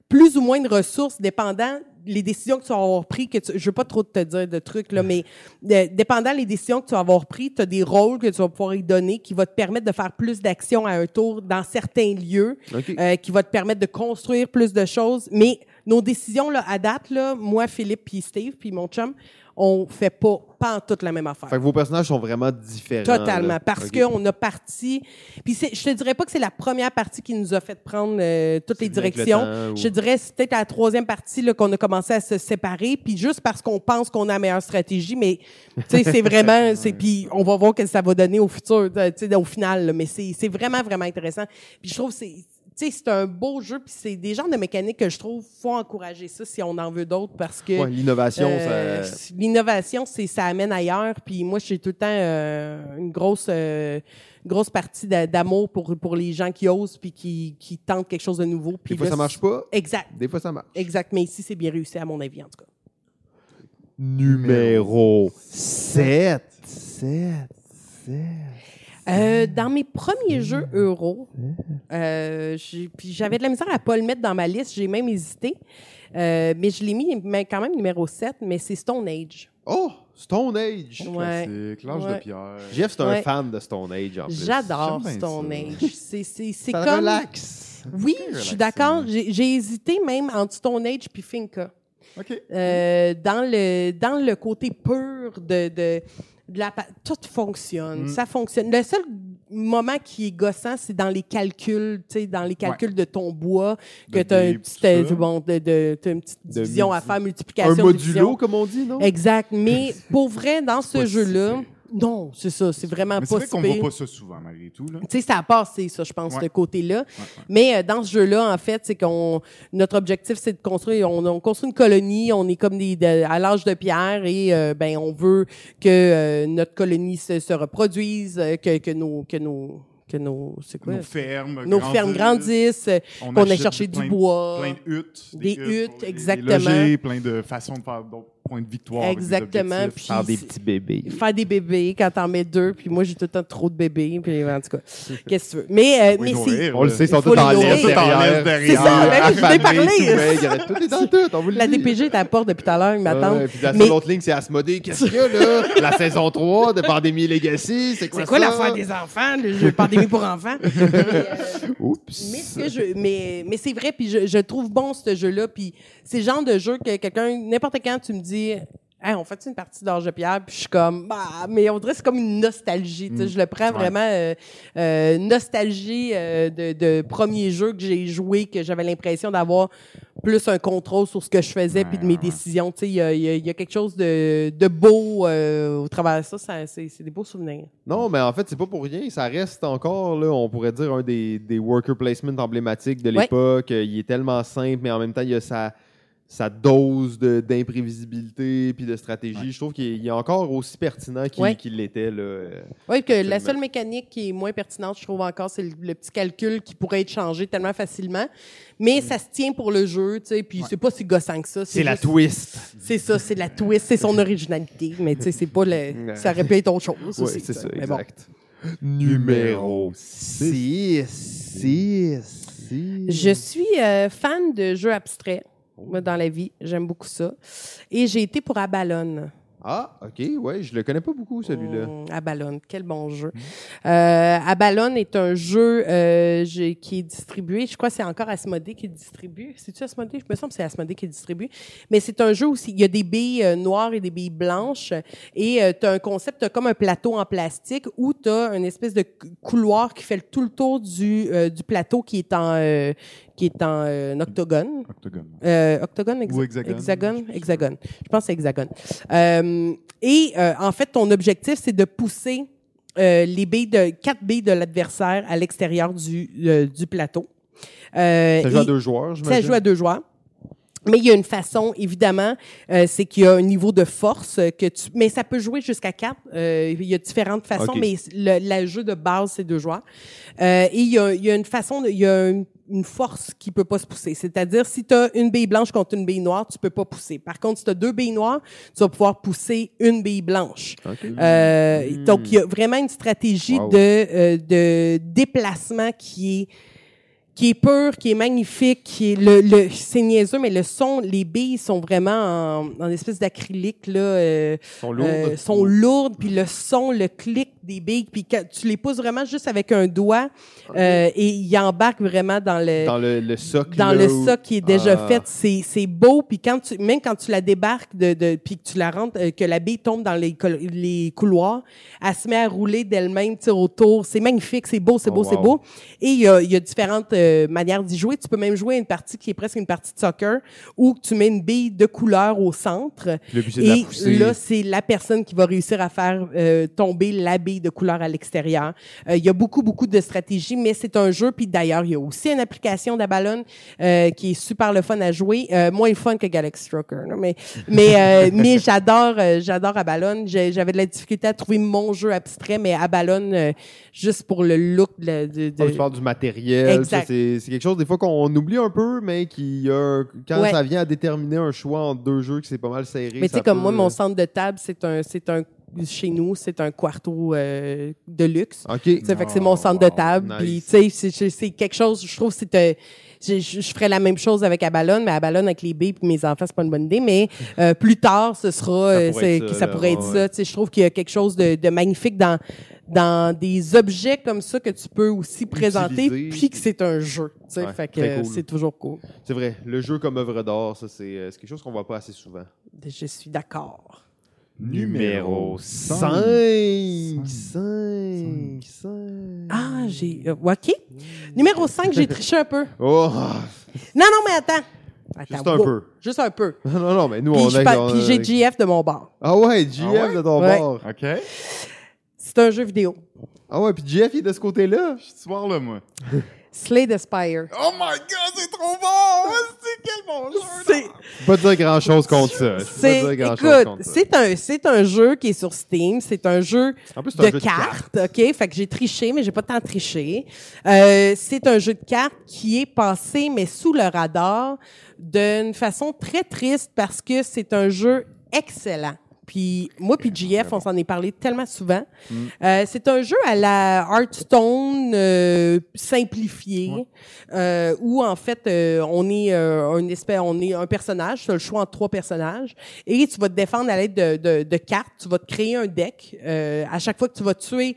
plus ou moins de ressources dépendant les décisions que tu vas avoir prises. Que tu, je veux pas trop te dire de trucs, là, mais dépendant les décisions que tu vas avoir prises, tu as des rôles que tu vas pouvoir y donner qui vont te permettre de faire plus d'actions à un tour dans certains lieux euh, qui va te permettre de construire plus de choses. Mais nos décisions, là, à date, là, moi, Philippe, puis Steve, puis mon chum, on fait pas, pas en toute la même affaire. Fait que vos personnages sont vraiment différents. Totalement. là. Parce OK. qu'on a parti. Puis je te dirais pas que c'est la première partie qui nous a fait prendre euh, toutes les le directions. ou- Je te dirais c'est peut-être la troisième partie qu'on a commencé à se séparer. Puis juste parce qu'on pense qu'on a la meilleure stratégie, mais tu sais, c'est vraiment. c'est Puis on va voir ce que ça va donner au futur, au final. là. mais c'est c'est vraiment, vraiment intéressant. Puis je trouve c'est. Tu sais, c'est un beau jeu, puis c'est des genres de mécaniques que je trouve faut encourager ça si on en veut d'autres parce que Ouais, l'innovation, euh, ça. L'innovation, c'est ça amène ailleurs. Puis moi, j'ai tout le temps euh, une grosse euh, grosse partie d'a- d'amour pour pour les gens qui osent puis qui, qui tentent quelque chose de nouveau. Puis Des fois, là, ça marche pas. Exact, Des fois, ça marche. exact. Mais ici, c'est bien réussi à mon avis en tout cas. Numéro 7. 7. 7. Euh, dans mes premiers jeux euro, euh, j'avais de la misère à pas le mettre dans ma liste. J'ai même hésité, Euh, mais je l'ai mis mais quand même numéro 7. Mais c'est Stone Age. Oh, Stone Age. Ouais. Classique, l'âge Ouais. de pierre. Jeff, c'est un Ouais. fan de Stone Age en plus. J'adore Stone ça. Age. C'est c'est c'est Ça comme relaxe. Oui, je suis d'accord. J'ai hésité même entre Stone Age puis Finca. OK. Euh, dans, le, dans le côté pur de, de, de la... Tout fonctionne. Mm. Ça fonctionne. Le seul moment qui est gossant, c'est dans les calculs, tu sais, dans les calculs de ton bois, que tu as un petit, euh, bon, de, une petite division à faire, Un multiplication, modulo, division. comme on dit, non? Exact. Mais pour vrai, dans ce si jeu-là. Non, c'est ça. C'est vraiment Mais c'est pas vrai si qu'on voit pas ça souvent, malgré tout. Là. Tu sais, ça a passé, ça, je pense, Ouais. ce côté-là. Ouais, ouais. Mais euh, dans ce jeu-là, en fait, c'est qu'on notre objectif, c'est de construire. On, on construit une colonie. On est comme des de- à l'âge de pierre et euh, ben on veut que euh, notre colonie se, se reproduise, euh, que, que nos que nos que nos c'est quoi? Nos fermes nos fermes grandissent, On qu'on ait achète cherché plein du de- bois. Plein de huttes. Des huttes, les exactement. loger, plein de façons de faire d'autres points de victoire. des Exactement, puis- Faire des petits bébés. Faire des bébés quand t'en mets deux, puis moi j'ai tout le temps trop de bébés, puis en tout cas, qu'est-ce que tu veux. Mais euh, mais nourrir, On le sait, ils sont tous en l'air derrière. C'est ça, je vous ai Affamés, parlé. tout maigre. Tout est dans tout. On vous le la dit. DPG est à la porte depuis tout à l'heure, ils m'attendent. Ouais, puis la Mais- seule autre ligne, c'est Asmodée. Qu'est-ce qu'il y a, là? La saison 3 de Pandémie Legacy. C'est quoi C'est quoi ça? l'affaire des enfants, le jeu pandémie pour enfants? Euh, Oups. mais c'est vrai, puis je, je trouve bon ce jeu-là, puis c'est le genre de jeu que quelqu'un, n'importe quand tu me dis, Hey, on fait une partie d'Orge de pierre, puis je suis comme, bah, mais on dirait que c'est comme une nostalgie, sais, je le prends Ouais. vraiment euh, euh, nostalgie euh, de, de premier jeu que j'ai joué, que j'avais l'impression d'avoir plus un contrôle sur ce que je faisais puis de mes Ouais, décisions, il y a, y a- il y a quelque chose de, de beau au travers de ça, ça c'est des beaux souvenirs. Non, mais en fait, c'est pas pour rien. Ça reste encore, là, on pourrait dire, un des, des worker placement emblématiques de Ouais. l'époque. Il est tellement simple, mais en même temps, il y a sa, sa dose de- d'imprévisibilité puis de stratégie. Je trouve qu'il est encore aussi pertinent qu'il Ouais. qu'il l'était. là. Oui, que la seule mécanique qui est moins pertinente, je trouve encore, c'est le, le petit calcul qui pourrait être changé tellement facilement. Mais ça se tient pour le jeu, tu sais, puis c'est pas si gossant que ça. C'est la juste- twist. C'est ça, c'est la twist, c'est son originalité. Mais tu sais, c'est pas le. Ça aurait pu être autre chose Oui, aussi. c'est ça, Mais bon. exact. Numéro 6. 6. Je suis euh, fan de jeux abstraits, moi, dans la vie. J'aime beaucoup ça. Et j'ai été pour Abalone. Ah, OK, ouais, je le connais pas beaucoup, celui-là. Mmh, Abalone, quel bon jeu. Euh, Abalone est un jeu euh, qui est distribué, je crois que c'est encore Asmodée qui distribue. C'est-tu Asmodée? Je me semble que c'est Asmodée qui distribue. Mais c'est un jeu où il y a des billes euh, noires et des billes blanches. Et tu as un concept, t'as comme un plateau en plastique où tu as une espèce de cou- couloir qui fait le- tout le tour du, du plateau qui est en, qui est en euh, octogone. Octogone. Euh, octogone, hexa- Ou hexagone. hexagone, hexagone. Je pense que c'est hexagone. Euh, et en fait, ton objectif, c'est de pousser les billes de quatre billes de l'adversaire à l'extérieur du, du plateau. Ça joue à deux joueurs, je ça joue à deux joueurs. Mais il y a une façon, évidemment, euh, c'est qu'il y a un niveau de force que tu. Mais ça peut jouer jusqu'à quatre. Euh, il y a différentes façons, mais le, jeu de base, c'est deux joueurs. Euh, et il y, a, il y a une façon, de- il y a une, une force qui peut pas se pousser. C'est-à-dire, si tu as une bille blanche contre une bille noire, tu peux pas pousser. Par contre, si tu as deux billes noires, tu vas pouvoir pousser une bille blanche. Euh. Donc, il y a vraiment une stratégie Wow. de, euh, de déplacement qui est qui est pure, qui est magnifique, qui est le, le c'est niaiseux, mais le son, les billes sont vraiment en, en espèce d'acrylique là, euh, sont lourds. euh, sont lourdes, puis le son, le clic des billes, puis quand tu les pousses vraiment juste avec un doigt, euh, et ils embarquent vraiment dans le dans le, le socle. dans le où- soc qui est déjà Ah. fait, c'est c'est beau. Puis quand tu même quand tu la débarques de, de puis que tu la rentres, euh, que la bille tombe dans les, les couloirs, elle se met à rouler d'elle-même, autour. C'est magnifique, c'est beau, c'est Oh, beau, c'est beau. Et il y a, il y a différentes euh, manières d'y jouer. Tu peux même jouer une partie qui est presque une partie de soccer où tu mets une bille de couleur au centre. Le but, c'est de la Et là, c'est la personne qui va réussir à faire euh, tomber la bille de couleur à l'extérieur. Euh, Il y a beaucoup, beaucoup de stratégies, mais c'est un jeu. Puis d'ailleurs, il y a aussi une application d'Abalone euh, qui est super le fun à jouer. Euh, moins fun que Galaxy Stroker. là, mais mais, euh, mais j'adore j'adore Abalone. J'avais de la difficulté à trouver mon jeu abstrait, mais Abalone, euh, juste pour le look de... de- de- tu parles du matériel. Exact. ça, C'est quelque chose, des fois, qu'on oublie un peu, mais qui, euh, quand Ouais. ça vient à déterminer un choix entre deux jeux, que c'est pas mal serré. Mais tu ça sais, comme peut- moi, mon centre de table, c'est un, c'est un, chez nous, c'est un quarto euh, de luxe. OK. Sais, fait que c'est mon centre de table. nice. Puis, tu sais, c'est quelque chose, je trouve, c'est. Je, je je ferais la même chose avec Abalone, mais Abalone avec les billes puis mes enfants, c'est pas une bonne idée. Mais euh, plus tard, ce sera, euh, pourrait c'est- être ça, ça pourrait être ouais, ça. Tu sais, je trouve qu'il y a quelque chose de, de magnifique dans dans des objets comme ça que tu peux aussi présenter, Utiliser. puis que c'est un jeu. Tu sais, Ouais, fait que euh, cool. c'est toujours cool. C'est vrai, le jeu comme œuvre d'art, ça, c'est euh, c'est quelque chose qu'on voit pas assez souvent. Je suis d'accord. Numéro cinq. 5. 5. 5. Ah, j'ai. euh, OK. Numéro 5, j'ai triché un peu. Oh! Non, non, mais attends. Attends, Juste un wow. peu. Juste un peu. Non, non, mais nous, Puis on je a. pa- on a- puis j'ai GF de mon bord. Ah ouais, GF Ah ouais? de ton Ouais. bord. OK. C'est un jeu vidéo. Ah ouais, puis GF, il est de ce côté-là. Je suis ce soir là, moi. Slay the Spire. Oh my god, c'est trop bon! C'est quel bon jeu! Pas dire grand-chose contre ça. C'est, écoute, contre ça. c'est un, c'est un jeu qui est sur Steam. C'est un jeu En plus, c'est un de jeu de cartes, OK? Fait que j'ai triché, mais j'ai pas tant triché. Euh, c'est un jeu de cartes qui est passé, mais sous le radar, d'une façon très triste parce que c'est un jeu excellent. Puis moi puis JF, on s'en est parlé tellement souvent. Euh, c'est un jeu à la Hearthstone euh, simplifié, euh, où en fait euh, on est euh, un espèce, on est un personnage, tu as le choix entre trois personnages, et tu vas te défendre à l'aide de, de, de cartes. Tu vas te créer un deck. Euh, à chaque fois que tu vas tuer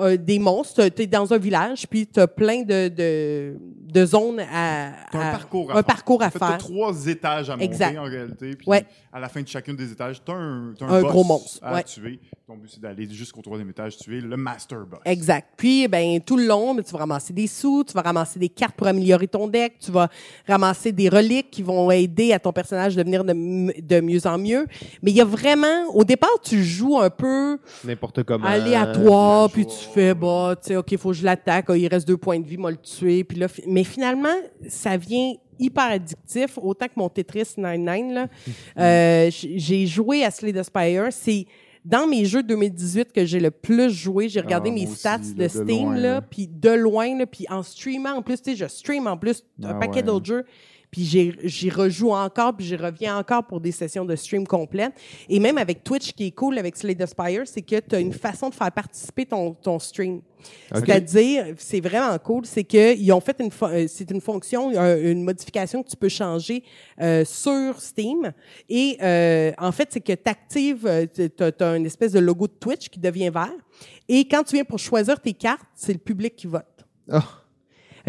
euh, des monstres, tu es dans un village, puis tu as plein de, de, de zones à, T'as un à- parcours à un faire. parcours à En fait, t'as faire. trois étages à monter Exact. en réalité. Puis Ouais. à la fin de chacune des étages, t'as un, t'as un, Un boss gros monstre, à ouais. tuer. Ton but, c'est d'aller jusqu'au troisième étage, tuer le master boss. Exact. Puis, ben, tout le long, ben, tu vas ramasser des sous, tu vas ramasser des cartes pour améliorer ton deck, tu vas ramasser des reliques qui vont aider à ton personnage de devenir de, m- de mieux en mieux. Mais il y a vraiment, au départ, tu joues un peu N'importe comment. aléatoire, puis tu. Fais, bah, tu sais, OK, faut que je l'attaque, ah, il reste deux points de vie, moi le tuer. Puis là, fi- mais finalement, ça vient hyper addictif, autant que mon Tetris 99, là. Euh, j'ai joué à Slay the Spire. C'est dans mes jeux 2018 que j'ai le plus joué. J'ai regardé Ah, mes aussi, stats de de Steam, loin, là, puis de loin, là, puis en streamant, en plus, tu sais, je stream en plus un Ah paquet ouais. d'autres jeux. Puis j'y rejoue encore, puis j'y reviens encore pour des sessions de stream complètes. Et même avec Twitch, qui est cool avec Slay the Spire, c'est que tu as une façon de faire participer ton, ton stream. C'est-à-dire, c'est vraiment cool, c'est qu'ils ont fait une, euh, c'est une fonction, une modification que tu peux changer euh, sur Steam. Et euh, en fait, c'est que tu actives, tu as, une espèce de logo de Twitch qui devient vert. Et quand tu viens pour choisir tes cartes, c'est le public qui vote. Oh.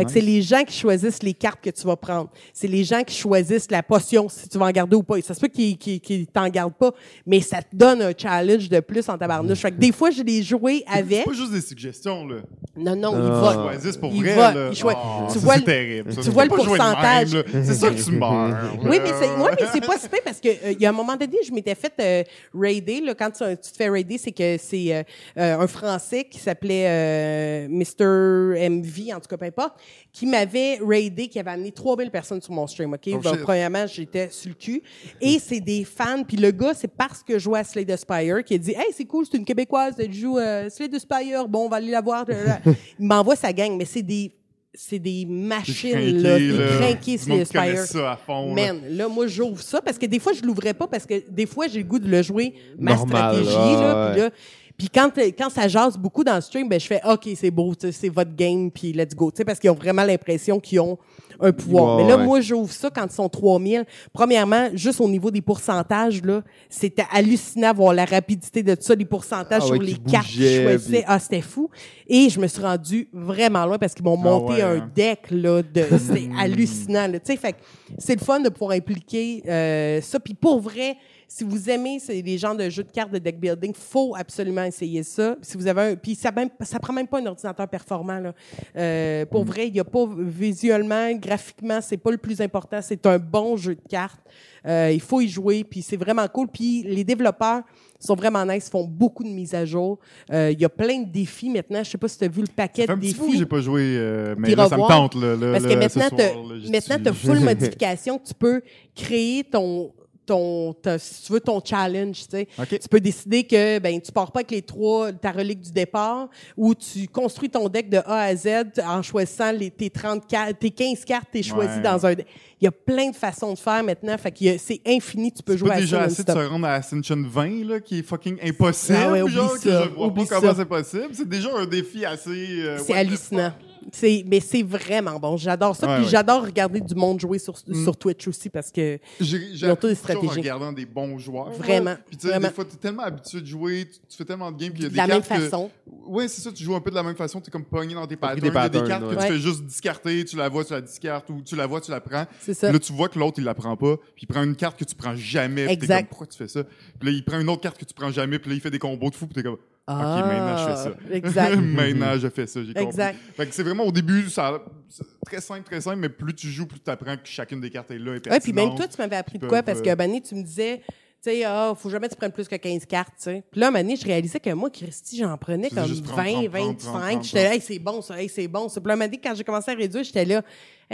C'est les gens qui choisissent les cartes que tu vas prendre. C'est les gens qui choisissent la potion, si tu vas en garder ou pas. ça se peut qu'ils qu t'en gardent pas, mais ça te donne un challenge de plus en tabarnouche. Fait que des fois, je l'ai joué avec. C'est pas juste des suggestions, là. Non, non, ils votent. Ils choisissent pour vrai, là. Oh, tu vois, terrible. Tu vois le pourcentage. C'est ça que tu meurs. oui, mais c'est, ouais, mais c'est pas super parce que, euh, il y a un moment donné, je m'étais fait euh, raider, là. Quand tu, te fais raider, c'est que c'est euh, un Français qui s'appelait Mr. MV, en tout cas, peu importe, qui m'avait raidé, qui avait amené 3000 personnes sur mon stream, OK? Oh, Donc, premièrement, j'étais sur le cul. Et c'est des fans. Puis le gars, c'est parce que je jouais à Slay the Spire qui a dit « Hey, c'est cool, c'est une Québécoise, elle joue euh, Slay the Spire. Bon, on va aller la voir. Il m'envoie sa gang, mais c'est des c'est des machines, là, des crinqués Spire. Ça à fond, Man, là, moi, j'ouvre ça parce que des fois, je l'ouvrais pas parce que des fois, j'ai le goût de le jouer ma stratégie, là, puis là, puis quand, quand ça jase beaucoup dans le stream, ben je fais OK, c'est beau, c'est votre game, puis let's go. Parce qu'ils ont vraiment l'impression qu'ils ont un pouvoir. Mais là, moi, j'ouvre ça quand ils sont 3000. Premièrement, juste au niveau des pourcentages, là, c'était hallucinant voir la rapidité de tout ça, les pourcentages ah sur les cartes qu'ils choisissaient. Ah, c'était fou. Et je me suis rendu vraiment loin parce qu'ils m'ont ah monté un hein. deck, là, de, c'était hallucinant, Tu sais, fait c'est le fun de pouvoir impliquer, euh, ça. Puis pour vrai, si vous aimez les genres de jeux de cartes de deck building, faut absolument essayer ça. Si vous avez un, puis ça même, ça prend même pas un ordinateur performant là. Euh, pour mm. vrai, il y a pas visuellement, graphiquement, c'est pas le plus important. C'est un bon jeu de cartes. Euh, il faut y jouer, puis c'est vraiment cool. Puis les développeurs sont vraiment nice, font beaucoup de mises à jour. Euh, il y a plein de défis maintenant. Je sais pas si tu as vu le paquet de défis. que j'ai pas joué, euh, mais là, ça me tente. Là, Parce que maintenant, tu as full modification. Tu peux créer ton ton, si tu veux ton challenge, tu sais. Tu peux décider que ben tu pars pas avec les trois ta relique du départ ou tu construis ton deck de A à Z en choisissant les tes 30 tes 15 cartes t'es choisi dans un il y a plein de façons de faire maintenant fait que c'est infini tu peux jouer à déjà assez de se rendre à Ascension 20 là qui est fucking impossible ah ouais, genre ça, que je vois pas comment c'est possible. C'est déjà un défi assez euh, c'est hallucinant mais c'est vraiment bon. J'adore ça. puis j'adore regarder du monde jouer sur, mm. sur Twitch aussi parce que j'ai ont des stratégies. en regardant des bons joueurs. Vraiment. Puis tu sais, des fois, tu es tellement habitué de jouer, tu, fais tellement de games, puis il y a de des la cartes. même façon. Oui, c'est ça, tu joues un peu de la même façon, tu es comme pogné dans tes patterns. Il y a des cartes que tu fais juste discarter, tu la vois, tu la discartes, ou tu la vois, tu la prends. C'est ça. Là, tu vois que l'autre, il la prend pas, puis il prend une carte que tu prends jamais. Exact. Comme, pourquoi tu fais ça? Puis là, il prend une autre carte que tu prends jamais, puis là, il fait des combos de fou, puis t'es comme. OK, maintenant je fais ça. Ah, exact. maintenant je fais ça, j'ai compris. Exact. Fait que c'est vraiment au début, ça, très simple, très simple, mais plus tu joues, plus tu apprends que chacune des cartes est là et pertinente. Ouais, puis même toi, tu m'avais appris de quoi? Parce que, Banni, tu me disais, tu sais, ah, faut jamais que tu prennes plus que 15 cartes, tu sais. Puis là, à je réalisais que moi, Christy, j'en prenais comme 20, 25. J'étais là, hey, c'est bon, ça, hey, c'est bon. Puis là, à quand j'ai commencé à réduire, j'étais là,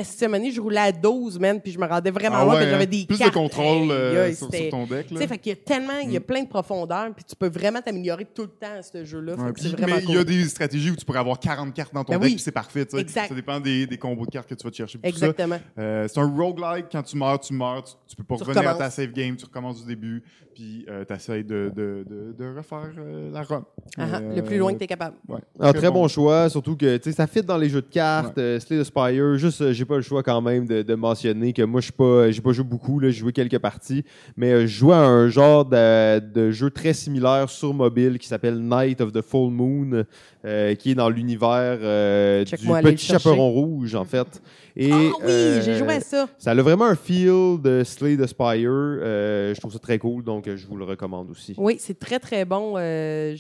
cette année, je roulais à 12, man, puis je me rendais vraiment ah loin, j'avais hein? des Plus cartes. de contrôle euh, sur, ton deck. Tu sais, fait qu'il y a tellement, il y a mm. plein de profondeur, puis tu peux vraiment t'améliorer tout le temps à ce jeu-là. c'est vraiment mais il y a des stratégies où tu pourrais avoir 40 cartes dans ton ben deck, puis c'est parfait, tu sais. Ça dépend des, des, combos de cartes que tu vas te chercher. Exactement. Euh, c'est un roguelike, quand tu meurs, tu meurs, tu, peux pas revenir à ta save game, tu recommences du début, puis euh, tu essaies de, de, de, refaire euh, la run. Ah ah, le plus loin que tu es capable. Ouais. Un très, bon. choix, surtout que ça fit dans les jeux de cartes, Slay the Spire, juste j'ai pas le choix quand même de, mentionner que moi, je pas, j'ai pas joué beaucoup, j'ai joué quelques parties, mais euh, je jouais à un genre de, jeu très similaire sur mobile qui s'appelle Night of the Full Moon, euh, qui est dans l'univers euh, du petit chaperon rouge, en fait. Et, ah oui, j'ai joué à ça. Ça a vraiment un feel de Slay the Spire. je trouve ça très cool, donc je vous le recommande aussi. Oui, c'est très, très bon. oui,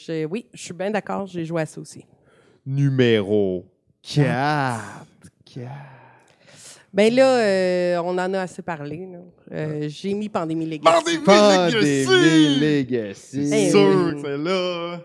je suis bien d'accord, j'ai joué à ça aussi. Numéro 4. 4. Ben là, euh, on en a assez parlé. Euh, j'ai mis Pandémie Legacy. Pandémie Legacy! C'est sûr que c'est là.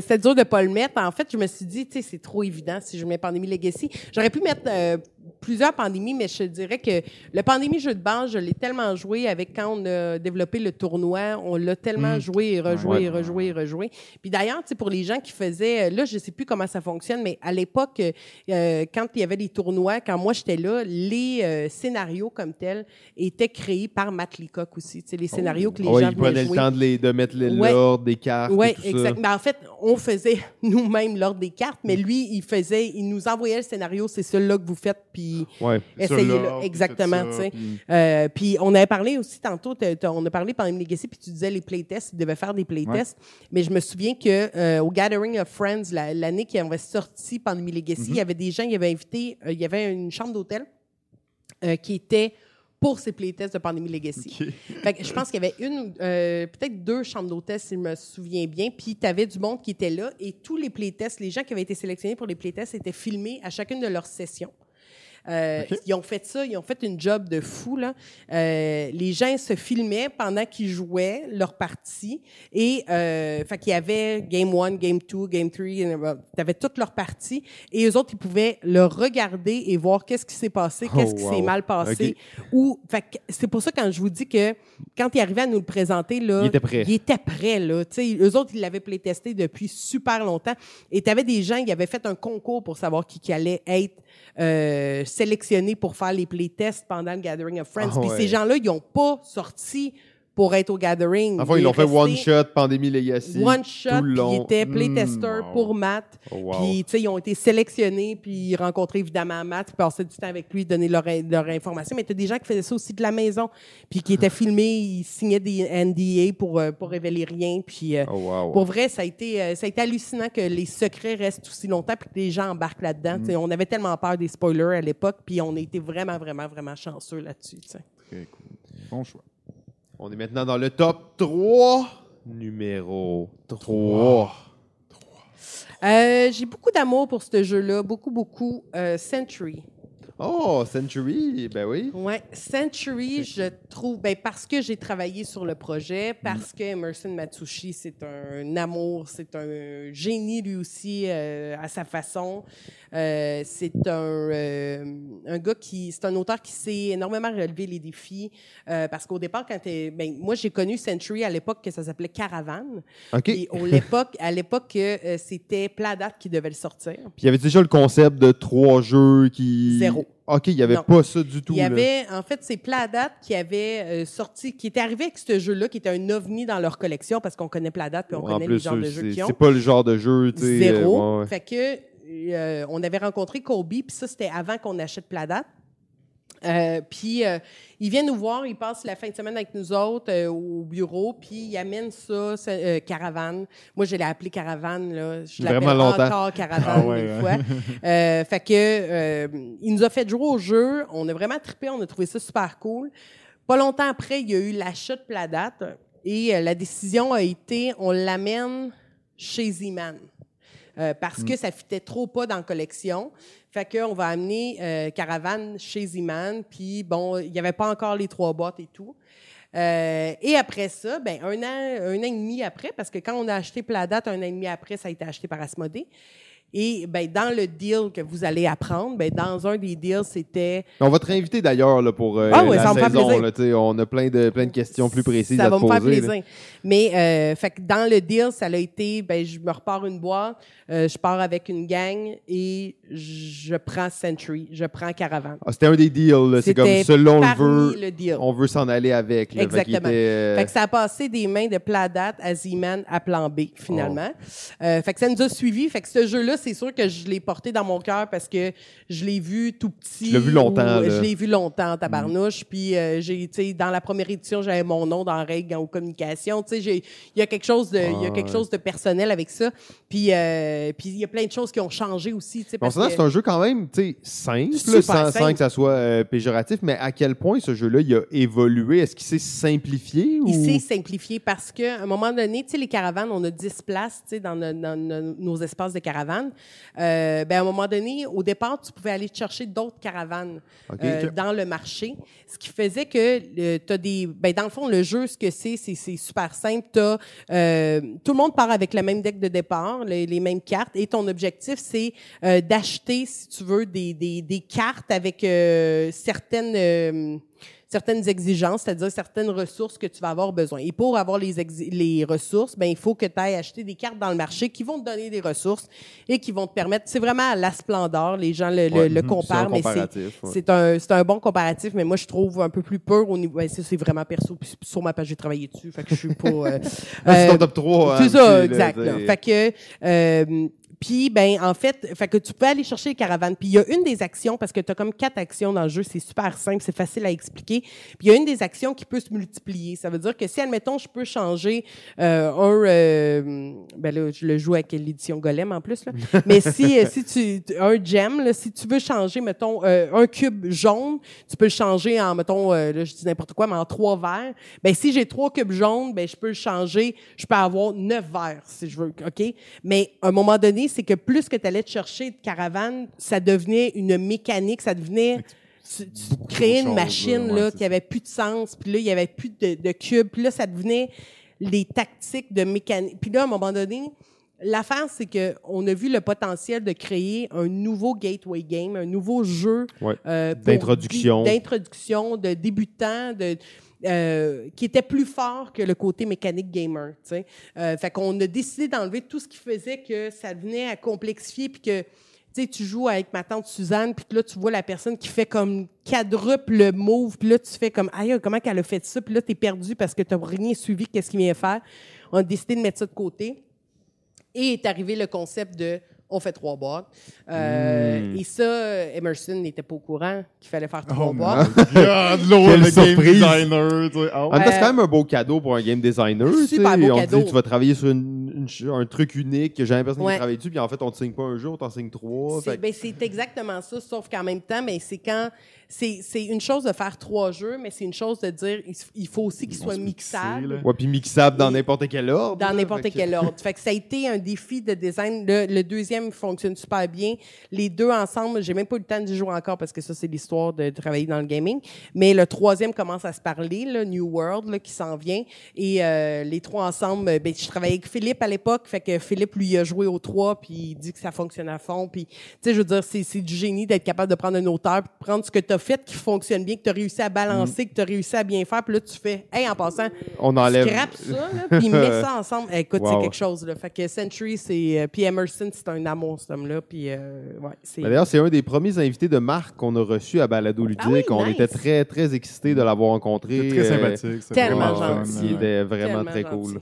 C'est dur de pas le mettre. En fait, je me suis dit, tu sais, c'est trop évident si je mets Pandémie Legacy. J'aurais pu mettre euh, plusieurs pandémies, mais je dirais que le pandémie jeu de base, je l'ai tellement joué avec quand on a développé le tournoi, on l'a tellement Mm. joué et rejoué Ouais. et rejoué et rejoué. Puis d'ailleurs, tu sais, pour les gens qui faisaient, là, je sais plus comment ça fonctionne, mais à l'époque, euh, quand il y avait des tournois, quand moi j'étais là, les euh, scénarios comme tels étaient créés par Matt Leacock aussi. Tu sais, les scénarios que les Ouais, gens il prenait venaient le jouer. temps de, les, de mettre le- Ouais. l'ordre des cartes. Oui, et tout ça. exact. Mais en fait, on faisait nous-mêmes l'ordre des cartes, mais lui, il faisait, il nous envoyait le scénario, c'est celui-là que vous faites, puis Ouais. essayez-le. Puis Exactement, puis- Euh, puis on avait parlé aussi tantôt, on a parlé pendant Legacy, puis tu disais les playtests, ils devaient faire des playtests. Mais je me souviens que euh, au Gathering of Friends, la- l'année qui avait sorti Pandémie Legacy, Mm-hmm. il y avait des gens, il y avait invité, euh, il y avait une chambre d'hôtel euh, qui était pour ces playtests de Pandémie Legacy. Fait que je pense qu'il y avait une, euh, peut-être deux chambres d'hôtel, si je me souviens bien. Puis tu avais du monde qui était là et tous les playtests, les gens qui avaient été sélectionnés pour les playtests étaient filmés à chacune de leurs sessions. Euh. Ils ont fait ça, ils ont fait une job de fou. Là. Euh, les gens se filmaient pendant qu'ils jouaient leur partie. Et euh, fait qu'il y avait Game 1, Game 2, Game 3, tu avais toutes leurs parties. Et eux autres, ils pouvaient le regarder et voir qu'est-ce qui s'est passé, Oh, qu'est-ce qui wow. s'est mal passé. Ou, fait que c'est pour ça quand je vous dis que quand il arrivait à nous le présenter, là, Il était prêt. Il était prêt, là. Tu sais, eux autres, ils l'avaient playtesté depuis super longtemps. Et tu avais des gens qui avaient fait un concours pour savoir qui, qui allait être euh, sélectionné pour faire les playtests pendant le Gathering of Friends. Ah Puis ouais. ces gens-là, ils n'ont pas sorti pour être au Gathering. Enfin, ils l'ont fait one shot, Pandémie Legacy. One shot, puis ils étaient Mm, playtester wow. pour Matt. Oh, wow. Puis, tu sais, ils ont été sélectionnés, puis ils rencontraient évidemment Matt, puis passaient du temps avec lui, donner leur, leur information. Mais tu as des gens qui faisaient ça aussi de la maison, puis qui étaient filmés, ils signaient des NDA pour, euh, pour révéler rien. Puis, euh, Oh, wow. pour vrai, ça a, été, euh, ça a été hallucinant que les secrets restent aussi longtemps, puis que les gens embarquent là-dedans. Sais, On avait tellement peur des spoilers à l'époque, puis on a été vraiment, vraiment, vraiment chanceux là-dessus. Très cool. Bon choix. On est maintenant dans le top 3. Numéro 3. Euh, J'ai beaucoup d'amour pour ce jeu-là, beaucoup, beaucoup. Euh, Century. Oh, Century, ben oui. Ouais, Century, je trouve, ben parce que j'ai travaillé sur le projet, parce que Emerson Matsushi, c'est un amour, c'est un génie lui aussi euh, à sa façon. Euh, c'est un, euh, un gars qui, c'est un auteur qui sait énormément relever les défis, parce qu'au départ, quand t'es- ben, moi j'ai connu Century à l'époque que ça s'appelait Caravane, OK. et au l'époque, à l'époque c'était Pladat qui devait le sortir. Puis il y avait déjà le concept de trois jeux qui. Zéro. OK, il n'y avait Non. pas ça du tout. Il y là. avait, en fait, c'est Pladat qui avait euh, sorti, qui était arrivé avec ce jeu-là, qui était un ovni dans leur collection, parce qu'on connaît Pladat, puis on En connaît plus, les genres de c'est- jeux qu'ils C'est ont. pas le genre de jeu, tu sais. Zéro. euh, ouais, ouais. Fait que, euh, on avait rencontré Kobe, puis ça, c'était avant qu'on achète Pladat. Euh, puis euh, il vient nous voir, il passe la fin de semaine avec nous autres euh, au bureau, puis il amène ça, ça, euh, caravane. Moi, je l'ai appelé caravane là, je l'appelle encore caravane Ah ouais, des fois. Fait que euh, il nous a fait jouer au jeu, on a vraiment trippé, on a trouvé ça super cool. Pas longtemps après, il y a eu l'achat de Pladat et la décision a été on l'amène chez. Euh, parce que ça fitait trop pas dans la collection. Fait qu'on va amener euh, Caravane chez Z-Man, puis bon, il n'y avait pas encore les trois boîtes et tout. Euh, et après ça, ben, un, an, un an et demi après, parce que quand on a acheté Pladat, un an et demi après, ça a été acheté par Asmodée. Et ben, dans le deal que vous allez apprendre, ben, dans un des deals, c'était On va te réinviter d'ailleurs là, pour euh, Ah ouais, la ça saison. Là, on a plein de, plein de questions plus précises ça à va te me faire là. plaisir. Mais euh, fait que dans le deal, ça a été, ben, je me repars une boîte, euh, je pars avec une gang et je prends Century, je prends Caravane. Ah, C'était un des deals. C'est comme selon le veut, le deal. on veut s'en aller avec. là. Fait Exactement. était, euh, Fait que ça a passé des mains de Pladat à Z-Man à plan B, finalement. Oh. Euh, fait que ça nous a suivis. Fait que ce jeu-là, c'est sûr que je l'ai porté dans mon cœur parce que je l'ai vu tout petit. Tu l'as vu longtemps, ou-. Je l'ai vu longtemps, tabarnouche. Puis, euh, j'ai, tu sais, dans la première édition, j'avais mon nom dans règle en communication. Tu sais, j'ai- il y a quelque chose de, il y a Ah, quelque ouais. chose de personnel avec ça. Puis, euh, puis il y a plein de choses qui ont changé aussi, tu sais, c'est un jeu quand même tu sais, simple, sans, sans simple. que ça soit euh, péjoratif, mais à quel point ce jeu-là il a évolué? Est-ce qu'il s'est simplifié? Ou... Il s'est simplifié parce qu'à un moment donné, tu sais, les caravanes, on a 10 places tu sais, dans, no- dans no- nos espaces de caravane. Euh, ben, à un moment donné, au départ, tu pouvais aller chercher d'autres caravanes euh, dans le marché, ce qui faisait que tu as des... Ben, dans le fond, le jeu, ce que c'est, c'est super simple. T'as, euh, tout le monde part avec le même deck de départ, les, les mêmes cartes, et ton objectif, c'est euh, d'acheter, si tu veux, des, des, des cartes avec euh, certaines certaines exigences, c'est-à-dire certaines ressources que tu vas avoir besoin. Et pour avoir les, les ressources, ben il faut que tu ailles acheter des cartes dans le marché qui vont te donner des ressources et qui vont te permettre. C'est vraiment à la splendeur. Les gens le, le, mhm. comparent, mais c'est un, un bon comparatif. Mais moi, je trouve un peu plus peur au niveau. Ben, c'est vraiment perso. Sur ma page, j'ai travaillé dessus. Fait que je suis pas. Euh, c'est ton euh, top 3. C'est hein, ça, exact. fait que euh, puis, ben, en fait, fait que tu peux aller chercher les caravanes. Puis, il y a une des actions, parce que tu as comme quatre actions dans le jeu, c'est super simple, c'est facile à expliquer. Puis, il y a une des actions qui peut se multiplier. Ça veut dire que si, admettons, je peux changer euh, un... Euh, ben là, je le joue avec l'édition Golem en plus, là. Mais si, euh, si tu... Un gem, là, si tu veux changer, mettons, euh, un cube jaune, tu peux le changer en, mettons, euh, là, je dis n'importe quoi, mais en trois verts. Ben, si j'ai trois cubes jaunes, ben, je peux le changer. Je peux avoir neuf verts, si je veux, OK? Mais, à un moment donné, c'est que plus que tu allais te chercher de caravane, ça devenait une mécanique, ça devenait tu, créais une machine là, qui avait plus de sens, puis là il y avait plus de, cubes, puis là ça devenait les tactiques de mécanique. Puis là à un moment donné, l'affaire c'est que on a vu le potentiel de créer un nouveau gateway game, un nouveau jeu euh, d'introduction, d'introduction de débutants, de euh, qui était plus fort que le côté mécanique gamer. Euh, fait qu'on a décidé d'enlever tout ce qui faisait que ça venait à complexifier, puis que tu joues avec ma tante Suzanne, puis là, tu vois la personne qui fait comme quadruple move, puis là, tu fais comme, aïe, comment qu'elle a fait ça, puis là, tu es perdu parce que tu n'as rien suivi, qu'est-ce qu'il vient faire. On a décidé de mettre ça de côté. Et est arrivé le concept de on fait trois boîtes. Euh, hmm. Et ça, Emerson n'était pas au courant qu'il fallait faire trois oh boîtes. God, le game designer. Tu ah, c'est quand même un beau cadeau pour un game designer. Super beau on cadeau. Dit, tu vas travailler sur un truc unique que jamais personne qui travaille dessus, puis en fait, on ne te signe pas un jour, on t'en signe trois. C'est ben, exactement ça, sauf qu'en même temps, ben, c'est quand c'est une chose de faire trois jeux, mais c'est une chose de dire il faut aussi qu'ils soient mixables. Ouais, puis mixables dans n'importe quel ordre. Dans n'importe quel ordre. Fait que ça a été un défi de design. Le, deuxième fonctionne super bien. Les deux ensemble, j'ai même pas eu le temps de jouer encore parce que ça, c'est l'histoire de travailler dans le gaming. Mais le troisième commence à se parler, le New World, là, qui s'en vient. Et euh, les trois ensemble, ben, je travaillais avec Philippe à l'époque, fait que Philippe, lui, a joué aux trois, puis il dit que ça fonctionne à fond. Puis, tu sais, je veux dire, c'est du génie d'être capable de prendre un auteur, prendre ce que tu fait qui fonctionne bien, que tu as réussi à balancer, mm. que tu as réussi à bien faire, puis là, tu fais, hey, en passant, on enlève. Scrape ça, puis mets ça ensemble. écoute, c'est quelque chose, là. Fait que Century, c'est. Euh, puis Emerson, c'est un amour, cet homme-là. Puis, euh, ouais, c'est. D'ailleurs, c'est un des premiers invités de marque qu'on a reçu à Balado ah Ludique. on était très, très excités de l'avoir rencontré. Très euh, sympathique. Tellement gentil. Il était vraiment très cool.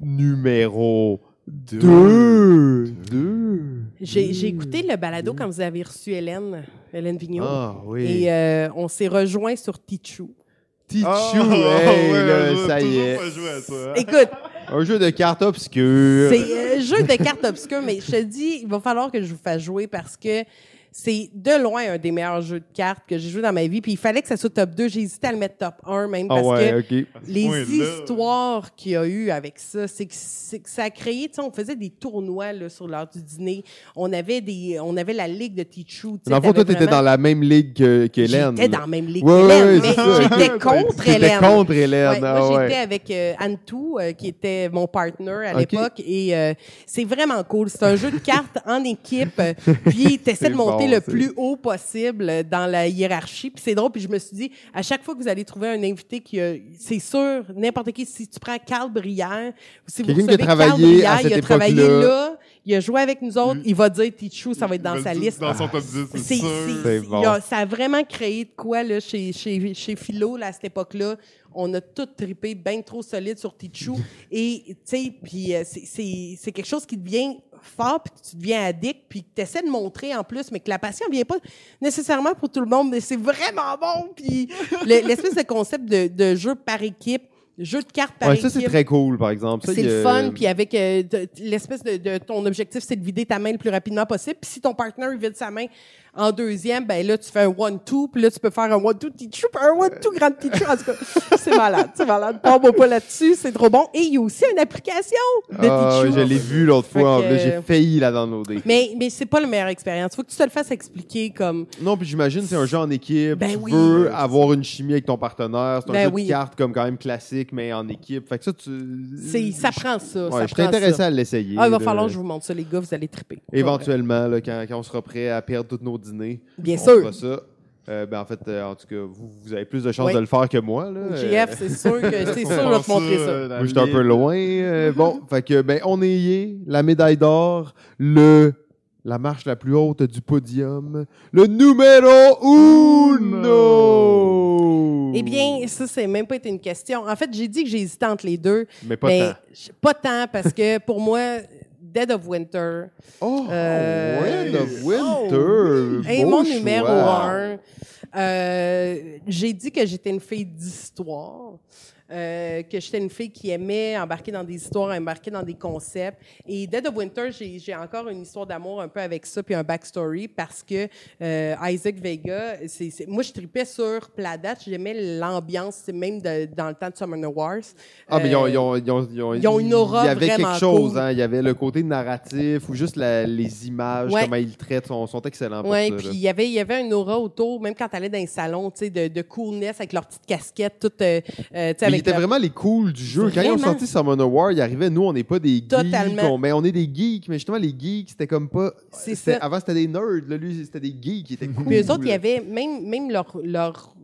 Numéro deux. Deux. J'ai écouté le balado quand vous avez reçu Hélène, Hélène Vigneault. Ah, oui. Et euh, on s'est rejoint sur Tichou. Tichou, oh, hey, là, ça y est. Hein. Écoute. Un jeu de cartes obscures. C'est un jeu de cartes obscures, mais je te dis, il va falloir que je vous fasse jouer parce que c'est de loin un des meilleurs jeux de cartes que j'ai joué dans ma vie. Puis il fallait que ça soit top 2. J'ai hésité à le mettre top 1 même ah parce que les histoires qu'il y a eu avec ça, c'est que, ça a créé, tu sais, on faisait des tournois là, sur l'heure du dîner. On avait des, on avait la ligue de Tichou. Dans le fond, toi, tu étais dans la même ligue qu'Hélène. j'étais dans la même ligue qu'Hélène, mais j'étais contre Hélène. contre Hélène. moi, ah j'étais avec euh, Antou, euh, qui était mon partner à l'époque. Et euh, c'est vraiment cool. C'est un jeu de cartes en équipe. Puis tu essaies de monter le plus haut possible dans la hiérarchie. Puis c'est drôle, puis je me suis dit, à chaque fois que vous allez trouver un invité qui a, c'est sûr, n'importe qui, si tu prends Carl Brière, si vous recevez Carl Brière, il a travaillé là, il a joué avec nous autres, il va dire Tichou, ça va être dans sa liste. Dans son top 10, c'est sûr. Bon. ça a vraiment créé de quoi là, chez, chez, chez Philo là, à cette époque-là on a tout tripé bien trop solide sur Tichou. Et, tu sais, puis euh, c'est quelque chose qui devient fort, puis tu deviens addict, puis tu essaies de montrer en plus, mais que la passion vient pas nécessairement pour tout le monde, mais c'est vraiment bon. Puis l'espèce de concept de, de, jeu par équipe, jeu de cartes par Ouais, équipe. ça, c'est très cool, par exemple. C'est le fun, puis avec euh, l'espèce de, de ton objectif, c'est de vider ta main le plus rapidement possible. Puis si ton partenaire il vide sa main en deuxième, ben là tu fais un one two, puis là tu peux faire un one two teacher, un one two grand teacher. En tout cas, c'est malade, c'est malade. Parle-moi pas là-dessus, c'est trop bon. Et il y a aussi une application de Ah, teacher. je l'ai vu l'autre fois. que, J'ai failli la downloader. Mais mais c'est pas la meilleure expérience. Faut que tu te le fasses expliquer comme Non, puis j'imagine c'est un jeu en équipe. Ben tu oui. veux avoir une chimie avec ton partenaire. C'est un Ben jeu oui. de cartes comme quand même classique, mais en équipe. Fait que ça, tu... c'est ça prend ça. Ouais, ça je suis intéressé à l'essayer. Ah, il va là. falloir que je vous montre ça, les gars, vous allez triper. Éventuellement, là, quand, quand on sera prêt à perdre tous nos dîners, Bien on sûr. fera ça. Euh, ben, en fait, euh, en tout cas, vous, vous avez plus de chances Oui. de le faire que moi. Là. GF, c'est sûr que c'est sûr, je vais te montrer ça. Moi, j'étais un peu loin. euh, bon, fait que, ben, on est la médaille d'or, le, la marche la plus haute du podium, le numéro uno! Eh bien, ça, c'est même pas été une question. En fait, j'ai dit que j'hésitais entre les deux. mais pas mais tant. j- pas tant, parce que pour moi, Dead of Winter, Oh, Euh, Wind of oh, Winter! beau mon choix. numéro un. Euh, j'ai dit que j'étais une fille d'histoire. Euh, que j'étais une fille qui aimait embarquer dans des histoires, embarquer dans des concepts. Et Dead of Winter, j'ai j'ai encore une histoire d'amour un peu avec ça, puis un backstory, parce que euh, Isaac Vega, c'est c'est- moi, je tripais sur Pladat, j'aimais l'ambiance, même de- dans le temps de Summoner Wars. Ah, mais ils ont, Euh, ils ont- ils ont- ils ont- ils ont une aura Il y avait quelque chose, cool. hein. Il y avait le côté narratif ou juste la- les images, Ouais. comment ils le traitent, sont, sont excellents Oui, puis il y avait il y avait une aura autour, même quand tu allais dans les salons, tu sais, de, de coolness avec leurs petites casquettes, toutes, euh, euh, tu sais, avec était leur- vraiment les cools du jeu. Quand ils ont sorti Summoner War, ils arrivaient, nous, on n'est pas des geeks. Totalement. On, mais on est des geeks, mais justement, les geeks, c'était comme pas. C'était-. Avant, c'était des nerds. Là, lui, c'était des geeks qui étaient cool. Puis eux autres, il y avait même, même leur, leur-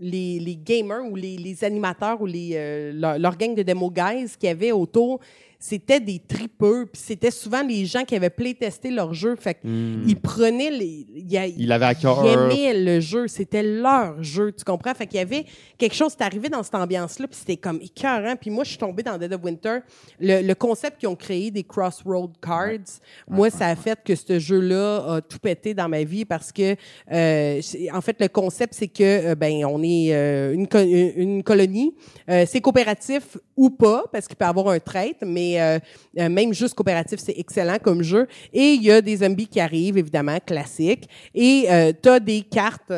les, les gamers ou les, les animateurs ou les, euh, leur, leur gang de demo guys qui avaient autour, c'était des tripeux. Puis c'était souvent les gens qui avaient playtesté leur jeu. Fait qu'ils prenaient les. Il, y a- Il avait à cœur. Ils aimaient le jeu, c'était leur jeu, tu comprends? Fait qu'il y avait quelque chose, c'est arrivé dans cette ambiance-là, puis c'était comme écœurant. Puis moi, je suis tombée dans Dead of Winter. Le, le concept qu'ils ont créé des Crossroad Cards, moi, ça a fait que ce jeu-là a tout pété dans ma vie parce que, euh, en fait, le concept, c'est que, euh, ben, on est euh, une, co- une colonie. C'est coopératif ou pas, parce qu'il peut y avoir un traître, mais euh, euh, même juste coopératif, c'est excellent comme jeu. Et il y a des zombies qui arrivent, évidemment, classique. Et euh, tu as des cartes.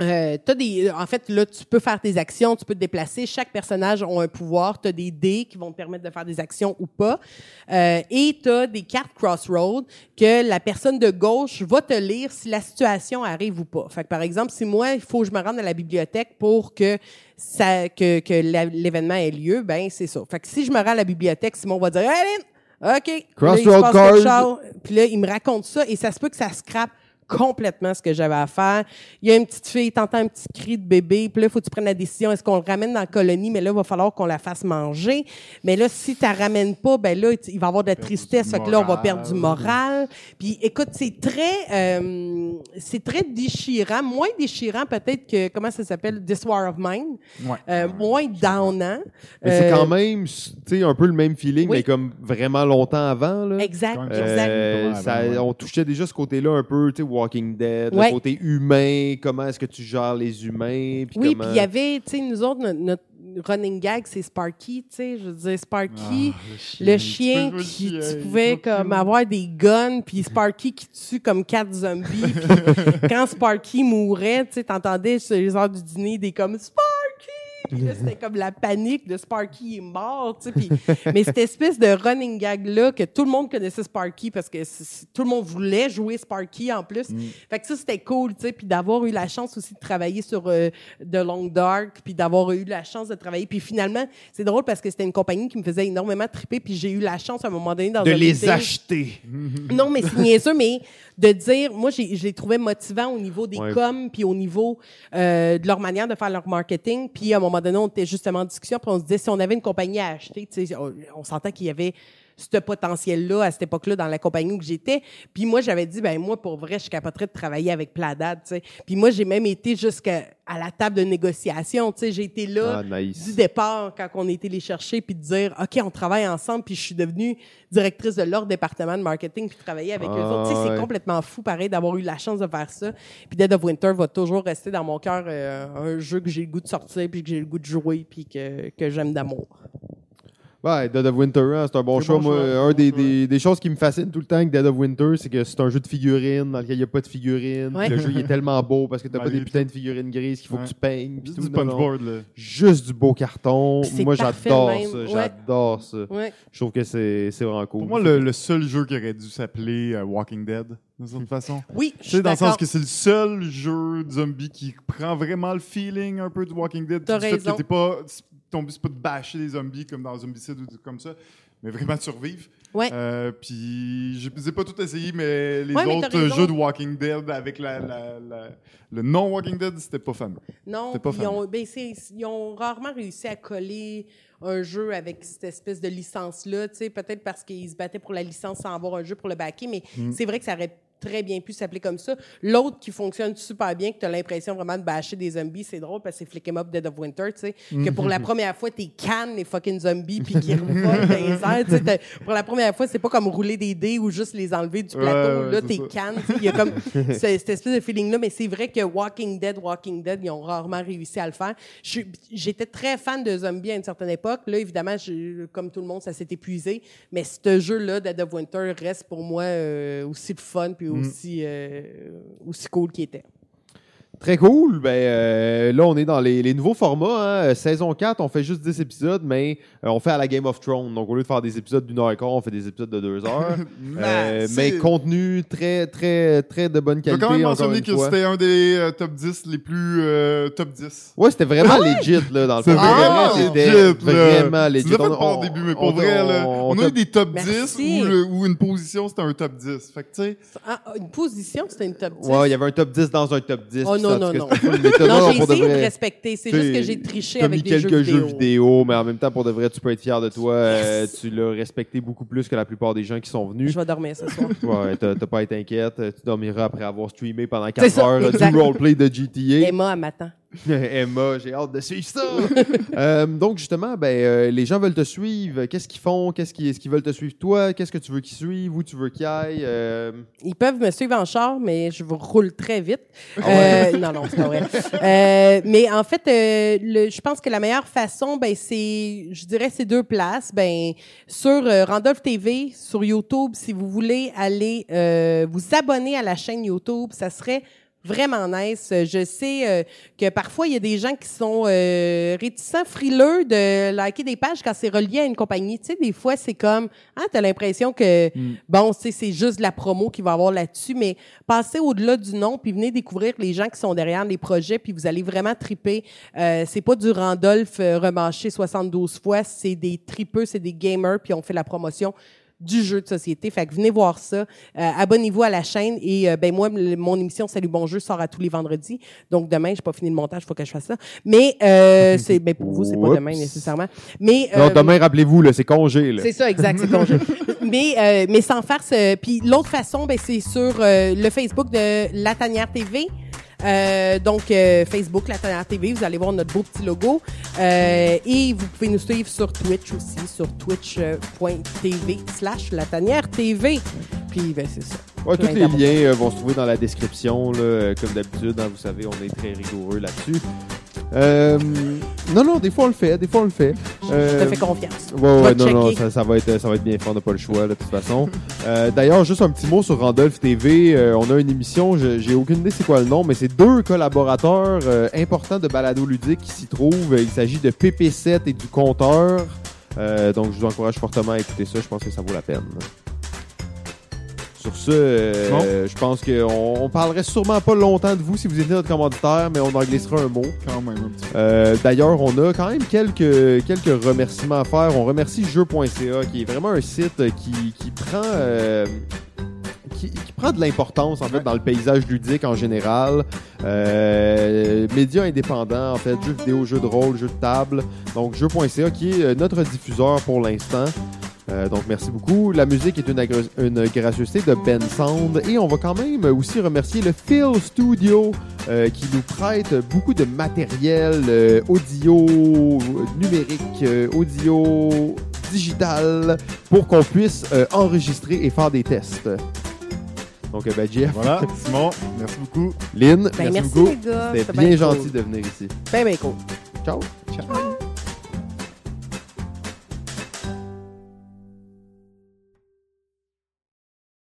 Euh, t'as des, en fait, là, tu peux faire tes actions, tu peux te déplacer. Chaque personnage a un pouvoir. Tu as des dés qui vont te permettre de faire des actions ou pas. Euh, et tu as des cartes Crossroad que la personne de gauche va te lire si la situation arrive ou pas. Fait que, par exemple, si moi, il faut que je me rende à la bibliothèque pour que ça, que, que l'événement ait lieu, ben c'est ça. Fait que si je me rends à la bibliothèque, Simon va dire « Aline, OK. Là, il se Crossroad passe. Puis là, il me raconte ça et ça se peut que ça scrape complètement ce que j'avais à faire. Il y a une petite fille, t'entends un petit cri de bébé, puis là, il faut que tu prennes la décision, est-ce qu'on le ramène dans la colonie, mais là, il va falloir qu'on la fasse manger. Mais là, si tu la ramènes pas, ben là, il va y avoir de la tristesse, fait que là, on va perdre du moral. Puis écoute, c'est très, euh, c'est très déchirant, moins déchirant peut-être que, comment ça s'appelle, This War of Mine, Ouais. Euh, moins downant. Mais c'est Euh, quand même, tu sais, un peu le même feeling, oui. mais comme vraiment longtemps avant. Là. Exact, exact. Euh, ça-. On touchait déjà ce côté-là un peu, tu sais, Walking Dead, Ouais. le côté humain, comment est-ce que tu gères les humains. Puis Oui, puis il y avait, tu sais, nous autres, notre, notre running gag, c'est Sparky, tu sais, je veux dire, Sparky, Ah, le chien Tu peux qui, le tu chien, pouvais comme avoir des guns, puis Sparky qui tue comme quatre zombies, puis quand Sparky mourait, tu sais, t'entendais sur les heures du dîner des comme Sparky! Puis là, c'était comme la panique de Sparky est mort, tu sais. puis- mais cette espèce de running gag-là, que tout le monde connaissait Sparky parce que tout le monde voulait jouer Sparky en plus. Fait que ça, c'était cool, tu sais. Puis d'avoir eu la chance aussi de travailler sur euh, The Long Dark, puis d'avoir eu la chance de travailler. Puis finalement, c'est drôle parce que c'était une compagnie qui me faisait énormément triper, puis j'ai eu la chance à un moment donné dans de un les meeting- acheter. non, mais c'est niaiseux, mais de dire, moi, j'ai- je les trouvais motivants au niveau des Ouais. coms, puis au niveau euh, de leur manière de faire leur marketing. Puis à un moment donné, on était justement en discussion, puis on se disait, si on avait une compagnie à acheter, on, on qu'il y avait ce potentiel-là à cette époque-là dans la compagnie où j'étais. Puis moi, j'avais dit, ben moi, pour vrai, je suis capoterais de travailler avec Pladad, tu sais. Puis moi, j'ai même été jusqu'à à la table de négociation, tu sais. J'ai été là Ah, nice. du départ quand on était les chercher puis de dire, OK, on travaille ensemble. Puis je suis devenue directrice de leur département de marketing puis travailler avec eux Ah, autres. Tu sais, ouais. c'est complètement fou, pareil, d'avoir eu la chance de faire ça. Puis Dead of Winter va toujours rester dans mon cœur euh, un jeu que j'ai le goût de sortir puis que j'ai le goût de jouer puis que, que j'aime d'amour. Ouais, Dead of Winter, hein, c'est un bon choix. bon Moi, choix, un bon des, choix. des, des choses qui me fascinent tout le temps avec Dead of Winter, c'est que c'est un jeu de figurines dans lequel il n'y a pas de figurines. Ouais. Le jeu il est tellement beau parce que t'as pas des putains de figurines grises qu'il faut Ouais. que tu peignes. Juste tout. du punchboard, là. Juste du beau carton. Moi, j'adore ça. Ouais. J'adore ça. Ouais. Je trouve que c'est c'est vraiment cool. Pour moi, le, le seul jeu qui aurait dû s'appeler euh, Walking Dead, d'une certaine façon. Oui, je Tu suis sais, dans le sens que c'est le seul jeu de zombie qui prend vraiment le feeling un peu du Walking Dead. T'as raison. que t'es pas, ton but, c'est pas de bâcher les zombies comme dans Zombicide ou comme ça, mais vraiment de survivre. Ouais. Euh, puis, je les ai pas tout essayé, mais les Ouais, mais autres jeux de Walking Dead avec la, la- la- le non-Walking Dead, c'était pas fameux. Non, pas ils ont, ben, ils ont rarement réussi à coller un jeu avec cette espèce de licence-là, peut-être parce qu'ils se battaient pour la licence sans avoir un jeu pour le backer, mais Mm. c'est vrai que ça aurait très bien pu s'appeler comme ça. L'autre qui fonctionne super bien, que tu as l'impression vraiment de bâcher des zombies, c'est drôle parce que c'est Flick 'em Up Dead of Winter, tu sais, que Mm-hmm. pour la première fois, t'es cannes les fucking zombies puis qu'ils revolent dans les airs, tu sais, t'as- pour la première fois, c'est pas comme rouler des dés ou juste les enlever du plateau, Ouais, ouais, là, t'es cannes, il y a comme ce- cette espèce de feeling-là, mais c'est vrai que Walking Dead, Walking Dead, ils ont rarement réussi à le faire. J'étais très fan de zombies à une certaine époque. Là, évidemment, je- comme tout le monde, ça s'est épuisé. Mais ce jeu-là, Dead of Winter, reste pour moi euh, aussi le fun puis aussi, euh, aussi cool qu'il était. Très cool. Ben, euh, là, on est dans les, les nouveaux formats. hein. Euh, Saison 4, on fait juste 10 épisodes, mais euh, on fait à la Game of Thrones. Donc, au lieu de faire des épisodes d'une heure et quart, on fait des épisodes de deux heures. Euh, mais contenu très, très, très de bonne Je qualité. quand même mentionner que c'était un des euh, top 10 les plus euh, top 10. Ouais, c'était vraiment legit, là, dans le fond. C'est vraiment C'était legit, là. Vraiment legit. Tu fait On- pas au on- début, mais pour on- vrai, là, on- on, a eu des top Merci. 10 où, où une position c'était un top 10. Fait que, tu sais, Ah, une position, c'était une top 10. Ouais, il y avait un top 10 dans un top 10. Oh non, non, non. non, j'ai essayé de respecter. C'est juste que j'ai triché avec des quelques jeux vidéo. mais en même temps, pour de vrai, tu peux être fier de toi. Euh, tu l'as respecté beaucoup plus que la plupart des gens qui sont venus. Je vais dormir ce soir. Ouais, t'as pas à être inquiète. Tu dormiras après avoir streamé pendant C'est 4 ça, heures du roleplay de GTA. Emma, elle m'attend. Emma, j'ai hâte de suivre ça. Euh, donc, justement, ben, euh, les gens veulent te suivre. Qu'est-ce qu'ils font? Qu'est-ce qu'ils est-ce qu'ils veulent te suivre toi? Qu'est-ce que tu veux qu'ils suivent? Où tu veux qu'ils aillent? Euh, Ils peuvent me suivre en char, mais je vous roule très vite. Ah Euh, non, non, c'est pas vrai. Euh, mais en fait, euh, le- je pense que la meilleure façon, ben, c'est, je dirais, ces deux places. Ben, sur Randolph TV, sur YouTube, si vous voulez aller euh, vous abonner à la chaîne YouTube, ça serait vraiment nice. Je sais euh, que parfois, il y a des gens qui sont euh, réticents, frileux de liker des pages quand c'est relié à une compagnie. Tu sais, des fois, c'est comme, ah, t'as l'impression que, bon, tu sais, c'est juste de la promo qu'il va y avoir là-dessus, mais passez au-delà du nom, puis venez découvrir les gens qui sont derrière les projets, puis vous allez vraiment triper. Euh, c'est pas du Randolph euh, remâché 72 fois, c'est des tripeux, c'est des gamers, puis on fait la promotion du jeu de société. Fait que venez voir ça. Euh, Abonnez-vous à la chaîne et euh, ben moi mon émission Salut Bonjour sort à tous les vendredis. Donc demain, j'ai pas fini le montage, faut que je fasse ça. Mais euh, c'est ben pour vous c'est pas demain nécessairement. Mais Non, euh, demain, rappelez-vous, là, c'est congé. Là. c'est ça, exact, c'est congé. mais, euh, mais sans farce. Puis l'autre façon, ben, c'est sur euh, le Facebook de La Tanière TV. Euh, donc, euh, Facebook, La Tanière TV, vous allez voir notre beau petit logo. Euh, et vous pouvez nous suivre sur Twitch aussi, sur twitch.tv slash La Tanière TV. Puis, ben, c'est ça. Ouais, tous les liens vont se trouver dans la description, là, comme d'habitude. hein, vous savez, on est très rigoureux là-dessus. Euh, non, non, des fois on le fait, des fois on le fait. Je Euh, te fais confiance. Ouais, ouais, non, non, ça, ça va être, ça va être bien fort, on n'a pas le choix, là, de toute façon. Euh, D'ailleurs, juste un petit mot sur Randolph TV. euh, on a une émission, j'ai aucune idée c'est quoi le nom, mais c'est deux collaborateurs euh, importants de Balado Ludique qui s'y trouvent. Il s'agit de PP7 et du compteur. Euh, donc, je vous encourage fortement à écouter ça. Je pense que ça vaut la peine. Sur ce, euh, je pense qu'on on parlerait sûrement pas longtemps de vous si vous étiez notre commanditaire, mais on en glissera un mot. quand même un petit peu. Euh, D'ailleurs, on a quand même quelques, quelques remerciements à faire. On remercie jeu.ca, qui est vraiment un site qui, qui prend... euh, qui, qui prend de l'importance en fait dans le paysage ludique en général. Euh, médias indépendants en fait, jeux vidéo, jeux de rôle, jeux de table. Donc jeux.ca qui est notre diffuseur pour l'instant. Euh, donc, merci beaucoup. La musique est une, une, gracieuseté de Ben Sound. Et on va quand même aussi remercier le Phil Studio euh, qui nous prête beaucoup de matériel euh, audio numérique, audio digital pour qu'on puisse enregistrer et faire des tests. Donc, ben, Jeff. Voilà, Simon, merci beaucoup. Lynn, ben, merci, beaucoup. C'était bien gentil de venir ici. Ben, ben, cool. Ciao. Ciao.